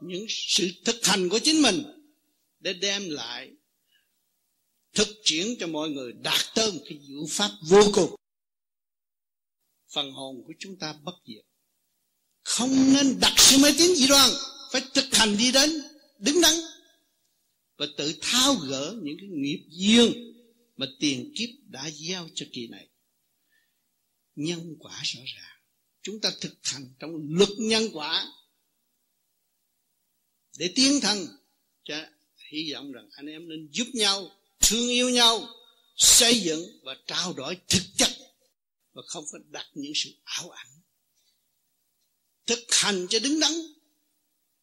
những sự thực hành của chính mình để đem lại thực chuyển cho mọi người đạt tới một cái diệu pháp vô cùng. Phần hồn của chúng ta bất diệt. Không nên đặt sự mê tín dị đoan, phải thực hành đi đến đứng đắn và tự thao gỡ những cái nghiệp duyên mà tiền kiếp đã gieo cho kỳ này. Nhân quả rõ ràng. Chúng ta thực hành trong luật nhân quả để tiến thân. Cho hy vọng rằng anh em nên giúp nhau, thương yêu nhau, xây dựng và trao đổi thực chất và không có đặt những sự ảo ảnh. Thực hành cho đứng đắn,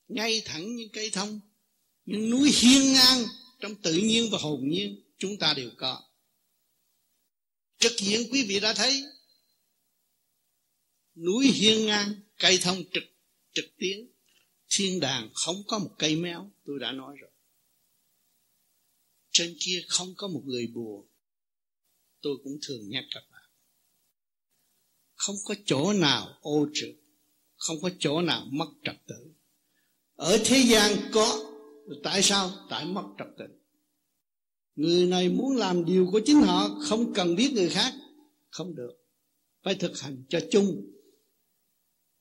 ngay thẳng như cây thông những núi hiên ngang trong tự nhiên và hồn nhiên chúng ta đều có. Trực diện quý vị đã thấy, núi hiên ngang, cây thông trực trực tiến. Thiên đàng không có một cây méo, tôi đã nói rồi. Trên kia không có một người buồn tôi cũng thường nhắc các bạn. Không có chỗ nào ô trực không có chỗ nào mất trật tự. Ở thế gian có tại sao? Tại mất trật tự. Người này muốn làm điều của chính họ, không cần biết người khác. Không được. Phải thực hành cho chung.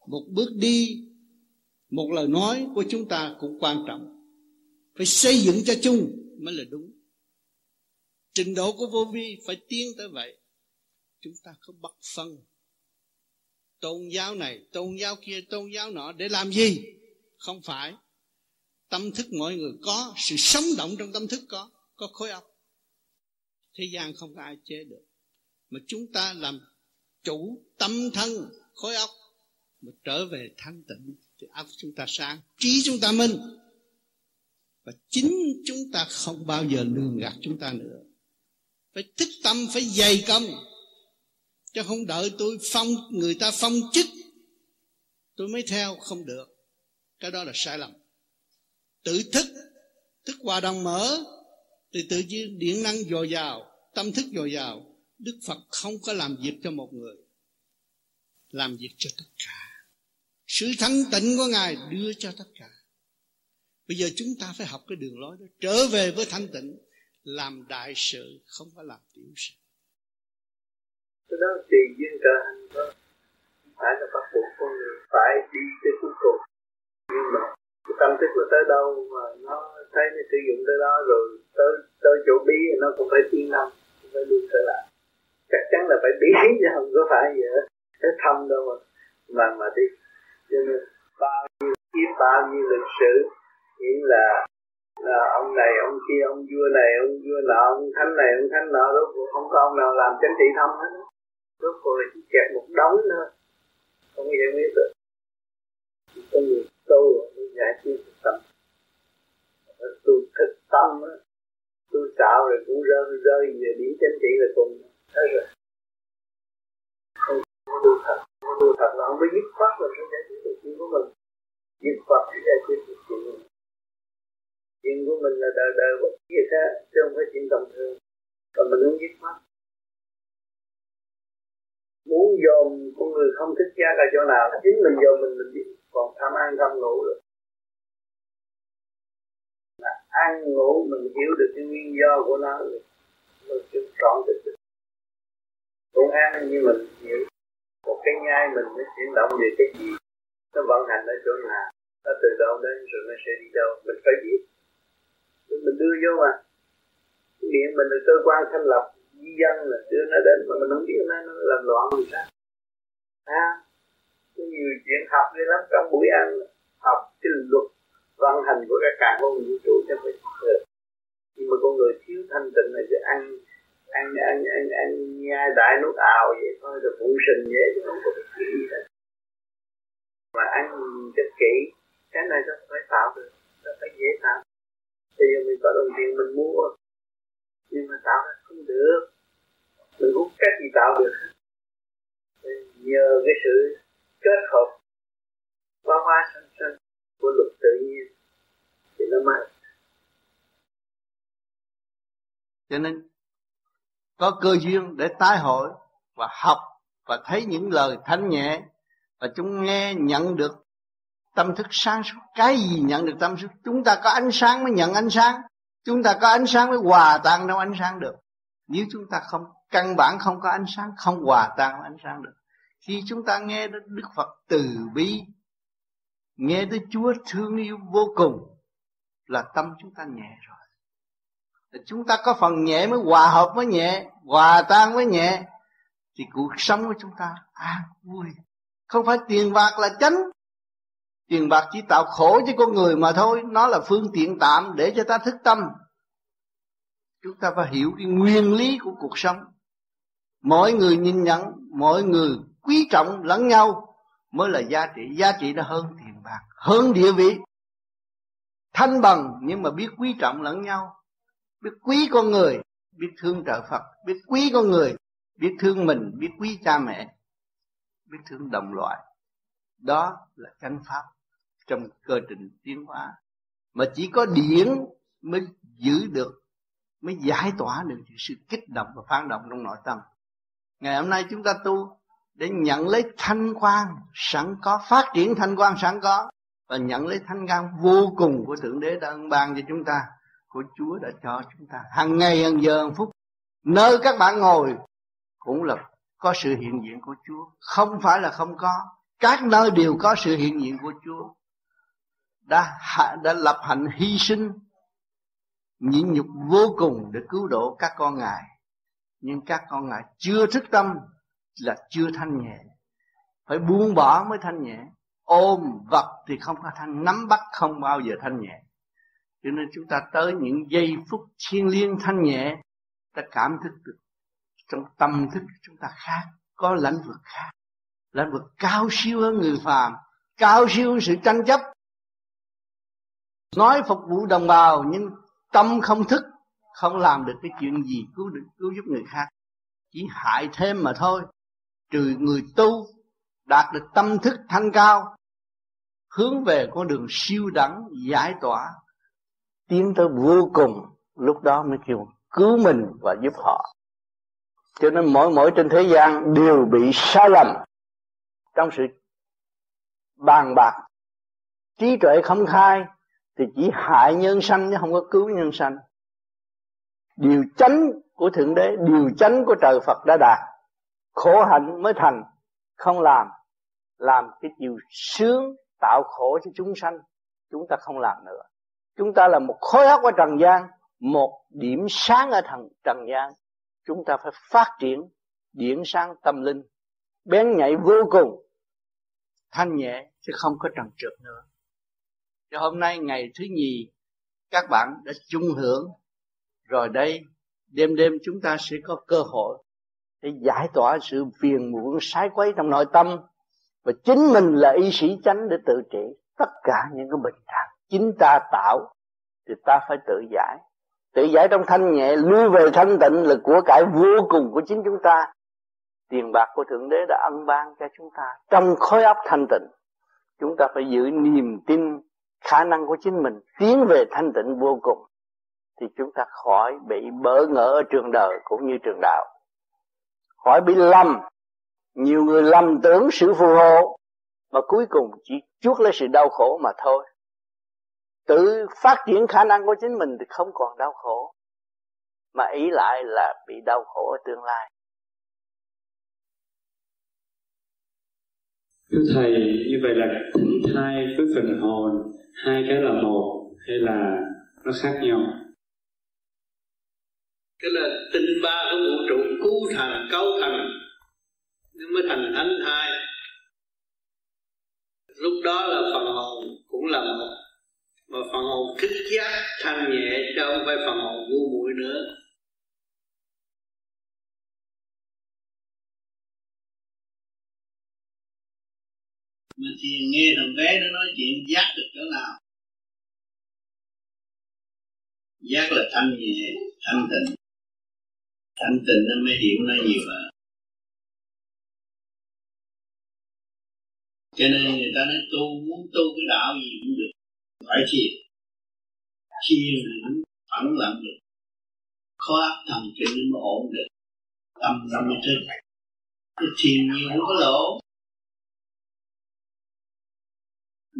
Một bước đi, một lời nói của chúng ta cũng quan trọng. Phải xây dựng cho chung mới là đúng. Trình độ của vô vi phải tiến tới vậy. Chúng ta không bắt phân. Tôn giáo này, tôn giáo kia, tôn giáo nọ để làm gì? Không phải tâm thức mọi người có, sự sống động trong tâm thức có có khối óc. Thế gian không có ai chế được. Mà chúng ta làm chủ tâm thân, khối óc, mà trở về thanh tịnh, thì óc chúng ta sáng, trí chúng ta minh. Và chính chúng ta không bao giờ lường gạt chúng ta nữa. Phải thức tâm, phải dày công. Chứ không đợi tôi phong, người ta phong chức, tôi mới theo, không được. Cái đó là sai lầm tự thức. Thức hòa đồng mở. Thì tự nhiên điện năng dồi dào, tâm thức dồi dào. Đức phật không có làm việc cho một người. Làm việc cho tất cả. Sự thanh tịnh của ngài đưa cho tất cả. Bây giờ chúng ta phải học cái đường lối đó. Trở về với thanh tịnh. Làm đại sự, không phải làm tiểu sự. Cái đó tùy duyên cơ hành thôi phải là bắt buộc con người phải đi tới cuối cùng. Nhưng mà tâm thức nó tới đâu mà nó thấy nó sử dụng tới đó rồi tới tới chỗ bí nó cũng phải tiến năm cũng phải luôn trở lại. Chắc chắn là phải bí chứ không có phải gì hết. Cái thâm đâu mà mà mà đi. Cho nên bao nhiêu kiếp, bao nhiêu lịch sử nghĩa là là ông này, ông kia, ông vua này, ông vua nọ, ông thánh này, ông thánh nọ, rốt cuộc không có ông nào làm chánh trị thông hết rốt cuộc là chỉ kẹt một đống nữa không có giải quyết được chỉ có người tu mới giải quyết được tâm tu thực tâm á tu xạo rồi cũng rơi rơi về điểm chánh trị là cùng hết rồi không có tu thật không tu thật là không biết dứt khoát là sẽ giải quyết được chuyện của mình dứt khoát sẽ giải quyết được chuyện của mình chuyện của mình là đời đời bất kỳ khác, chứ không phải chuyện tầm thường. Và mình không dứt mắt muốn dồn con người không thích giác ở chỗ nào, chính mình dồn mình mình biết còn tham ăn tham ngủ được là ăn ngủ mình hiểu được cái nguyên do của nó. Rồi mình chịu trọn được. Cũng ăn như mình hiểu. Một cái nhai mình nó chuyển động về cái gì, nó vận hành ở chỗ nào, nó từ đâu đến rồi nó sẽ đi đâu, mình phải biết mình đưa vô mà. Miệng mình là cơ quan thành lập di dân là đưa nó đến mà mình không biết nó, nó làm loạn làm sao. À, có nhiều chuyện học đi lắm. Trong buổi ăn học cái luật vận hành của các càng con vũ trụ cho phải được ừ. nhưng mà con người thiếu thanh tịnh này thì ăn ăn ăn ăn ăn nhai đại nuốt ào vậy thôi rồi bụng sình dễ chứ không có cái gì hết. Mà ăn cho kỹ cái này nó phải tạo được nó phải dễ tạo bây giờ mình có đồng tiền mình mua. Nhưng mà tạo ra không được. Mình cũng cách gì tạo được? Nhờ cái sự kết hợp hoa hoa sanh sanh của luật tự nhiên thì nó mạnh cho nên, có cơ duyên để tái hội và học và thấy những lời thanh nhẹ và chúng nghe, nhận được tâm thức sáng suốt. Cái gì nhận được tâm thức chúng ta có ánh sáng mới nhận ánh sáng. Chúng ta có ánh sáng mới hòa tan đâu ánh sáng được. Nếu chúng ta không, căn bản không có ánh sáng, không hòa tan ánh sáng được. Khi chúng ta nghe đến đức phật từ bi, nghe tới chúa thương yêu vô cùng, là tâm chúng ta nhẹ rồi. Chúng ta có phần nhẹ mới hòa hợp với nhẹ, hòa tan với nhẹ, thì cuộc sống của chúng ta an vui. Không phải tiền bạc là chánh tiền bạc chỉ tạo khổ cho con người mà thôi. Nó là phương tiện tạm để cho ta thức tâm. Chúng ta phải hiểu cái nguyên lý của cuộc sống. Mỗi người nhìn nhận, mỗi người quý trọng lẫn nhau mới là giá trị. Giá trị nó hơn tiền bạc, hơn địa vị. Thanh bằng nhưng mà biết quý trọng lẫn nhau. Biết quý con người, biết thương trợ phật. Biết quý con người, biết thương mình, biết quý cha mẹ, biết thương đồng loại. Đó là chánh pháp trong cơ trình tiến hóa. Mà chỉ có điển mới giữ được, mới giải tỏa được sự kích động và phản động trong nội tâm. Ngày hôm nay chúng ta tu để nhận lấy thanh quan sẵn có, phát triển thanh quan sẵn có, và nhận lấy thanh quan vô cùng của thượng đế đã ân ban cho chúng ta, của chúa đã cho chúng ta. Hàng ngày hàng giờ hàng phút, nơi các bạn ngồi cũng là có sự hiện diện của chúa. Không phải là không có, các nơi đều có sự hiện diện của chúa đã đã lập hạnh hy sinh, nhịn nhục vô cùng để cứu độ các con ngài. Nhưng các con ngài chưa thức tâm là chưa thanh nhẹ. Phải buông bỏ mới thanh nhẹ. Ôm vật thì không có thanh, nắm bắt không bao giờ thanh nhẹ. Cho nên chúng ta tới những giây phút thiên liêng thanh nhẹ, ta cảm thức được trong tâm thức chúng ta khác, có lãnh vực khác. Lãnh vực cao siêu hơn người phàm, cao siêu hơn sự tranh chấp nói phục vụ đồng bào, nhưng tâm không thức, không làm được cái chuyện gì cứu được, cứu giúp người khác. Chỉ hại thêm mà thôi. Trừ người tu đạt được tâm thức thanh cao, hướng về con đường siêu đẳng, giải tỏa, tiến tới vô cùng, lúc đó mới kêu cứu mình và giúp họ. Cho nên mỗi mỗi trên thế gian đều bị sai lầm trong sự bàn bạc. Trí tuệ không khai thì chỉ hại nhân sanh chứ không có cứu nhân sanh. Điều chánh của thượng đế, điều chánh của trời phật đã đạt. Khổ hạnh mới thành. Không làm làm cái điều sướng tạo khổ cho chúng sanh. Chúng ta không làm nữa. Chúng ta là một khối óc ở trần gian, một điểm sáng ở thần, trần gian. Chúng ta phải phát triển điển sáng tâm linh. Bén nhạy vô cùng, thanh nhẹ chứ không có trần trượt nữa cho hôm nay ngày thứ nhì, các bạn đã chung hưởng. Rồi đây, đêm đêm chúng ta sẽ có cơ hội để giải tỏa sự phiền muộn sái quấy trong nội tâm. Và chính mình là y sĩ chánh để tự trị tất cả những cái bệnh trạng. Chính ta tạo thì ta phải tự giải. Tự giải trong thanh nhẹ, lui về thanh tịnh là của cải vô cùng của chính chúng ta. Tiền bạc của thượng đế đã ân ban cho chúng ta. Trong khối óc thanh tịnh, chúng ta phải giữ niềm tin khả năng của chính mình tiến về thanh tịnh vô cùng thì chúng ta khỏi bị bỡ ngỡ ở trường đời cũng như trường đạo. Khỏi bị lầm. Nhiều người lầm tưởng sự phù hộ mà cuối cùng chỉ chuốc lấy sự đau khổ mà thôi. Tự phát triển khả năng của chính mình thì không còn đau khổ mà ý lại là bị đau khổ ở tương lai. Thưa Thầy, như vậy là thỉnh thai với phần hồn, hai cái là một hay là nó khác nhau? Cái là tinh ba của vũ trụ cứu thành, cấu thành, nó mới thành thánh hai, Lúc đó là phần hồn cũng là một mà phần hồn thức giác thanh nhẹ chứ không phải phần hồn ngu muội nữa mà thiền nghe thằng bé nó nói chuyện, giác được chỗ nào? Giác là thanh nhẹ, thanh tịnh. Thanh tịnh nó mới hiểu nó nhiều hơn. Cho nên người ta nói tu, muốn tu cái đạo gì cũng được. Phải thiền thiền là nó phẳng lặng được. Khó áp thần kinh mới ổn được. Tâm nó mới thức cái thiền nhiều không có lỗ.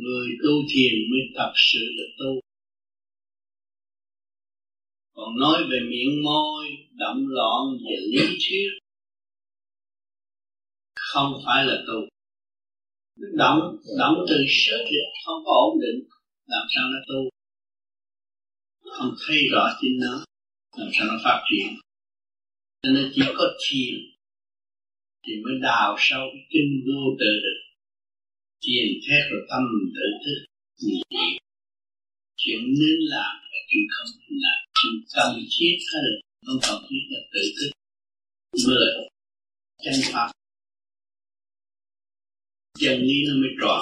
Người tu thiền mới thật sự là tu. Còn nói về miệng môi, động loạn về lý thuyết, không phải là tu. Động động từ sớ dịch không có ổn định, làm sao nó tu? Không thấy rõ chính nó, làm sao nó phát triển? Cho nên chỉ có thiền thì mới đào sâu cái kinh vô tự được thiền thét rồi tâm tự thức. Nghĩ chuyện nên làm và chuyện không nên làm. Chuyện cần thiết hay là không cần thiết là tự thức. Mới là chân pháp chân lý nó mới tròn.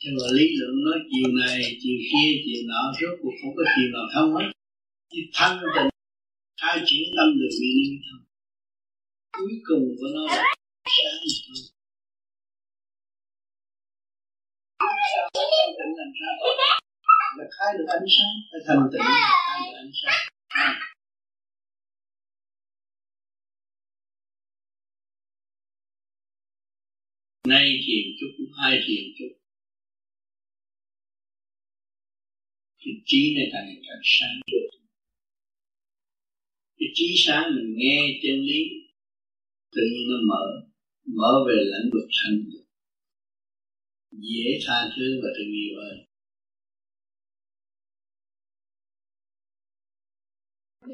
Cho mà lý luận nói chiều này chiều kia chiều nọ, rốt cuộc không có chiều nào thông hết. Chỉ thanh tịnh khai triển tâm được vì nên thông cuối cùng của nó là sáng làm sao? Là khai được ánh sáng, phải tựu tịnh khai được ánh sáng. Nay thiền chút hai thiền chút thì trí này càng ngày càng sáng được. Cái trí sáng mình nghe chân lý tự nhiên nó mở mở về lãnh vực sanh dễ tha thứ và thương yêu hơn.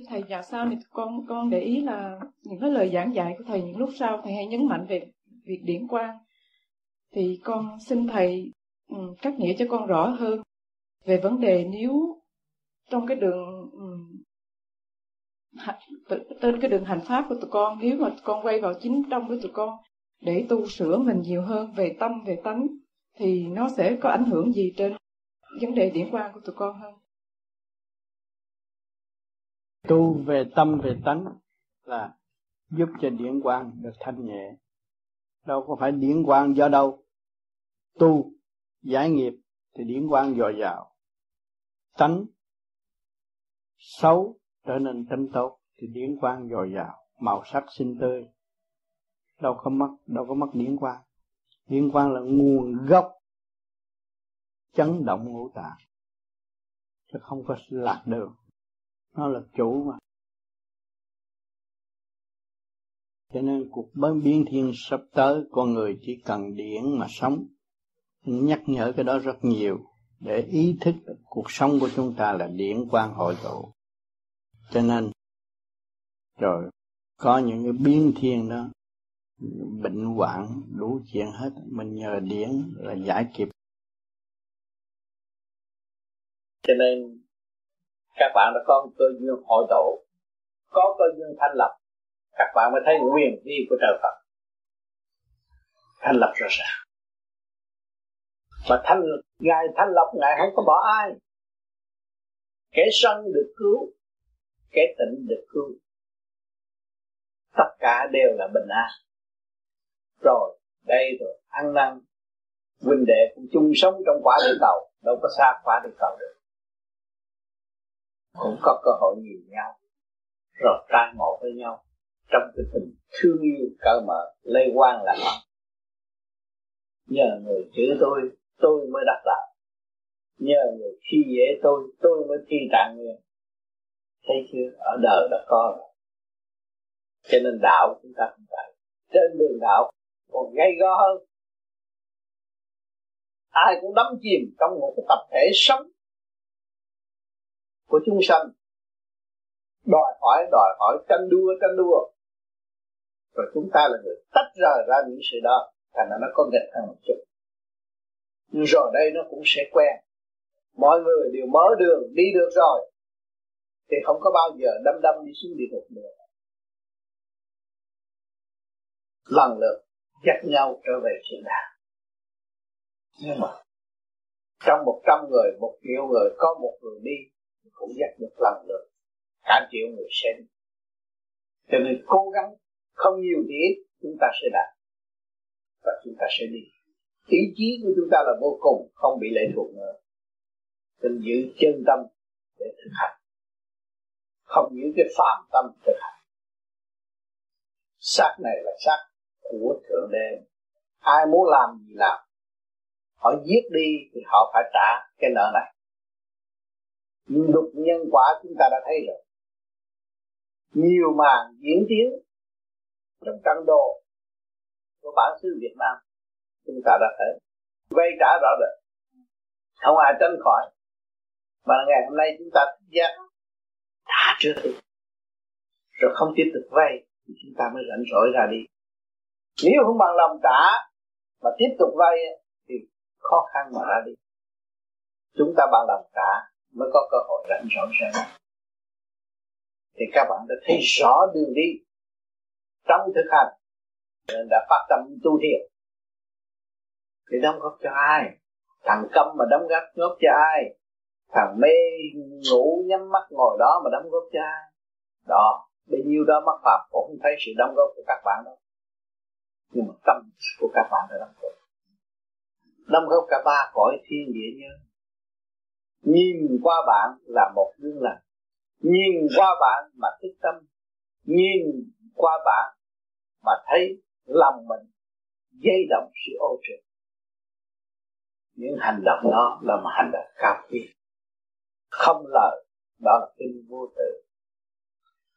Thầy, dạo sau thì con con để ý là những cái lời giảng dạy của thầy, những lúc sau thầy hay nhấn mạnh về việc điển quang. Thì con xin thầy ừ, cắt nghĩa cho con rõ hơn về vấn đề nếu trong cái đường trên cái đường hành pháp của tụi con, nếu mà tụi con quay vào chính trong với tụi con để tu sửa mình nhiều hơn về tâm, về tánh, thì nó sẽ có ảnh hưởng gì trên vấn đề điển quan của tụi con hơn? Tu về tâm, về tánh là giúp cho điển quang được thanh nhẹ. Đâu có phải điển quang do đâu. Tu, giải nghiệp thì điển quang dồi dào. Tánh, xấu trở nên tâm tốt thì điển quang dồi dào, màu sắc xinh tươi. Đâu có mất đâu có mất điển quang. Điển quang là nguồn gốc, chấn động ngũ tạng. Chứ không có lạc đường. Nó là chủ mà. Cho nên cuộc biến thiên sắp tới, con người chỉ cần điển mà sống. Nhắc nhở cái đó rất nhiều. Để ý thức cuộc sống của chúng ta là điển quang hội tụ cho nên rồi có những cái biến thiên đó, bệnh hoạn, đủ chuyện hết. Mình nhờ điển là giải kịp. Cho nên, các bạn đã có cơ duyên hội tụ, có cơ duyên thanh lập. Các bạn mới thấy quyền vi của trời Phật. Thanh lập rõ ràng và thanh, ngài thanh lập, ngài không có bỏ ai. Kẻ sân được cứu kẻ tịnh được cứu tất cả đều là bình an. Rồi, đây rồi, ăn năn. Huynh đệ cũng chung sống trong quả địa cầu, đâu có xa quả địa cầu được. Cũng có cơ hội nhìn nhau, rồi tai ngộ với nhau. Trong cái tình thương yêu cởi mở, lây quan là ân nhờ người chữ tôi tôi mới đắc đạo. Nhờ người khi dễ tôi tôi mới thi trạng nguyên thấy chưa? Ở đời đã có rồi. Cho nên đạo chúng ta không phải. Trên đường đạo còn gây go hơn. Ai cũng đắm chìm trong một cái tập thể sống của chúng sanh. Đòi hỏi đòi hỏi, tranh đua tranh đua. Rồi chúng ta là người tách rời ra những sự đó, thành ra nó có nghịch hơn một chút. Nhưng rồi đây nó cũng sẽ quen. Mọi người đều mở đường, đi được rồi thì không có bao giờ đâm đâm đi xuống địa ngục nữa. Lần lượt dắt nhau trở về thiên đàng. Nhưng mà trong một trăm người, một triệu người, có một người đi cũng dắt được lần lượt cả triệu người xem. Cho nên cố gắng, không nhiều thì ít, chúng ta sẽ đạt và chúng ta sẽ đi. Ý chí của chúng ta là vô cùng, không bị lệ thuộc nữa. Cần giữ chân tâm để thực hành không những cái phàm tâm thực hành. Xác này là xác của thượng đế. Ai muốn làm gì làm. Họ giết đi thì họ phải trả cái nợ này. Nhưng luật nhân quả chúng ta đã thấy rồi. Nhiều màn diễn tiến trong căn đồ của bản xứ Việt Nam chúng ta đã thấy. Vay trả rõ rệt. Không ai tránh khỏi. Mà ngày hôm nay chúng ta thức giác trả trước đi. Rồi không tiếp tục vay, thì chúng ta mới rảnh rỗi ra đi. Nếu không bằng lòng trả mà tiếp tục vay thì khó khăn mà ra đi. Chúng ta bằng lòng trả mới có cơ hội rảnh rỗi ra thì các bạn đã thấy rõ đường đi trong thực hành, nên đã phát tâm tu thiện thì đóng góp cho ai? Thằng câm mà đóng góp góp cho ai? Thằng mê ngủ nhắm mắt ngồi đó mà đóng góp cho ai? Đó, bấy nhiêu đó mắc phạm, cũng không thấy sự đóng góp của các bạn đâu. Nhưng mà tâm của các bạn đã đóng góp. Đóng góp cả ba cõi thiên địa nhân. Nhìn qua bạn là một gương lành. Nhìn qua bạn mà thức tâm. Nhìn qua bạn mà thấy lòng mình dây động sự ô trực những hành động đó là một hành động cao quý không lời đó là kinh vô tự.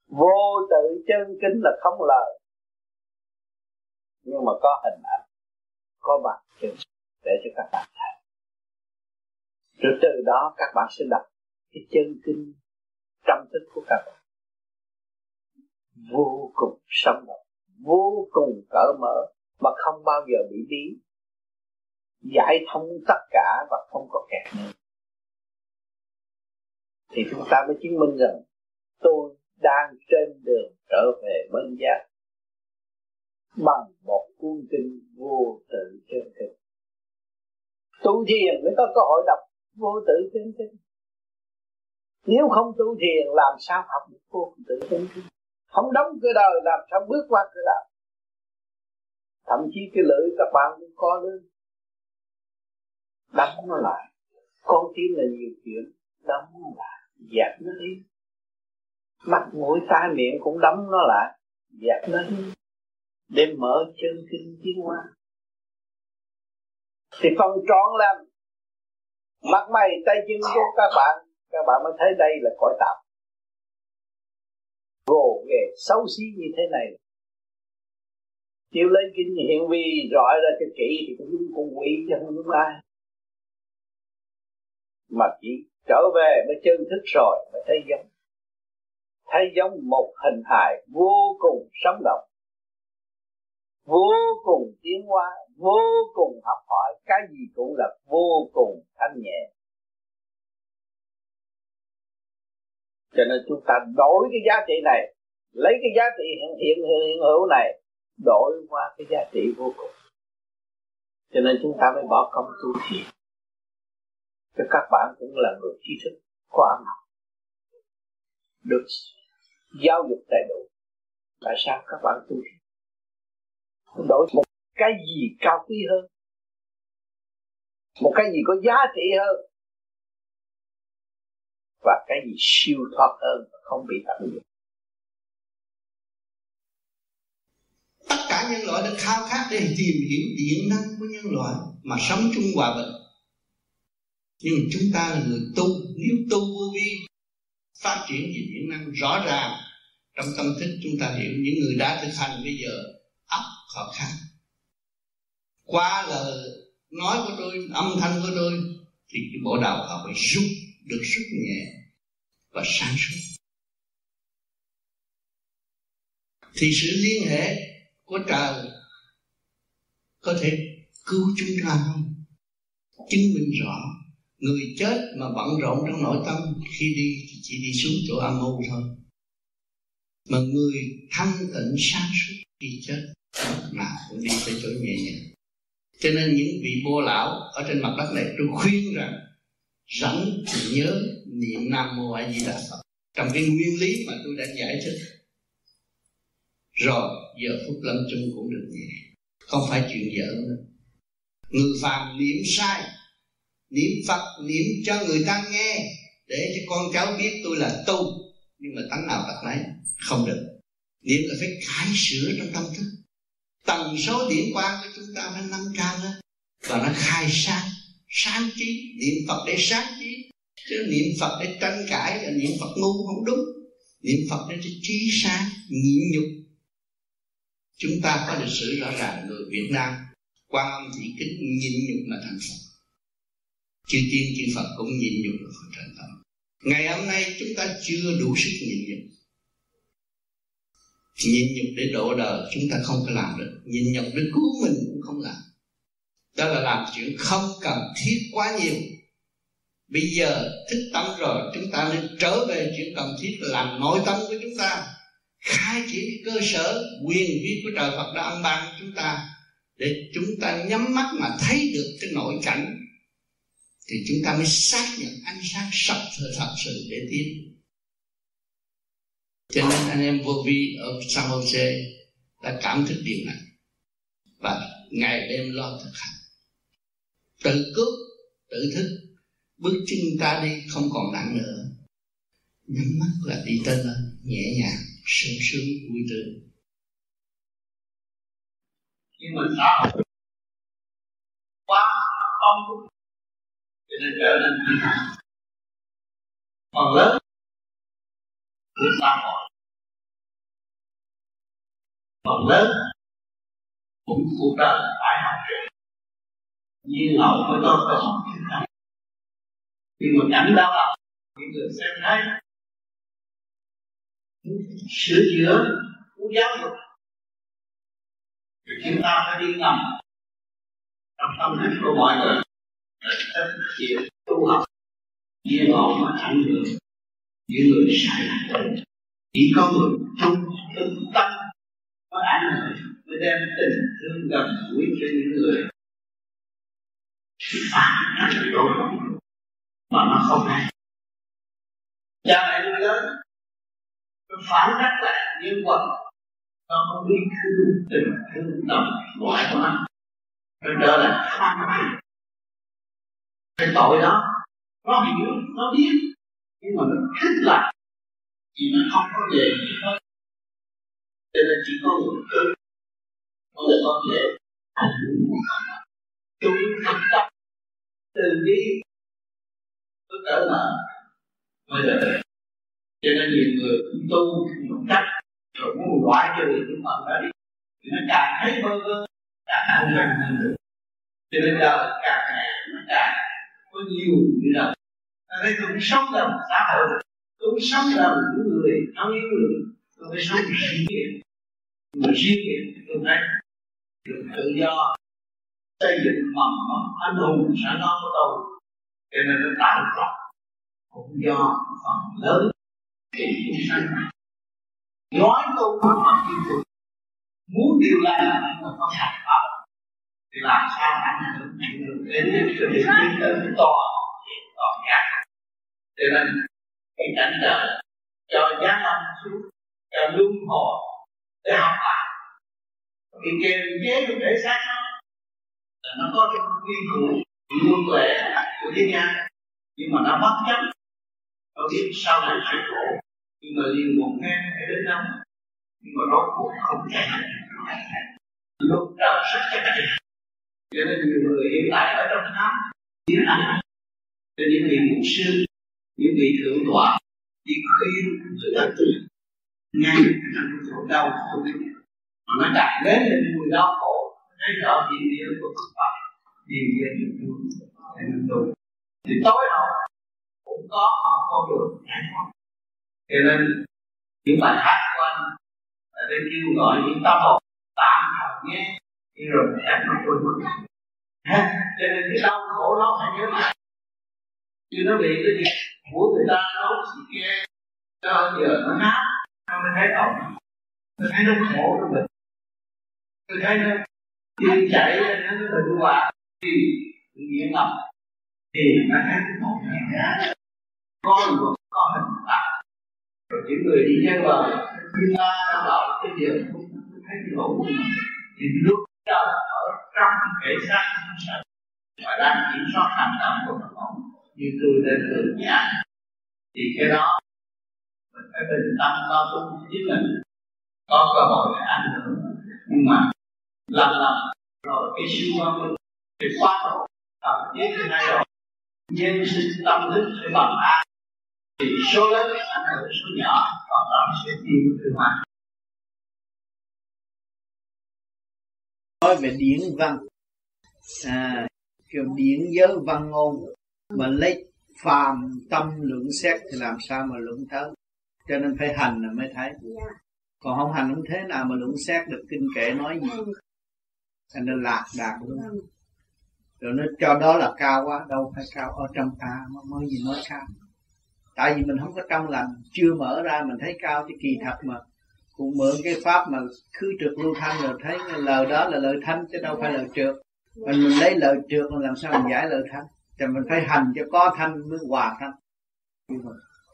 Vô tự chân kính là không lời. Nhưng mà có hình ảnh, có bằng chứng để cho các bạn thấy. Rồi từ đó các bạn sẽ đọc cái chân kinh trong thức của các bạn. Vô cùng sống động, vô cùng cởi mở, mà không bao giờ bị bí. Giải thông tất cả và không có kẹt nữa thì chúng ta mới chứng minh rằng tôi đang trên đường trở về bên giác bằng một cuốn kinh vô tự chân kinh tu thiền mới có cơ hội đọc vô tự chân kinh nếu không tu thiền, làm sao học được vô tự chân kinh không đóng cửa đời, làm sao bước qua cửa đời thậm chí cái lưỡi các bạn cũng có lên đóng nó lại. Con tim là nhiều chuyện, đóng nó lại dẹp nó đi. Mắt mũi tai miệng cũng đóng nó lại. Dẹp nó đi. Để mở chân kinh tiến hóa. Thì phần tròn lên, mặt mày tay chân của các bạn các bạn mới thấy đây là cõi tạm gồ ghề xấu xí như thế này. Chịu lấy kinh hiện vi rõ ra cho kỹ thì cũng đúng con quỷ chứ không đúng ai. Mà chỉ trở về mới chân thức rồi, mới thấy giống. Thấy giống một hình hài vô cùng sống động, vô cùng tiến hóa, vô cùng học hỏi, cái gì cũng là vô cùng thanh nhẹ. Cho nên chúng ta đổi cái giá trị này, lấy cái giá trị hiện hiện hiện hữu này, đổi qua cái giá trị vô cùng. Cho nên chúng ta mới bỏ công tu thiền cho các bạn cũng là người trí thức, có ăn học. Được giáo dục đầy đủ. Tại sao các bạn tu thiền đổi một cái gì cao quý hơn? Một cái gì có giá trị hơn? Và cái gì siêu thoát hơn không bị tận dụng? Tất cả nhân loại đã khao khát để tìm hiểu điện năng của nhân loại mà sống chung hòa bình nhưng chúng ta là người tu, nếu tu vô vi, phát triển về điện năng rõ ràng, trong tâm thức chúng ta hiểu những người đã thực hành bây giờ ấp khó khăn. Qua lời nói của tôi, âm thanh của tôi, thì cái bộ đạo họ phải rút được rút nhẹ và sáng suốt. Thì sự liên hệ của trời có thể cứu chúng ta không? Chứng minh rõ người chết mà bận rộn trong nội tâm, khi đi thì chỉ đi xuống chỗ âm u thôi. Mà người thanh tịnh sáng suốt khi chết nào cũng đi tới chỗ nhẹ nhàng. Cho nên những vị bô lão ở trên mặt đất này, tôi khuyên rằng, rảnh thì nhớ niệm nam mô a di đà phật. Trong cái nguyên lý mà tôi đã giải thích, rồi giờ phút lâm chung cũng được nhẹ. Không phải chuyện dở nữa. Người phàm niệm sai niệm phật, niệm cho người ta nghe, để cho con cháu biết tôi là tu. Nhưng mà tánh nào tật nấy, không được. Niệm là phải cải sửa trong tâm thức. Tần số điện quang của chúng ta nó nâng cao lên. Và nó khai sáng sáng trí. Niệm phật để sáng trí. Chứ niệm phật để tranh cãi là niệm phật ngu không đúng. Niệm phật để trí sáng, nhịn nhục. Chúng ta có lịch sử rõ ràng người việt nam quan âm thị kính nhịn nhục mà thành phật chư tiên, chư phật cũng nhịn nhục là phật thành tâm. Ngày hôm nay chúng ta chưa đủ sức nhịn nhục. Nhịn nhục để độ đời, chúng ta không có làm được. Nhịn nhục để cứu mình cũng không làm. Đó là làm chuyện không cần thiết quá nhiều. Bây giờ thức tâm rồi, chúng ta nên trở về chuyện cần thiết là làm nội tâm của chúng ta. Khai triển cơ sở, quyền vi của trời Phật đã ban chúng ta để chúng ta nhắm mắt mà thấy được cái nội cảnh thì chúng ta mới xác nhận ánh sáng sập thật, thật sự để tiến. Cho nên anh em vô vi ở San Jose đã cảm thức điều này. Và ngày đêm lo thực hành. Tự cứu tự thức. Bước chân ta đi không còn nặng nữa. Nhắm mắt là đi tới lên nhẹ nhàng sướng sướng vui tươi. Nhưng mà xã hội quá ông cũng nên trở nên vi phạm phần lớn của xã hội phần lớn cũng cuộc đời phải học được. Như hậu mới có cơ hội thực hành nhưng mà cảnh đau lòng, những người xem thấy sửa chữa của giáo dục. Thì chúng ta phải đi ngầm trong tâm thức của mọi người tất chịu tu học nhiên hậu mà ảnh hưởng. Những người sai lạc chỉ có người trung thực tâm có ảnh hưởng mới đem tình thương gần gũi cho những người phản rất là tốt mà nó không hay. Cha mẹ nuôi lớn phản đắc lại nhân quần nó không biết thương tình, thương tâm ngoại của nó nó trở lại tham cái tội đó nó hiểu nó biết, nhưng mà nó thích lại thì nó không có về gì hết cho nên chỉ có một thứ mới có thể ảnh hưởng chúng thực tập từ đi tôi trở là bây giờ. Cho nên nhiều người cũng tu một cách rồi muốn loại trừ những phần đó đi. Thì nó càng thấy bơ vơ, càng không gần hơn. Được cho nên giờ càng ngày nó càng có nhiều như là đây tôi cũng sống trong xã hội. Tôi cũng sống trong những người thân yêu người tôi phải sống riêng biệt người riêng biệt tôi thấy được tự do. Xây dựng mầm mống anh hùng sẵn có của tôi. Cho nên nó tạo rộng cũng do phần lớn thì chúng sanh nói tôi không bằng thiên tôi muốn điều lành mà không hành pháp làm sao ảnh hưởng ảnh hưởng đến cái việc tiến tới to hiện toàn giác cho nên, cái cảnh đời cho giá lâm xuống, cho luân hồi để học bài thì kiềm chế được thể xác nó là nó có cái quy củ luân lệ của thế gian nhưng mà nó bất chấp nó biết sau này sẽ khổ nhưng mà liền một ngang hay đến đâu nhưng mà rốt cuộc không thể lúc trời rất chắc cho nên nhiều người hiện tại ở trong tháp biết là cho những vị mục sư, những vị thượng tọa đi khuyên người ta tu ngay trong chỗ đau khổ mà nó đặt đến những người đau khổ thấy rõ hiện địa của Phật pháp hiện địa được tu để mình tu thì tối hậu cũng có con đường giải thoát cho nên những bài hát của anh là để kêu gọi những tâm hồn tạm thời nghe rồi chẳng nó quên mất cho nên cái đau khổ nó phải nhớ lại. Chứ nó bị cái gì? Của người ta nó chỉ ke cho giờ nó nát. Nó mới thấy tội nó thấy nó khổ nó bệnh. Tôi thấy nó đi chạy lên nó bệnh hoạn. Thì nghiện ngập. Thì nó thấy cái tội này có luật có hình phạt. Rồi những người đi theo bờ chúng ta ta bảo cái điều không thấy cái lỗi của mình. Thì lúc đó ở trong thể xác và đang kiểm soát hành động của mình như tôi đã thường giảng, thì cái đó mình phải bình tâm lo tu với mình có cơ hội để ảnh hưởng. Nhưng mà lần lần rồi cái siêu văn minh thì quá độ tập với cái này rồi, nhân sinh tâm thức sẽ bằng ác thì số lớn ảnh hưởng số nhỏ, còn đó sẽ tiêu từ ngoài nói về điển văn. À kiểu điển giới văn ngôn mà lấy phàm tâm lượng xét thì làm sao mà luận tới? Cho nên phải hành là mới thấy. Còn không hành không thế nào mà luận xét được kinh kệ nói gì? Thành nên lạc đạt luôn. Rồi nó cho đó là cao quá đâu phải cao. Ở trong ta mà mới gì nói cao tại vì mình không có trong lành chưa mở ra mình thấy cao thì kỳ thật mà cũng mượn cái pháp mà khứ trượt lưu thanh rồi thấy lời đó là lời thanh, chứ đâu phải lời trượt. Mình mình lấy lời trượt mình làm sao mình giải lời thanh? Thì mình phải hành cho có thanh mới hòa thanh.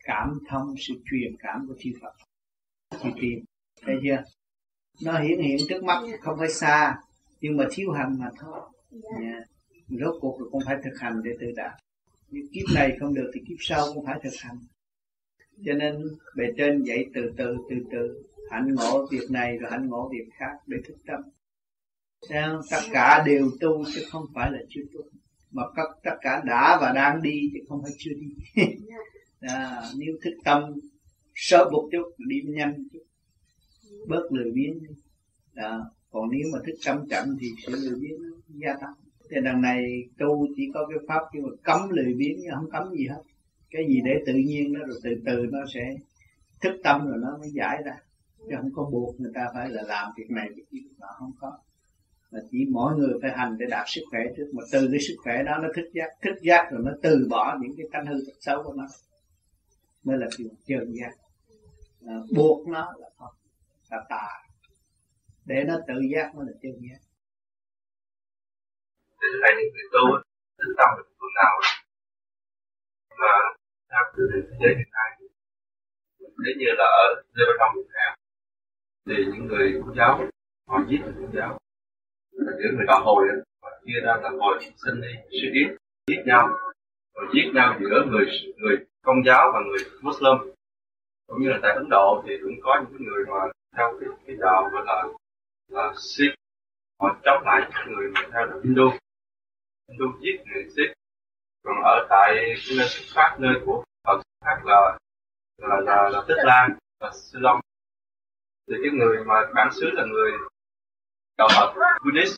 Cảm thông sự truyền cảm của chư Phật. Chư tìm, thấy chưa? Nó hiển hiện trước mắt, không phải xa, nhưng mà thiếu hành mà thôi. Yeah. rốt cuộc cũng phải thực hành để tự đạt. Nhưng kiếp này không được thì kiếp sau cũng phải thực hành. Cho nên bề trên dạy từ từ từ từ hạnh ngộ việc này rồi hạnh ngộ việc khác để thức tâm. Sao? tất cả đều tu chứ không phải là chưa tu? Mà tất tất cả đã và đang đi chứ không phải chưa đi. À, nếu thức tâm sớm một chút đi nhanh chút bớt lười biếng đi. À, còn nếu mà thức tâm chậm thì sự lười biếng nó gia tăng. Thì đằng này tu chỉ có cái pháp nhưng mà cấm lười biếng nhưng không cấm gì hết. Cái gì để tự nhiên đó rồi từ từ nó sẽ thức tâm rồi nó mới giải ra chứ không có buộc người ta phải là làm việc này việc kia mà không có. Mà chỉ mỗi người phải hành để đạt sức khỏe trước. Mà từ cái sức khỏe đó nó thức giác. Thức giác rồi nó từ bỏ những cái tánh hư tật xấu của nó. Mới là chuyện chân giác à, buộc nó là không. Là tà. Để nó tự giác mới là chân giác Thế thầy những người tu thức tâm được phương nào từ thế giới hiện nay. Nếu như là ở Lebanon Việt Nam thì những người công giáo họ giết người công giáo. Là những người đạo hồi và chia ra là hồi sinh đi suy yết giết nhau. Rồi giết nhau giữa người người công giáo và người Muslim. Cũng như là tại Ấn Độ thì cũng có những người mà theo cái, cái đạo gọi là là Sikh. Họ chống lại những người mà theo đạo Hindu. Hindu giết người Sikh. Còn ở tại cái nơi xuất phát nơi của Phật khác là là là, là Tích Lan và Ceylon thì cái người mà bản xứ là người đạo Phật Buddhist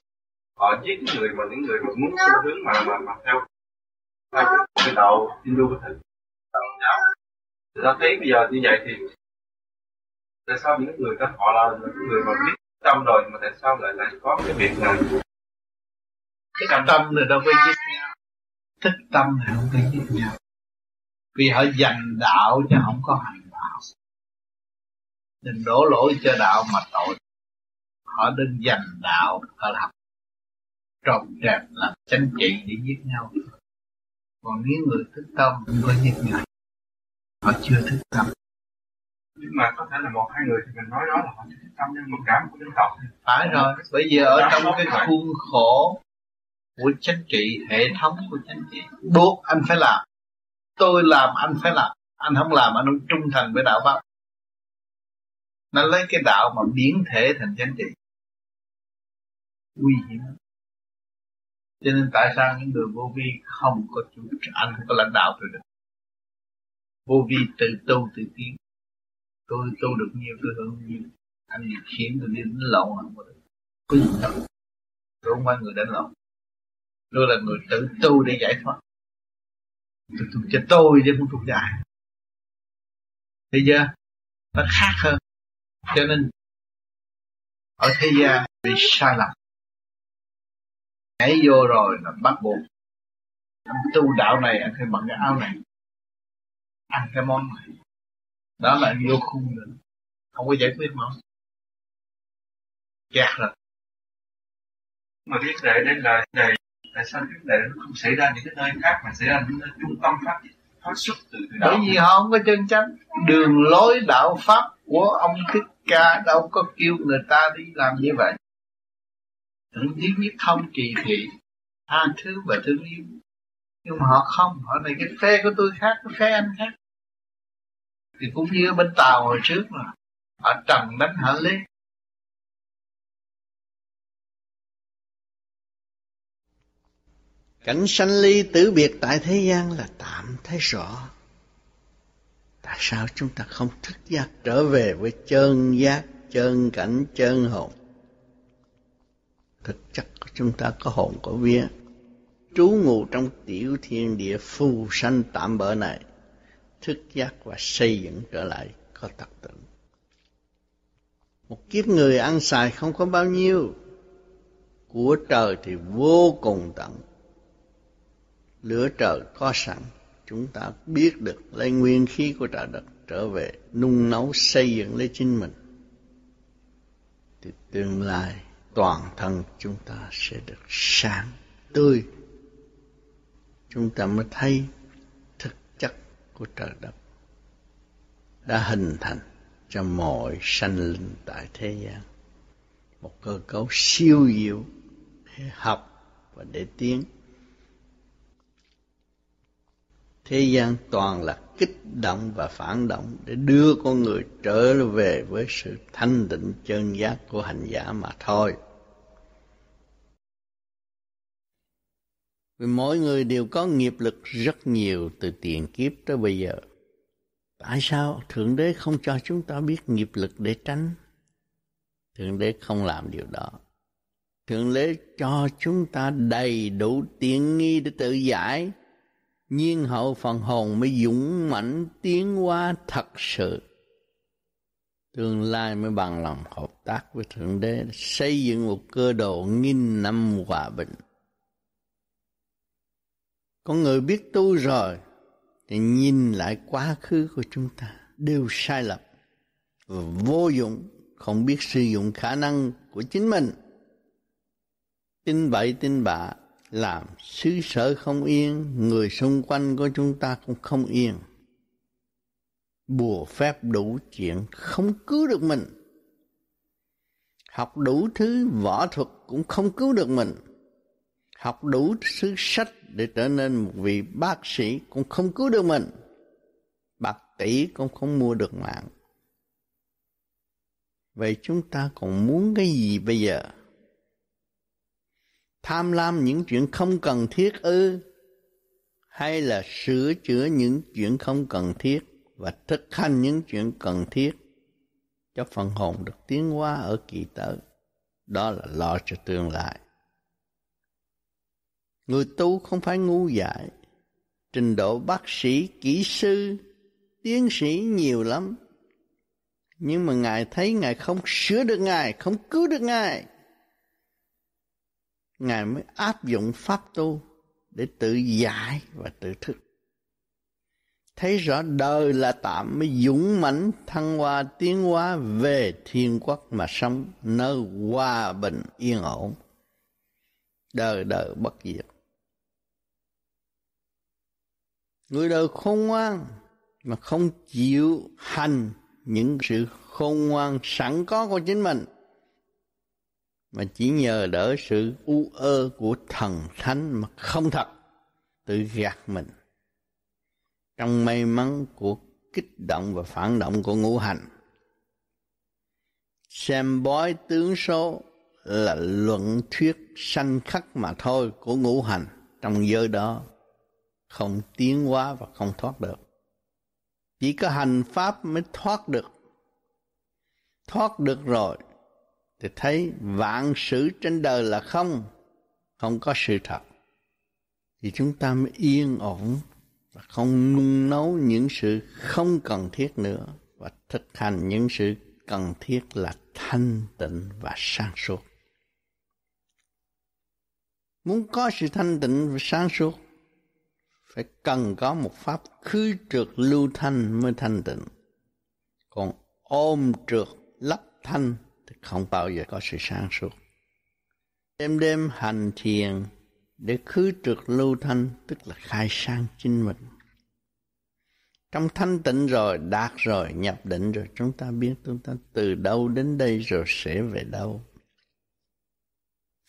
họ giết những người mà những người mà muốn xu hướng mà mà, mà theo theo cái đạo Hindu của thịnh đạo giáo. Thì ta thấy bây giờ như vậy thì tại sao những người đó họ là những người mà biết tâm rồi mà tại sao lại lại có cái việc này? Cái cảm tâm là đâu phải giết nhau. Thích tâm là không phải giết nhau. Vì họ dành đạo chứ không có hành đừng đổ lỗi cho đạo mà tội. Họ đừng dành đạo họ làm trộm trẹp làm tranh trị để giết nhau. Còn nếu người thức tâm có giết nhau họ chưa thức tâm. Nhưng mà có thể là một hai người thì mình nói đó là họ thức tâm nhưng một cảm của dân tộc phải rồi. Bây giờ ở trong cái khuôn khổ của chính trị hệ thống của chính trị buộc anh phải làm. Tôi làm anh phải làm. Anh không làm anh không trung thành với đạo pháp nó lấy cái đạo mà biến thể thành chính trị. Nguy hiểm. Cho nên tại sao những người vô vi không có chủ anh à, không có lãnh đạo tôi được vô vi tự tu tự tiến. Tôi tu được nhiều, tôi hưởng nhiều. Anh khiến tôi đi đánh lộn không có được có gì đâu. Tôi không phải người đánh lộn tôi là người tự tu để giải thoát. Tôi tu cho tôi chứ không tu cho ai. Thấy chưa? Nó khác hơn cho nên, ở thế gian bị sai lầm. Nhảy vô rồi là bắt buộc. Anh tu đạo này anh phải mặc cái áo này. Ăn cái món này. Đó là vô khung rồi không có giải quyết mà. Gạt rồi. Mà biết để đây là, này, tại sao biết để nó không xảy ra những cái nơi khác mà xảy ra những nơi trung tâm phát phát xuất từ từ đó bởi vì họ không có chân chánh. Đường lối đạo pháp của ông thích ca đâu có kêu người ta đi làm như vậy. Thượng thiết nhất thông kỳ thị, tha thứ và thương yêu. Nhưng mà họ không, họ này cái phe của tôi khác, cái phe anh khác. Thì cũng như bên tàu hồi trước mà, họ trần đánh họ lên. Cảnh sanh ly tử biệt tại thế gian là tạm thấy rõ. Tại sao chúng ta không thức giác trở về với chân giác, chân cảnh, chân hồn? Thực chất chúng ta có hồn, có vía. Trú ngụ trong tiểu thiên địa phù sanh tạm bỡ này, thức giác và xây dựng trở lại có tật tỉnh một kiếp người ăn xài không có bao nhiêu. Của trời thì vô cùng tận lửa trời có sẵn, chúng ta biết được lấy nguyên khí của trời đất trở về, nung nấu xây dựng lấy chính mình. Thì tương lai toàn thân chúng ta sẽ được sáng tươi. Chúng ta mới thấy thực chất của trời đất đã hình thành cho mọi sanh linh tại thế gian. Một cơ cấu siêu diệu, để học và để tiến. Thế gian toàn là kích động và phản động để đưa con người trở về với sự thanh tịnh chân giác của hành giả mà thôi. Vì mỗi người đều có nghiệp lực rất nhiều từ tiền kiếp tới bây giờ. Tại sao thượng đế không cho chúng ta biết nghiệp lực để tránh? Thượng đế không làm điều đó. Thượng đế cho chúng ta đầy đủ tiện nghi để tự giải nhiên hậu phần hồn mới dũng mãnh tiến hóa thật sự. Tương lai mới bằng lòng hợp tác với thượng đế xây dựng một cơ đồ nghìn năm hòa bình. Con người biết tu rồi, thì nhìn lại quá khứ của chúng ta đều sai lầm. Và vô dụng, không biết sử dụng khả năng của chính mình. Tin bậy, tin bạ làm xứ sở không yên, người xung quanh của chúng ta cũng không yên. Bùa phép đủ chuyện không cứu được mình. Học đủ thứ võ thuật cũng không cứu được mình. Học đủ thứ sách để trở nên một vị bác sĩ cũng không cứu được mình. Bạc tỷ cũng không mua được mạng. Vậy chúng ta còn muốn cái gì bây giờ? Tham lam những chuyện không cần thiết ư hay là sửa chữa những chuyện không cần thiết và thực hành những chuyện cần thiết cho phần hồn được tiến hóa ở kỳ tới. Đó là lo cho tương lai. Người tu không phải ngu dại, trình độ bác sĩ, kỹ sư, tiến sĩ nhiều lắm. Nhưng mà Ngài thấy Ngài không sửa được Ngài, không cứu được Ngài. Ngài mới áp dụng pháp tu để tự giải và tự thức. Thấy rõ đời là tạm mới dũng mãnh, thăng hoa tiến hóa, về thiên quốc mà sống, nơi hòa bình, yên ổn. Đời đời bất diệt. Người đời khôn ngoan mà không chịu hành những sự khôn ngoan sẵn có của chính mình mà chỉ nhờ đỡ sự u ơ của thần thánh mà không thật, tự gạt mình. Trong may mắn của kích động và phản động của ngũ hành, xem bói tướng số là luận thuyết sanh khắc mà thôi của ngũ hành trong giới đó, không tiến hóa và không thoát được. Chỉ có hành pháp mới thoát được. Thoát được rồi thì thấy vạn sự trên đời là không không có sự thật thì chúng ta mới yên ổn và không nung nấu những sự không cần thiết nữa và thực hành những sự cần thiết là thanh tịnh và sáng suốt. Muốn có sự thanh tịnh và sáng suốt, phải cần có một pháp khứ trượt lưu thanh mới thanh tịnh. Còn ôm trượt lấp thanh không bao giờ có sự sáng suốt. Đêm đêm hành thiền để khứ trượt lưu thanh tức là khai sang chính mình. Trong thanh tịnh rồi, đạt rồi, nhập định rồi, chúng ta biết chúng ta từ đâu đến đây rồi sẽ về đâu.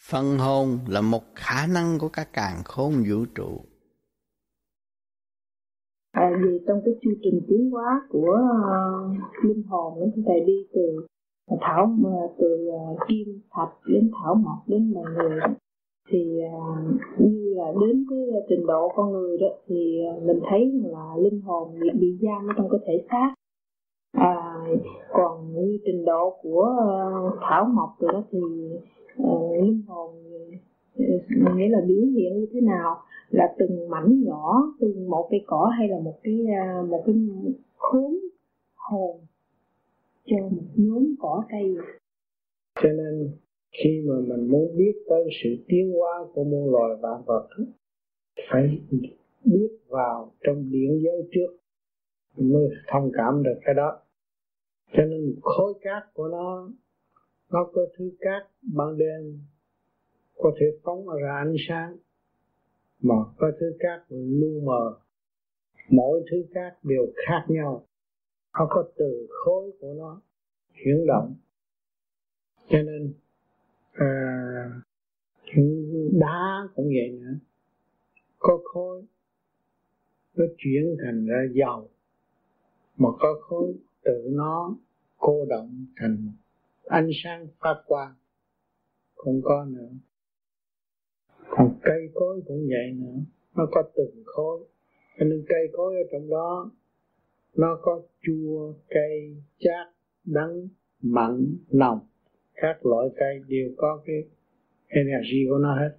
phần hồn là một khả năng của các càng khôn vũ trụ. À, vì trong cái chương trình tiến hóa của uh, linh hồn đó, thầy đi từ thảo ờ, từ ờ, kim thạch đến thảo mộc đến mọi người thì ờ, như là đến cái trình độ con người đó thì mình thấy là linh hồn bị, bị giam ở trong cái thể xác. À, còn như trình độ của thảo mộc rồi đó thì uh, linh hồn nghĩa là biểu hiện như thế nào? Là từng mảnh nhỏ từng một cây cỏ hay là một cái à, một cái khốn hồn cho một nhóm cỏ cây. Cho nên, khi mà mình muốn biết tới sự tiến hóa của muôn loài vạn vật phải biết vào trong điện giới trước mới thông cảm được cái đó. Cho nên khối cát của nó nó có thứ cát ban đêm, có thể phóng ra ánh sáng, mà có thứ cát lu mờ. Mỗi thứ cát đều khác nhau nó có từ khối của nó chuyển động. Cho nên à, đá cũng vậy nữa. Có khối nó chuyển thành ra dầu. Mà có khối tự nó cô động thành ánh sáng phát quang. Không có nữa. Còn cây cối cũng vậy nữa. Nó có từng khối. Cho nên cây cối ở trong đó nó có chua cây chát, đắng, mặn, nồng. Các loại cây đều có cái energy của nó hết.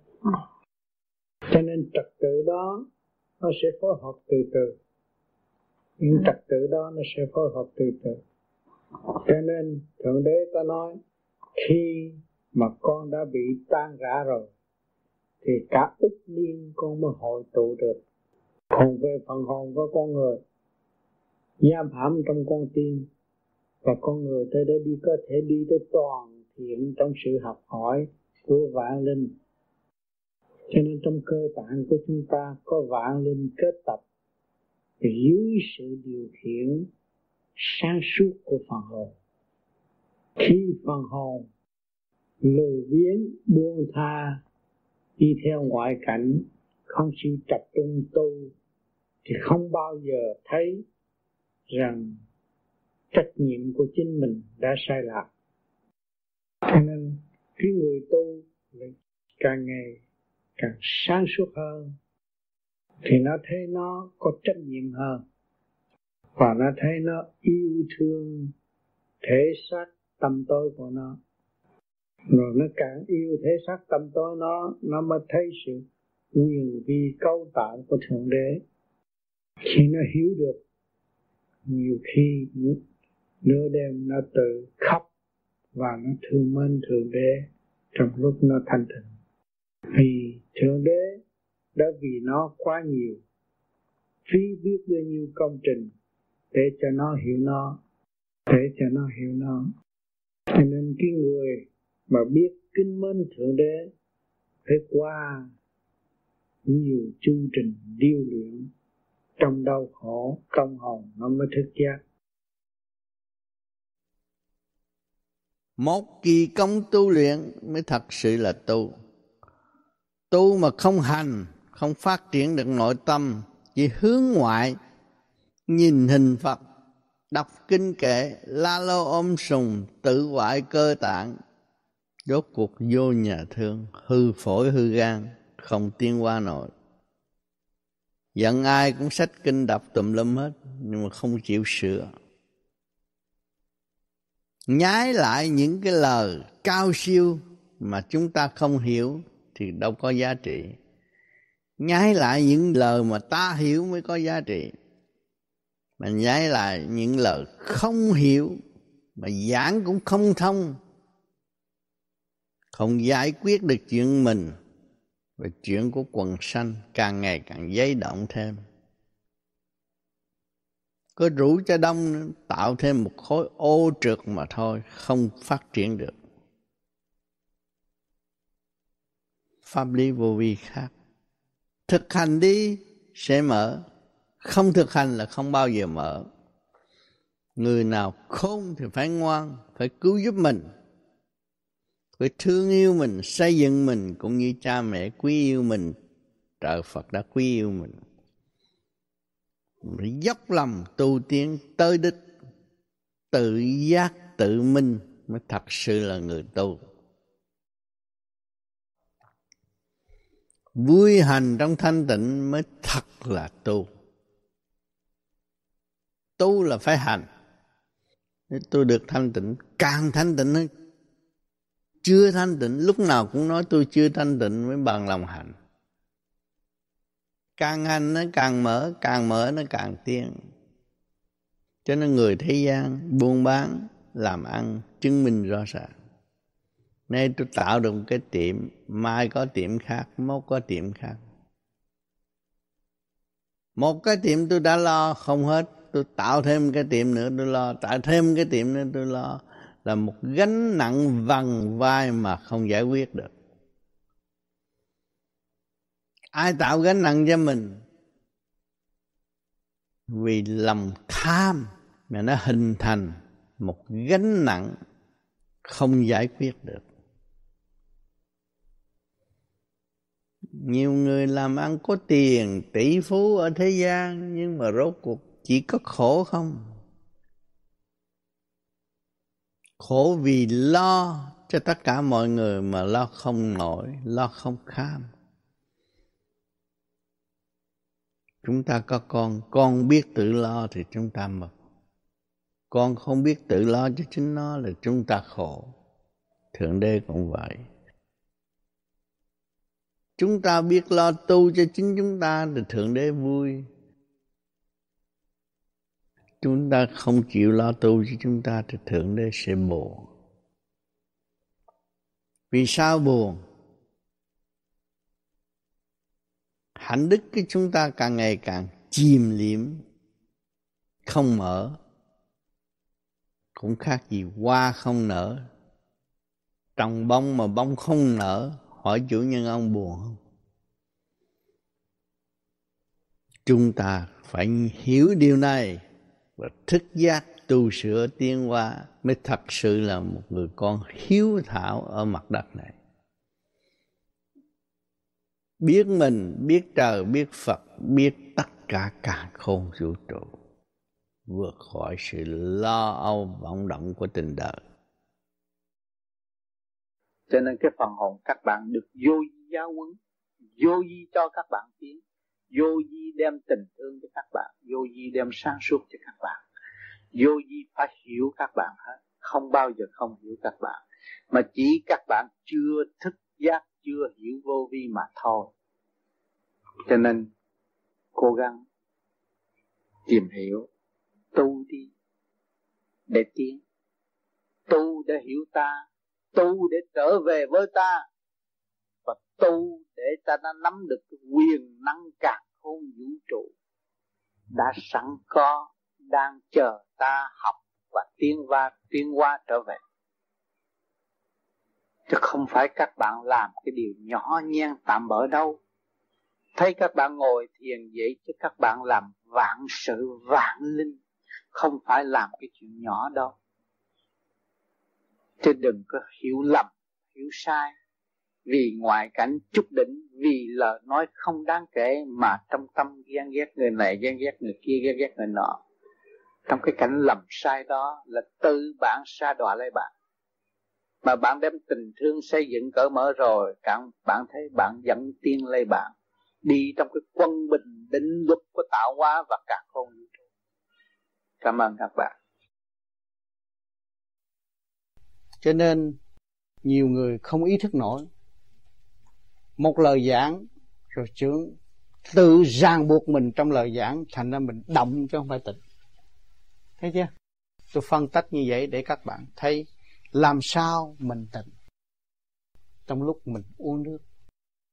Cho nên trật tự đó, nó sẽ phối hợp từ từ. Những trật tự đó nó sẽ phối hợp từ từ. Cho nên thượng đế ta nói, khi mà con đã bị tan rã rồi, thì cả ức niên con mới hội tụ được. Còn về phần hồn của con người giam hãm trong con tim. Và con người tới đó đi, có thể đi tới toàn thiện trong sự học hỏi của vạn linh. Cho nên trong cơ bản của chúng ta có vạn linh kết tập dưới sự điều khiển sáng suốt của phần hồn. Khi phần hồn lười biếng, buông tha, đi theo ngoại cảnh, không chịu tập trung tu, thì không bao giờ thấy rằng trách nhiệm của chính mình đã sai lạc. Cho nên cái người tu càng ngày càng sáng suốt hơn, thì nó thấy nó có trách nhiệm hơn và nó thấy nó yêu thương thể xác tâm tối của nó. Rồi nó càng yêu thể xác tâm tối nó nó mới thấy sự quyền vi cấu tạo của thượng đế. Khi nó hiểu được nhiều khi nửa đêm nó tự khóc và nó thương mến thượng đế trong lúc nó thanh tịnh. Vì thượng đế đã vì nó quá nhiều, phí biết bao nhiêu công trình để cho nó hiểu nó, để cho nó hiểu nó. Cho nên cái người mà biết kính mến thượng đế phải qua nhiều chu trình điêu luyện trong đau khổ, công hồn nó mới thức giác. Một kỳ công tu luyện mới thật sự là tu. Tu mà không hành, không phát triển được nội tâm, chỉ hướng ngoại, nhìn hình phật, đọc kinh kệ, la lô ôm sùng, tự hoại cơ tạng. Rốt cuộc vô nhà thương, hư phổi hư gan, không tiến qua nổi giận ai cũng sách kinh đọc tùm lum hết, nhưng mà không chịu sửa. Nhái lại những cái lời cao siêu mà chúng ta không hiểu thì đâu có giá trị. Nhái lại những lời mà ta hiểu mới có giá trị. Mà nhái lại những lời không hiểu mà giảng cũng không thông. Không giải quyết được chuyện mình và chuyện của quần sanh càng ngày càng dấy động thêm. Cứ rủ cho đông tạo thêm một khối ô trượt mà thôi, không phát triển được. Pháp lý vô vi khác. Thực hành đi, sẽ mở. Không thực hành là không bao giờ mở. Người nào khôn thì phải ngoan, phải cứu giúp mình phải thương yêu mình, xây dựng mình, cũng như cha mẹ quý yêu mình trời phật đã quý yêu mình. Phải dốc lòng tu tiến tới đích, tự giác tự minh mới thật sự là người tu. Vui hành trong thanh tịnh mới thật là tu. Tu là phải hành. Tôi được thanh tịnh, càng thanh tịnh hơn chưa thanh tịnh, lúc nào cũng nói tôi chưa thanh tịnh mới bằng lòng hành. Càng hành nó càng mở càng mở nó càng tiên cho nên người thế gian buôn bán, làm ăn, chứng minh rõ ràng. Nay tôi tạo được một cái tiệm, mai có tiệm khác, mốt có tiệm khác. Một cái tiệm tôi đã lo không hết, tôi tạo thêm cái tiệm nữa tôi lo, tạo thêm cái tiệm nữa tôi lo là một gánh nặng vằn vai mà không giải quyết được. Ai tạo gánh nặng cho mình? Vì lòng tham mà nó hình thành một gánh nặng không giải quyết được. Nhiều người làm ăn có tiền, tỷ phú ở thế gian, nhưng mà rốt cuộc chỉ có khổ không? Khổ vì lo cho tất cả mọi người mà lo không nổi, lo không kham. Chúng ta có con con biết tự lo thì chúng ta mật con không biết tự lo cho chính nó là chúng ta khổ. Thượng đế cũng vậy. Chúng ta biết lo tu cho chính chúng ta thì thượng đế vui chúng ta không chịu lo tu cho chúng ta thì thượng đế sẽ buồn. Vì sao buồn? Hạnh đức của chúng ta càng ngày càng chìm liếm, không mở, cũng khác gì hoa không nở. Trồng bông mà bông không nở, hỏi chủ nhân ông buồn không? Chúng ta phải hiểu điều này và thức giác tu sửa tiến hóa mới thật sự là một người con hiếu thảo ở mặt đất này. Biết mình, biết trời, biết phật, biết tất cả cả khôn vũ trụ, vượt khỏi sự lo âu vọng động của tình đời. Cho nên cái phần hồn các bạn được vô di giáo huấn, vô di cho các bạn tiến vô di đem tình thương cho các bạn, vô di đem sáng suốt cho các bạn. Vô di phải hiểu các bạn hết, không bao giờ không hiểu các bạn. Mà chỉ các bạn chưa thức giác, chưa hiểu vô vi mà thôi. Cho nên, cố gắng tìm hiểu, tu đi để tiến. Tu để hiểu ta, tu để trở về với ta tu để ta đã nắm được quyền năng càng khôn vũ trụ, đã sẵn có, đang chờ ta học và tiến qua tiến qua trở về. Chứ không phải các bạn làm cái điều nhỏ nhen tạm bỡ đâu. Thấy các bạn ngồi thiền vậy chứ các bạn làm vạn sự vạn linh, không phải làm cái chuyện nhỏ đâu. Chứ đừng có hiểu lầm, hiểu sai vì ngoại cảnh chút đỉnh, vì lời nói không đáng kể mà trong tâm ghen ghét người này, ghen ghét người kia, ghen ghét người nọ. Trong cái cảnh lầm sai đó là tự bạn sa đọa lấy bạn. Mà bạn đem tình thương xây dựng cỡ mở rồi, càng bạn thấy bạn dẫn tiên lấy bạn. Đi trong cái quân bình, định luật của tạo hóa và cả không cảm ơn các bạn. Cho nên, nhiều người không ý thức nổi một lời giảng, rồi trưởng tự ràng buộc mình trong lời giảng, thành ra mình động chứ không phải tịnh thấy chưa? Tôi phân tích như vậy để các bạn thấy làm sao mình tịnh trong lúc mình uống nước,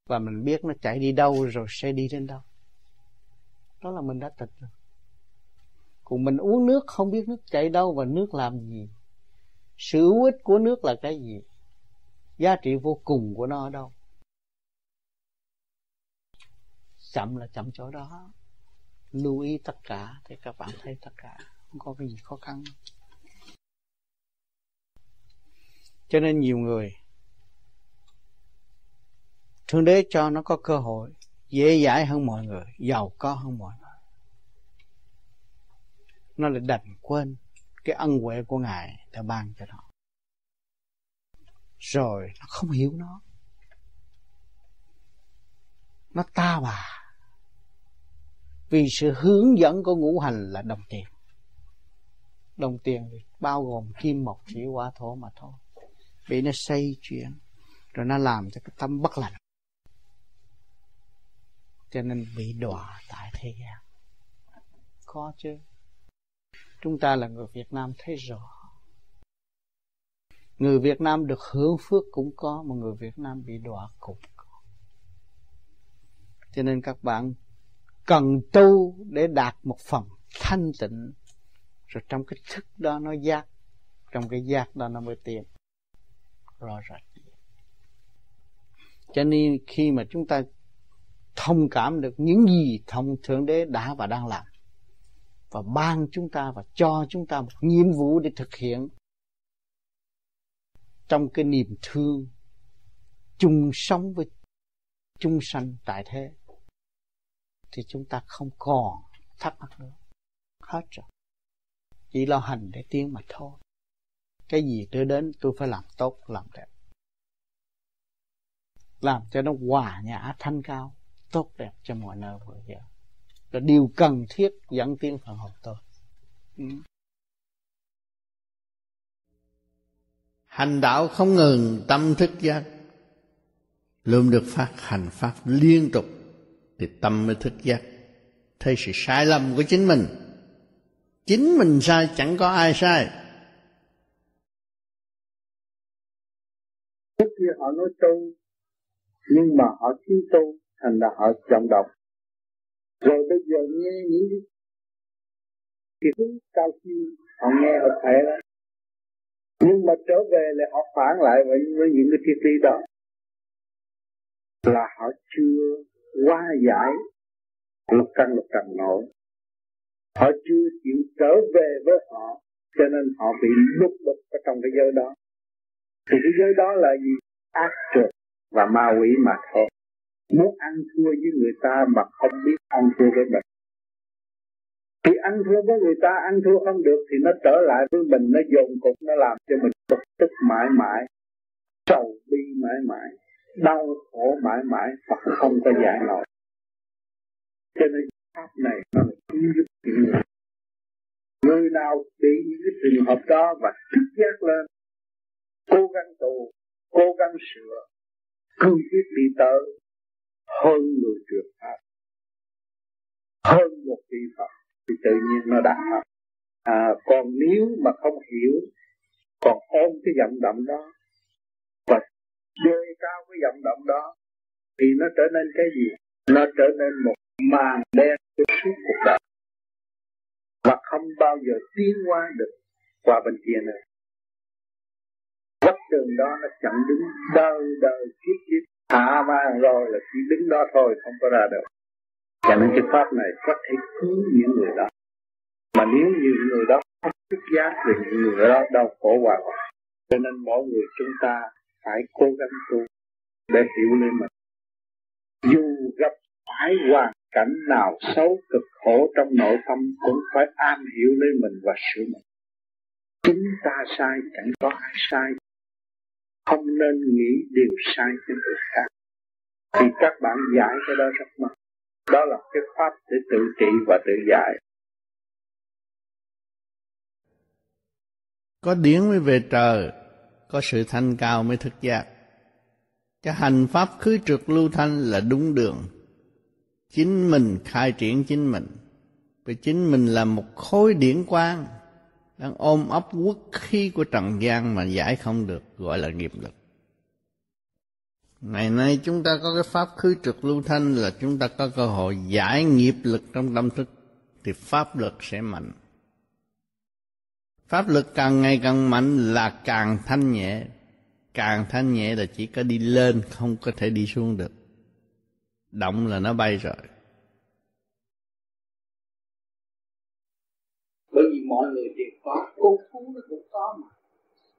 và mình biết nó chạy đi đâu rồi sẽ đi đến đâu. Đó là mình đã tịnh rồi. Còn mình uống nước, không biết nước chạy đâu và nước làm gì. Sự hữu ích của nước là cái gì? Giá trị vô cùng của nó ở đâu? Chậm là chậm chỗ đó lưu ý tất cả thì các bạn thấy tất cả không có cái gì khó khăn cho nên nhiều người Thượng Đế cho nó có cơ hội dễ dãi hơn mọi người, giàu có hơn mọi người. Nó lại đành quên cái ân huệ của Ngài đã ban cho nó. Rồi nó không hiểu nó. Nó ta bà. Vì sự hướng dẫn của ngũ hành là đồng tiền. Đồng tiền bao gồm kim, mộc, thủy, hỏa, thổ mà thôi. Bị nó xây chuyển, rồi nó làm cho cái tâm bất lành cho nên bị đọa tại thế gian có chứ chúng ta là người Việt Nam thấy rõ người Việt Nam được hưởng phước cũng có, mà người Việt Nam bị đọa cũng cho nên các bạn cần tu để đạt một phần thanh tịnh rồi trong cái thức đó nó giác trong cái giác đó nó mới tìm, rõ ràng. cho nên khi mà chúng ta thông cảm được những gì thông thượng đế đã và đang làm và ban chúng ta và cho chúng ta một nhiệm vụ để thực hiện trong cái niềm thương chung sống với chung sanh tại thế, thì chúng ta không còn thắc mắc nữa. Hết rồi. Chỉ lo hành để tiến mà thôi. Cái gì tôi đến, tôi phải làm tốt, làm đẹp. Làm cho nó hòa nhã, thanh cao, tốt đẹp cho mọi nơi mọi giờ. Là điều cần thiết dẫn tiến phần hồn tôi. Ừ. hành đạo không ngừng, tâm thức giác luôn được phát hành pháp liên tục thì tâm mới thức giác. Thấy sự sai lầm của chính mình chính mình sai chẳng có ai sai. Trước kia họ nói tu nhưng mà họ thiếu tu thành ra họ chọn động rồi bây giờ nghe những cái cái thứ cao siêu họ nghe họ thể đó. Nhưng mà trở về là họ phản lại với, với những cái triết lý đó là họ chưa qua giải lục căn lục trần nổi. Họ chưa chịu trở về với họ, cho nên họ bị lục đục ở trong cái giới đó. Thì cái giới đó là gì? Ác trượt và ma quỷ mà thôi. Muốn ăn thua với người ta mà không biết ăn thua với mình. Thì ăn thua với người ta, ăn thua không được thì nó trở lại với mình, nó dồn cục, nó làm cho mình bực tức mãi mãi, sầu bi mãi mãi đau khổ mãi mãi và không có giải nổi. Cho nên pháp này nó cứu giúp người. Người nào bị những cái trường hợp đó và thức giác lên cố gắng tu cố gắng sửa cương quyết đi tới hơn người trường pháp hơn một vị Phật thì tự nhiên nó đạt Phật. À, còn nếu mà không hiểu còn ôm cái vận động đó đề cao cái vọng động đó, thì nó trở nên cái gì? Nó trở nên một màn đen cho suốt cuộc đời. Và không bao giờ tiến qua được qua bên kia nữa. Quất đường đó nó chẳng đứng đời đời kiếp kiếp hạ à mang rồi là chỉ đứng đó thôi, không có ra được. Cho nên cái pháp này có thể cứu những người đó. Mà nếu như người đó không thức giác thì những người đó đau khổ hoài hoài, cho nên mỗi người chúng ta phải cố gắng tu để hiểu lên mình. Dù gặp phải hoàn cảnh nào xấu cực khổ trong nội tâm cũng phải am hiểu lấy mình và sửa mình. Chúng ta sai, chẳng có ai sai. Không nên nghĩ điều sai cho người khác. Thì các bạn giải cái đó rất mất đó là cái pháp để tự trị và tự giải. Có điển mới về trời có sự thanh cao mới thực giác. Cái hành pháp khứ trượt lưu thanh là đúng đường. Chính mình khai triển chính mình. Vì chính mình là một khối điển quang, đang ôm ấp quốc khí của trần gian mà giải không được, gọi là nghiệp lực. Ngày nay chúng ta có cái pháp khứ trực lưu thanh là chúng ta có cơ hội giải nghiệp lực trong tâm thức, thì pháp lực sẽ mạnh pháp lực càng ngày càng mạnh là càng thanh nhẹ. Càng thanh nhẹ là chỉ có đi lên, không có thể đi xuống được. Động là nó bay rồi. Bởi vì mọi người đều có, con thú nó cũng có mà.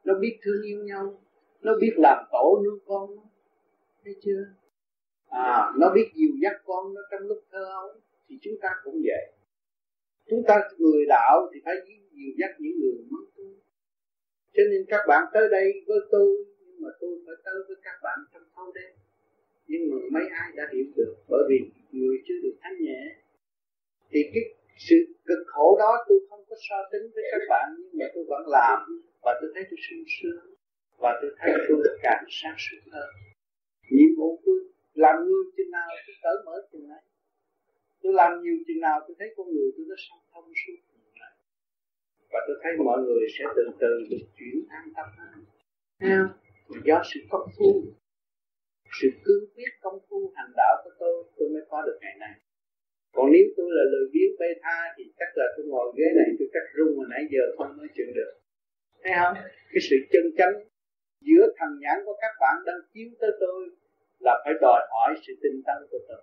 Nó biết thương yêu nhau, nó biết làm tổ nuôi con nó. Thấy chưa? À nó biết dìu dắt con nó trong lúc thơ ấu, thì chúng ta cũng vậy. Chúng ta người đạo thì phải dìu dắt những người mới tu cho nên các bạn tới đây với tôi, nhưng mà tôi phải tới với các bạn trong thâu đêm. Nhưng mà mấy ai đã hiểu được, bởi vì người chưa được thanh nhẹ. Thì cái sự cực khổ đó tôi không có so tính với các bạn, nhưng mà tôi vẫn làm. Và tôi thấy tôi sung sướng. Và tôi thấy tôi càng sáng suốt hơn. Nhiệm vụ tôi làm nhiều chừng nào tôi cởi mở chừng này tôi làm nhiều chừng nào tôi thấy con người tôi nó sáng thông suốt và tôi thấy mọi người sẽ từ từ được chuyển an tâm hơn do sự công phu sự cương quyết công phu hành đạo của tôi tôi mới có được ngày nay. Còn nếu tôi là lời biếng bê tha thì chắc là tôi ngồi ghế này tôi chắc rung mà nãy giờ không nói chuyện được. Thấy không? Cái sự chân chánh giữa thần nhãn của các bạn đang chiếu tới tôi là phải đòi hỏi sự tinh tấn của tôi.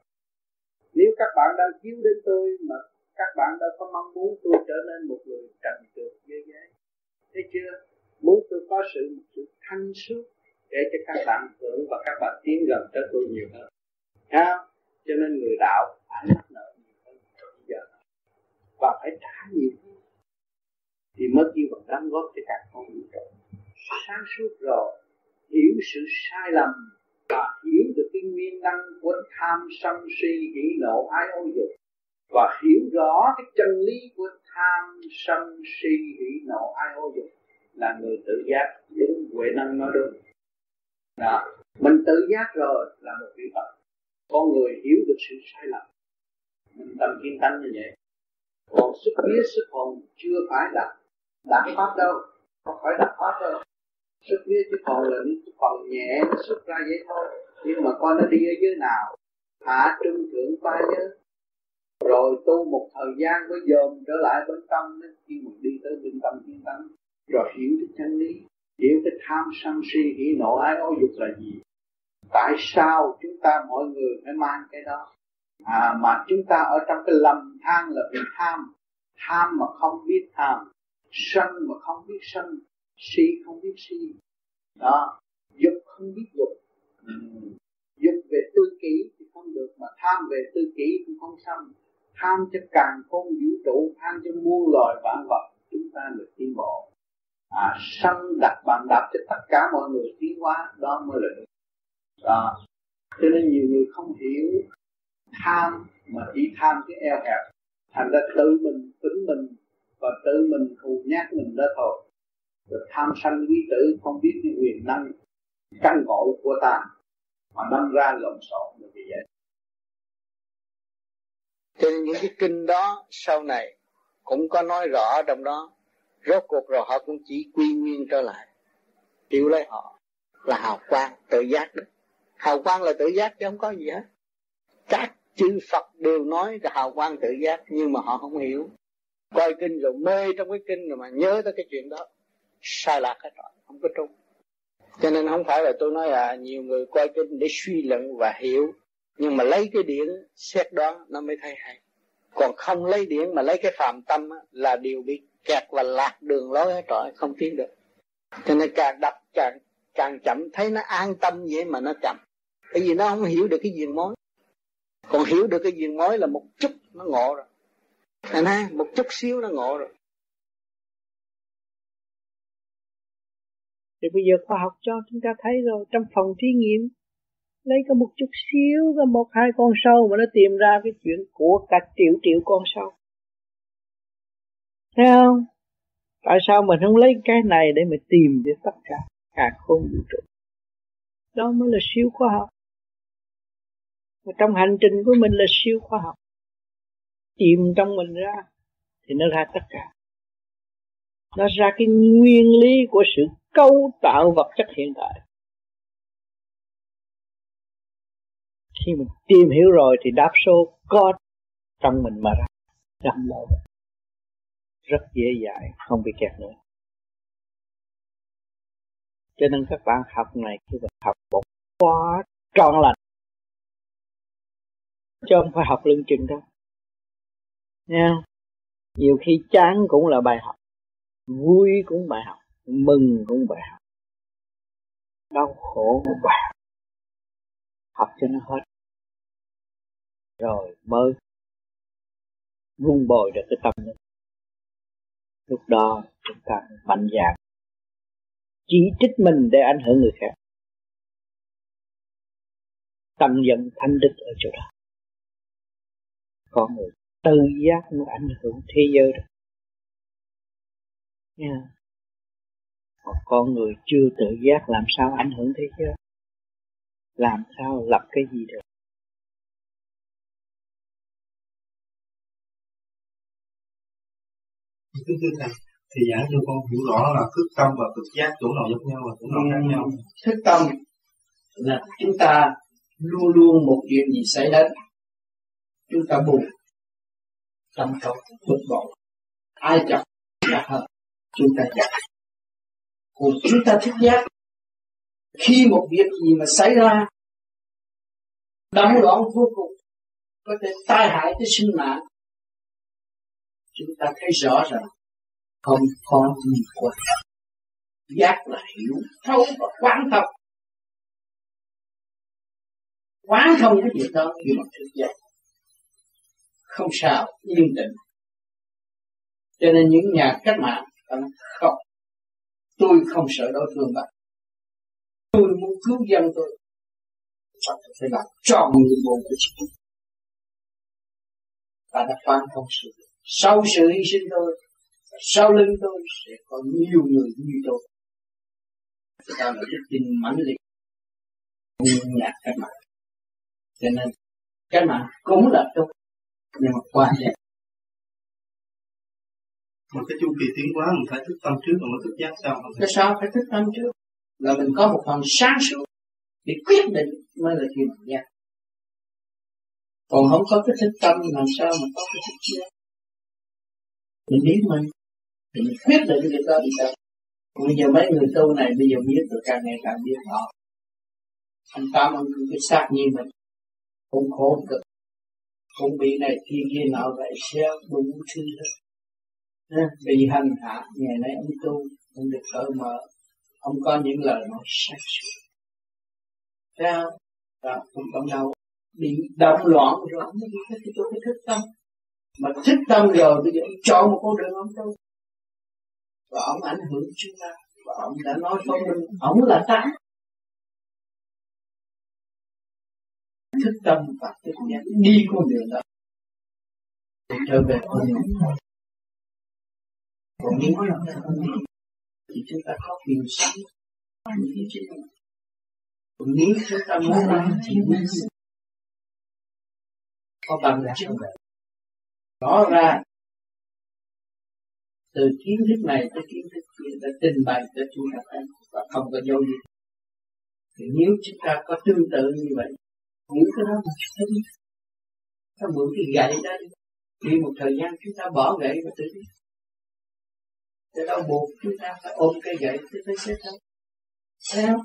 Nếu các bạn đang chiếu đến tôi mà các bạn đâu có mong muốn tôi trở nên một người trần trượt dễ dãi, thấy chưa? Muốn tôi có sự một sự thanh suốt để cho các bạn hưởng và các bạn tiến gần tới tôi nhiều hơn. Ha cho nên người đạo phải mắc nợ nhiều hơn bây giờ. Và phải trả nhiều hơn. Thì mới kêu bằng đóng góp cho các con vũ trụ sáng suốt rồi hiểu sự sai lầm và hiểu được cái nguyên năng của tham sân si hỉ nộ ái ô dục và hiểu rõ cái chân lý của tham sân si hỉ nộ ai ô dục là người tự giác đúng, huệ năng nói đúng. Đó. Mình tự giác rồi là một vị phật. Con người hiểu được sự sai lầm. Mình tâm kiên tánh như vậy. Còn sức vía sức hồn chưa phải là đạt pháp đâu, không phải đạt pháp đâu. Sức vía chứ còn là những phần nhẹ, nó xuất ra vậy thôi. Nhưng mà con nó đi ở dưới nào, hạ trung thượng ba giới rồi tu một thời gian mới dồn trở lại bên tâm khi mình đi tới bên tâm kiên tánh. Rồi hiểu cái chân lý hiểu cái tham sân si hỉ nộ ái ố dục là gì. Tại sao chúng ta mọi người phải mang cái đó? À, mà chúng ta ở trong cái lầm than là vì tham. Tham mà không biết tham sân mà không biết sân si không biết si. Đó dục không biết dục. Ừ. Dục về tư kỷ thì không được mà tham về tư kỷ cũng không xong tham cho càng khôn vũ trụ, tham cho muôn loài vạn vật, chúng ta được tiến bộ. À sân đặt bàn đạp cho tất cả mọi người tiến hóa, đó mới là được. Đó. Cho nên nhiều người không hiểu tham, mà chỉ tham cái eo hẹp. Thành ra tự mình tính mình và tự mình thù nhát mình đó thôi. Rồi tham sân quý tử, không biết cái quyền năng căn ngộ của ta, mà đâm ra lộn xộn như vậy cho nên những cái kinh đó sau này cũng có nói rõ trong đó. Rốt cuộc rồi họ cũng chỉ quy nguyên trở lại. Chịu lấy họ là hào quang, tự giác đó. Hào quang là tự giác chứ không có gì hết. Các chư Phật đều nói là hào quang tự giác, nhưng mà họ không hiểu. Coi kinh rồi, mê trong cái kinh rồi mà nhớ tới cái chuyện đó. Sai lạc hết rồi, không có trung. Cho nên không phải là tôi nói là nhiều người coi kinh để suy luận và hiểu nhưng mà lấy cái điển xét đó nó mới thấy hay. Còn không lấy điển mà lấy cái phạm tâm là điều bị kẹt và lạc đường lối hết trọi, không tiến được. Cho nên càng đập càng càng chậm, thấy nó an tâm vậy mà nó chậm. Bởi vì nó không hiểu được cái diện mối. Còn hiểu được cái diện mối là một chút nó ngộ rồi. Anh ha một chút xíu nó ngộ rồi. Thì bây giờ khoa học cho chúng ta thấy rồi, trong phòng thí nghiệm lấy có một chút xíu, có một hai con sâu mà nó tìm ra cái chuyện của cả triệu triệu con sâu. Thấy không? Tại sao mình không lấy cái này để mà tìm để tất cả? Cả không vũ trụ. Đó mới là siêu khoa học. Và trong hành trình của mình là siêu khoa học. Tìm trong mình ra thì nó ra tất cả. Nó ra cái nguyên lý của sự cấu tạo vật chất hiện tại. Khi mình tìm hiểu rồi thì đáp số có trong mình mà ra. Đâm lâu rất dễ dãi, không bị kẹt nữa. Cho nên các bạn học này khi mà học một khóa trọn lành. Chứ không phải học lưng chừng đâu. Nha nhiều khi chán cũng là bài học. Vui cũng bài học. Mừng cũng bài học. Đau khổ cũng bài học. Học cho nó hết rồi, mới vun bồi được cái tâm linh lúc đó, chúng ta mạnh dạn chỉ trích mình để ảnh hưởng người khác. Tâm dần thanh đức ở chỗ đó. Con người tự giác nó ảnh hưởng thế giới đó. Nha. Còn con người chưa tự giác làm sao ảnh hưởng thế giới? Làm sao lập cái gì được? Cứ cứ thầy, thì giả cho con hiểu rõ là thức tâm và cực giác chỗ nào giống nhau và chỗ nào khác nhau. Ừ, thức tâm là chúng ta luôn luôn một chuyện gì xảy đến chúng ta buồn tâm cầu bực bội. Ai chọc là hơn chúng ta chọc còn chúng ta thức giác khi một việc gì mà xảy ra đau loạn vô cùng có thể tai hại tới sinh mạng chúng ta thấy rõ rằng không có gì quan trọng giác là hiểu thấu và quán thông. Quán thông cái chuyện đó khi mà thức giác không sao, yên tĩnh. Cho nên những nhà cách mạng ta nói không tôi không sợ đối phương bạn tôi muốn cứu dân tôi. Chắc phải làm tròn nhiệm vụ của chính ta đã quan thông sự sau sự hy sinh tôi sau lưng tôi sẽ có nhiều người như tôi. Ta là đức tin mãnh liệt. Như nhà cách mạng cho nên cách mạng cũng là tốt nhưng mà quan hệ một cái chu kỳ tiến hóa mình phải thức tâm trước rồi mới thức giác sau. Cái sao phải thức tâm trước? Là mình có một phần sáng suốt để quyết định mới là khi mình giác còn không có cái thức tâm làm sao mà có cái thức giác mình biết mình thì mình quyết định việc đó thì đâu bây giờ mấy người tu này, bây giờ biết được càng ngày càng biết họ. Anh tám ông cái xác như mình. Cũng khổ cực. Cũng bị này kia kia nào vậy sẽ đúng thứ hết. Bị hành hạ, ngày nay ông tu, ông được cởi mở. Ông có những lời nói sắc sảo sao và không đâu bị động loạn rồi, ông mới biết cái chỗ cái thức tâm mà thích tâm rồi bây giờ ông chọn một con đường ông tu và ông ảnh hưởng chúng ta. Và ông đã nói với mình ông là ta. Thức tâm và thức nhận đi con đường đó. Trở về con đường còn nếu là không đi, thì chúng ta có quyền sống. Như thế chứ còn nếu chúng ta muốn làm thì có bằng chứng rõ ra, từ kiến thức này tới kiến thức kia đã trình bày cho chúng ta thấy và không có dấu gì. Thì nếu chúng ta có tương tự như vậy những cái đó mà chúng ta đi ta mượn cái gậy đó đi? Đi một thời gian chúng ta bỏ gậy và tự đi. Để đâu buộc chúng ta phải ôm cái gậy tới tới sẽ thôi sao?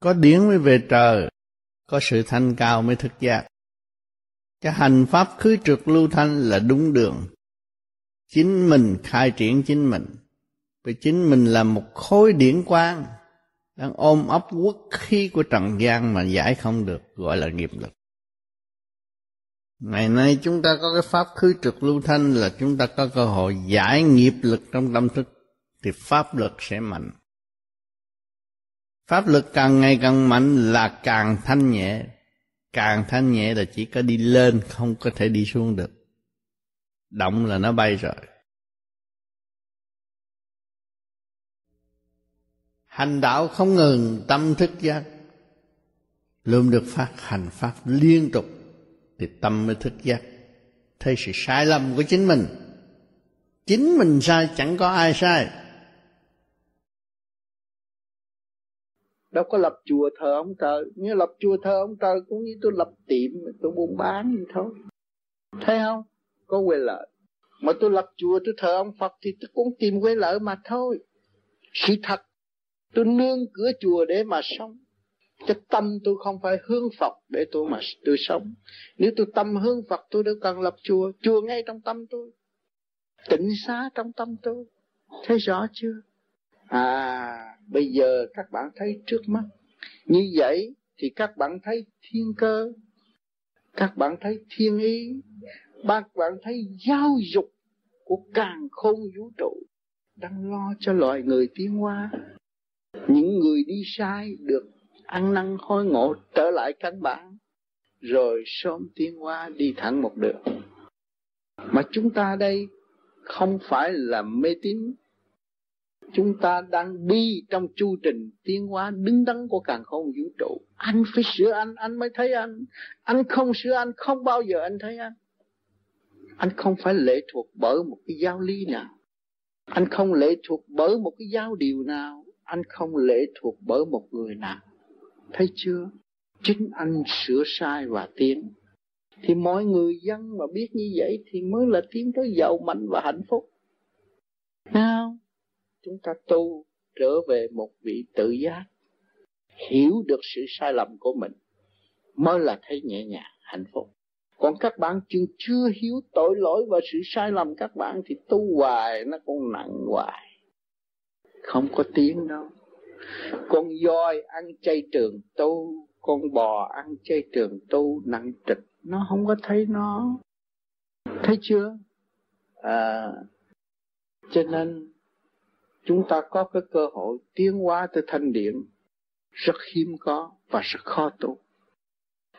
Có điển mới về trời, có sự thanh cao mới thức giác. Cái hành pháp khứ trực lưu thanh là đúng đường. Chính mình khai triển chính mình. Vì chính mình là một khối điển quang, đang ôm ấp quốc khí của trần gian mà giải không được, gọi là nghiệp lực. Ngày nay chúng ta có cái pháp khứ trực lưu thanh là chúng ta có cơ hội giải nghiệp lực trong tâm thức, thì pháp lực sẽ mạnh pháp lực càng ngày càng mạnh là càng thanh nhẹ. Càng thanh nhẹ là chỉ có đi lên, không có thể đi xuống được. Động là nó bay rồi. Hành đạo không ngừng, tâm thức giác. Luôn được phát hành pháp liên tục, thì tâm mới thức giác. Thấy sự sai lầm của chính mình. Chính mình sai, chẳng có ai sai. Đâu có lập chùa thờ ông trời như lập chùa thờ ông trời cũng như tôi lập tiệm, tôi buôn bán vậy thôi thấy không có quyền lợi mà tôi lập chùa, tôi thờ ông Phật thì tôi cũng tìm quyền lợi mà thôi sự thật, tôi nương cửa chùa để mà sống cho tâm tôi không phải hướng Phật để tôi mà tôi sống. Nếu tôi tâm hướng Phật, tôi đâu cần lập chùa. Chùa ngay trong tâm tôi. Tịnh xá trong tâm tôi. Thấy rõ chưa? À, bây giờ các bạn thấy trước mắt. Như vậy thì các bạn thấy thiên cơ. Các bạn thấy thiên ý. Các bạn thấy giáo dục của càng khôn vũ trụ đang lo cho loài người tiến hóa. Những người đi sai được ăn năn hối ngộ trở lại căn bản rồi sớm tiến hóa đi thẳng một đường mà chúng ta đây không phải là mê tín chúng ta đang đi trong chu trình tiến hóa đứng đắn của càng khôn vũ trụ. Anh phải sửa anh anh mới thấy anh. Anh không sửa anh, không bao giờ anh thấy anh. Anh không phải lệ thuộc bởi một cái giáo lý nào. Anh không lệ thuộc bởi một cái giáo điều nào. Anh không lệ thuộc bởi một người nào. Thấy chưa? Chính anh sửa sai và tiến. Thì mọi người dân mà biết như vậy thì mới là tiến tới giàu mạnh và hạnh phúc. Nào? Chúng ta tu trở về một vị tự giác hiểu được sự sai lầm của mình mới là thấy nhẹ nhàng hạnh phúc. Còn các bạn chưa chưa hiểu tội lỗi và sự sai lầm các bạn thì tu hoài nó còn nặng hoài. Không có tiếng đâu. Con voi ăn chay trường tu con bò ăn chay trường tu nặng trịch nó không có thấy nó. Thấy chưa? À, cho nên chúng ta có cái cơ hội tiến hóa tới thanh điện rất hiếm có và rất khó tu.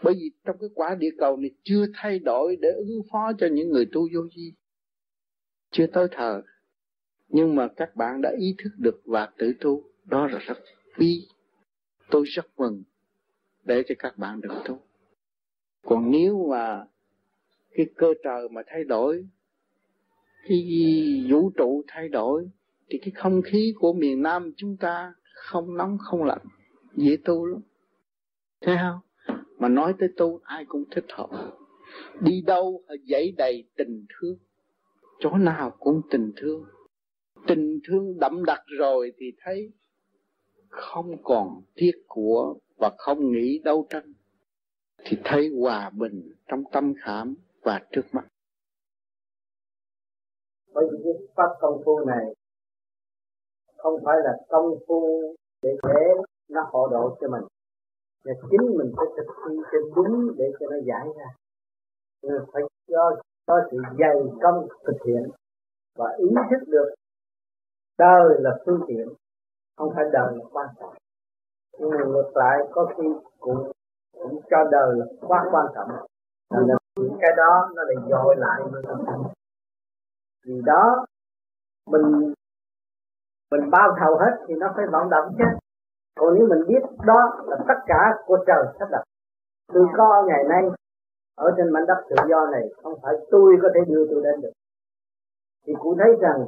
Bởi vì trong cái quả địa cầu này chưa thay đổi để ứng phó cho những người tu vô vi. Chưa tới thờ nhưng mà các bạn đã ý thức được và tự tu. Đó là rất quý. Tôi rất mừng để cho các bạn được tu. Còn nếu mà cái cơ trời mà thay đổi, cái vũ trụ thay đổi thì cái không khí của miền Nam chúng ta không nóng, không lạnh, dễ tu lắm. Thấy không? Mà nói tới tu, ai cũng thích hợp. Đi đâu dãy đầy tình thương. Chỗ nào cũng tình thương. Tình thương đậm đặc rồi thì thấy không còn tiếc của và không nghĩ đấu tranh. Thì thấy hòa bình trong tâm khảm và trước mắt. Bởi vì cái pháp công phu này không phải là công phu để để nó hộ độ cho mình. Mà chính mình phải thực thi cho đúng để cho nó giải ra. Người phải do có sự dày công thực hiện và ý thức được đời là phương tiện không phải đời là quan trọng. Nhưng mà ngược lại có khi cũng cũng cho đời là quá quan trọng. Nên là những cái đó nó lại dội lại. Mình, vì đó mình mình bao thầu hết thì nó phải vận động chứ. Còn nếu mình biết đó là tất cả của trời sắp đặt. Tôi có ngày nay ở trên mảnh đất tự do này, không phải tôi có thể đưa tôi đến được. Thì cụ thấy rằng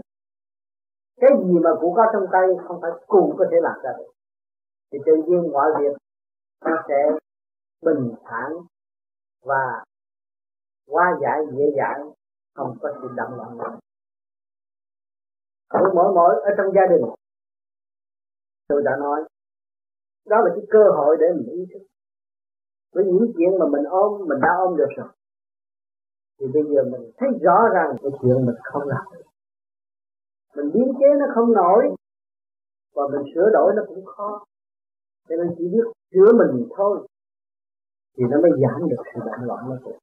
cái gì mà cụ có trong tay không phải cụ có thể làm ra được. Thì tự nhiên mọi việc nó sẽ bình thản và hóa giải, dễ dàng, không có sự động loạn nữa ở mỗi mỗi ở trong gia đình. Tôi đã nói, đó là cái cơ hội để mình ý thức với những chuyện mà mình ôm, mình đã ôm được rồi. Thì bây giờ mình thấy rõ ràng cái chuyện mình không làm được. Mình biến chế nó không nổi, và mình sửa đổi nó cũng khó. Cho nên chỉ biết sửa mình thôi, thì nó mới giảm được sự động loạn nó thôi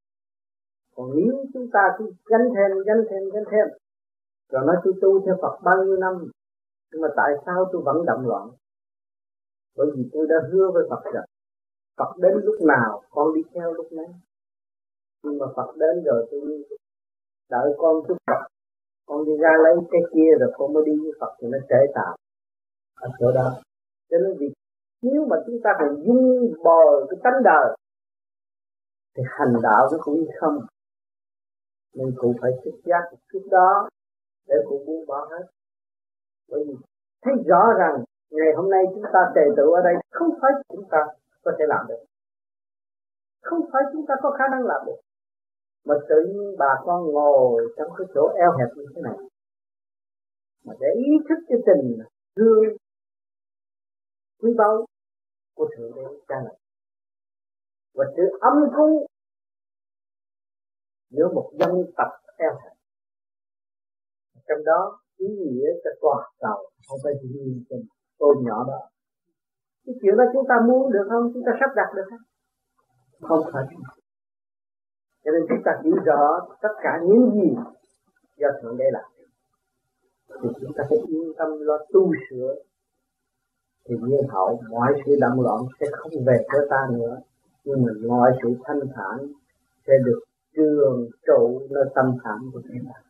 còn nếu chúng ta cứ gánh thêm gánh thêm gánh thêm rồi nói, tôi tu theo Phật bao nhiêu năm, nhưng mà tại sao tôi vẫn động loạn? Bởi vì tôi đã hứa với Phật rằng, Phật đến lúc nào con đi theo lúc ấy nhưng mà Phật đến rồi tôi đợi con chút Phật, con đi ra lấy cái kia rồi con mới đi với Phật thì nó trễ tạo ở chỗ đó. Cho nên vì nếu mà chúng ta còn dung bồi cái tánh đời, thì hành đạo nó cũng không. Nên cũng phải thức giác một chút đó để cũng buông bỏ hết. Bởi vì thấy rõ rằng ngày hôm nay chúng ta tề tự ở đây không phải chúng ta có thể làm được. Không phải chúng ta có khả năng làm được. Mà tự nhiên bà con ngồi trong cái chỗ eo hẹp như thế này. Mà để ý thức cái tình thương quý báu của thượng đế cha này. Và sự âm cung giữa một dân tộc eo hẹp trong đó, ý nghĩa cho toàn cầu. Không phải chỉ riêng cho tôi nhỏ đó. Cái chuyện đó chúng ta muốn được không? Chúng ta sắp đặt được không? Không phải. Cho nên chúng ta hiểu rõ tất cả những gì do thượng đế làm. Thì chúng ta phải yên tâm lo tu sửa. Thì nhiên hậu, mọi sự động loạn sẽ không về với ta nữa. Nhưng mà mọi sự thanh thản sẽ được trường trụ nơi tâm thản của chúng ta.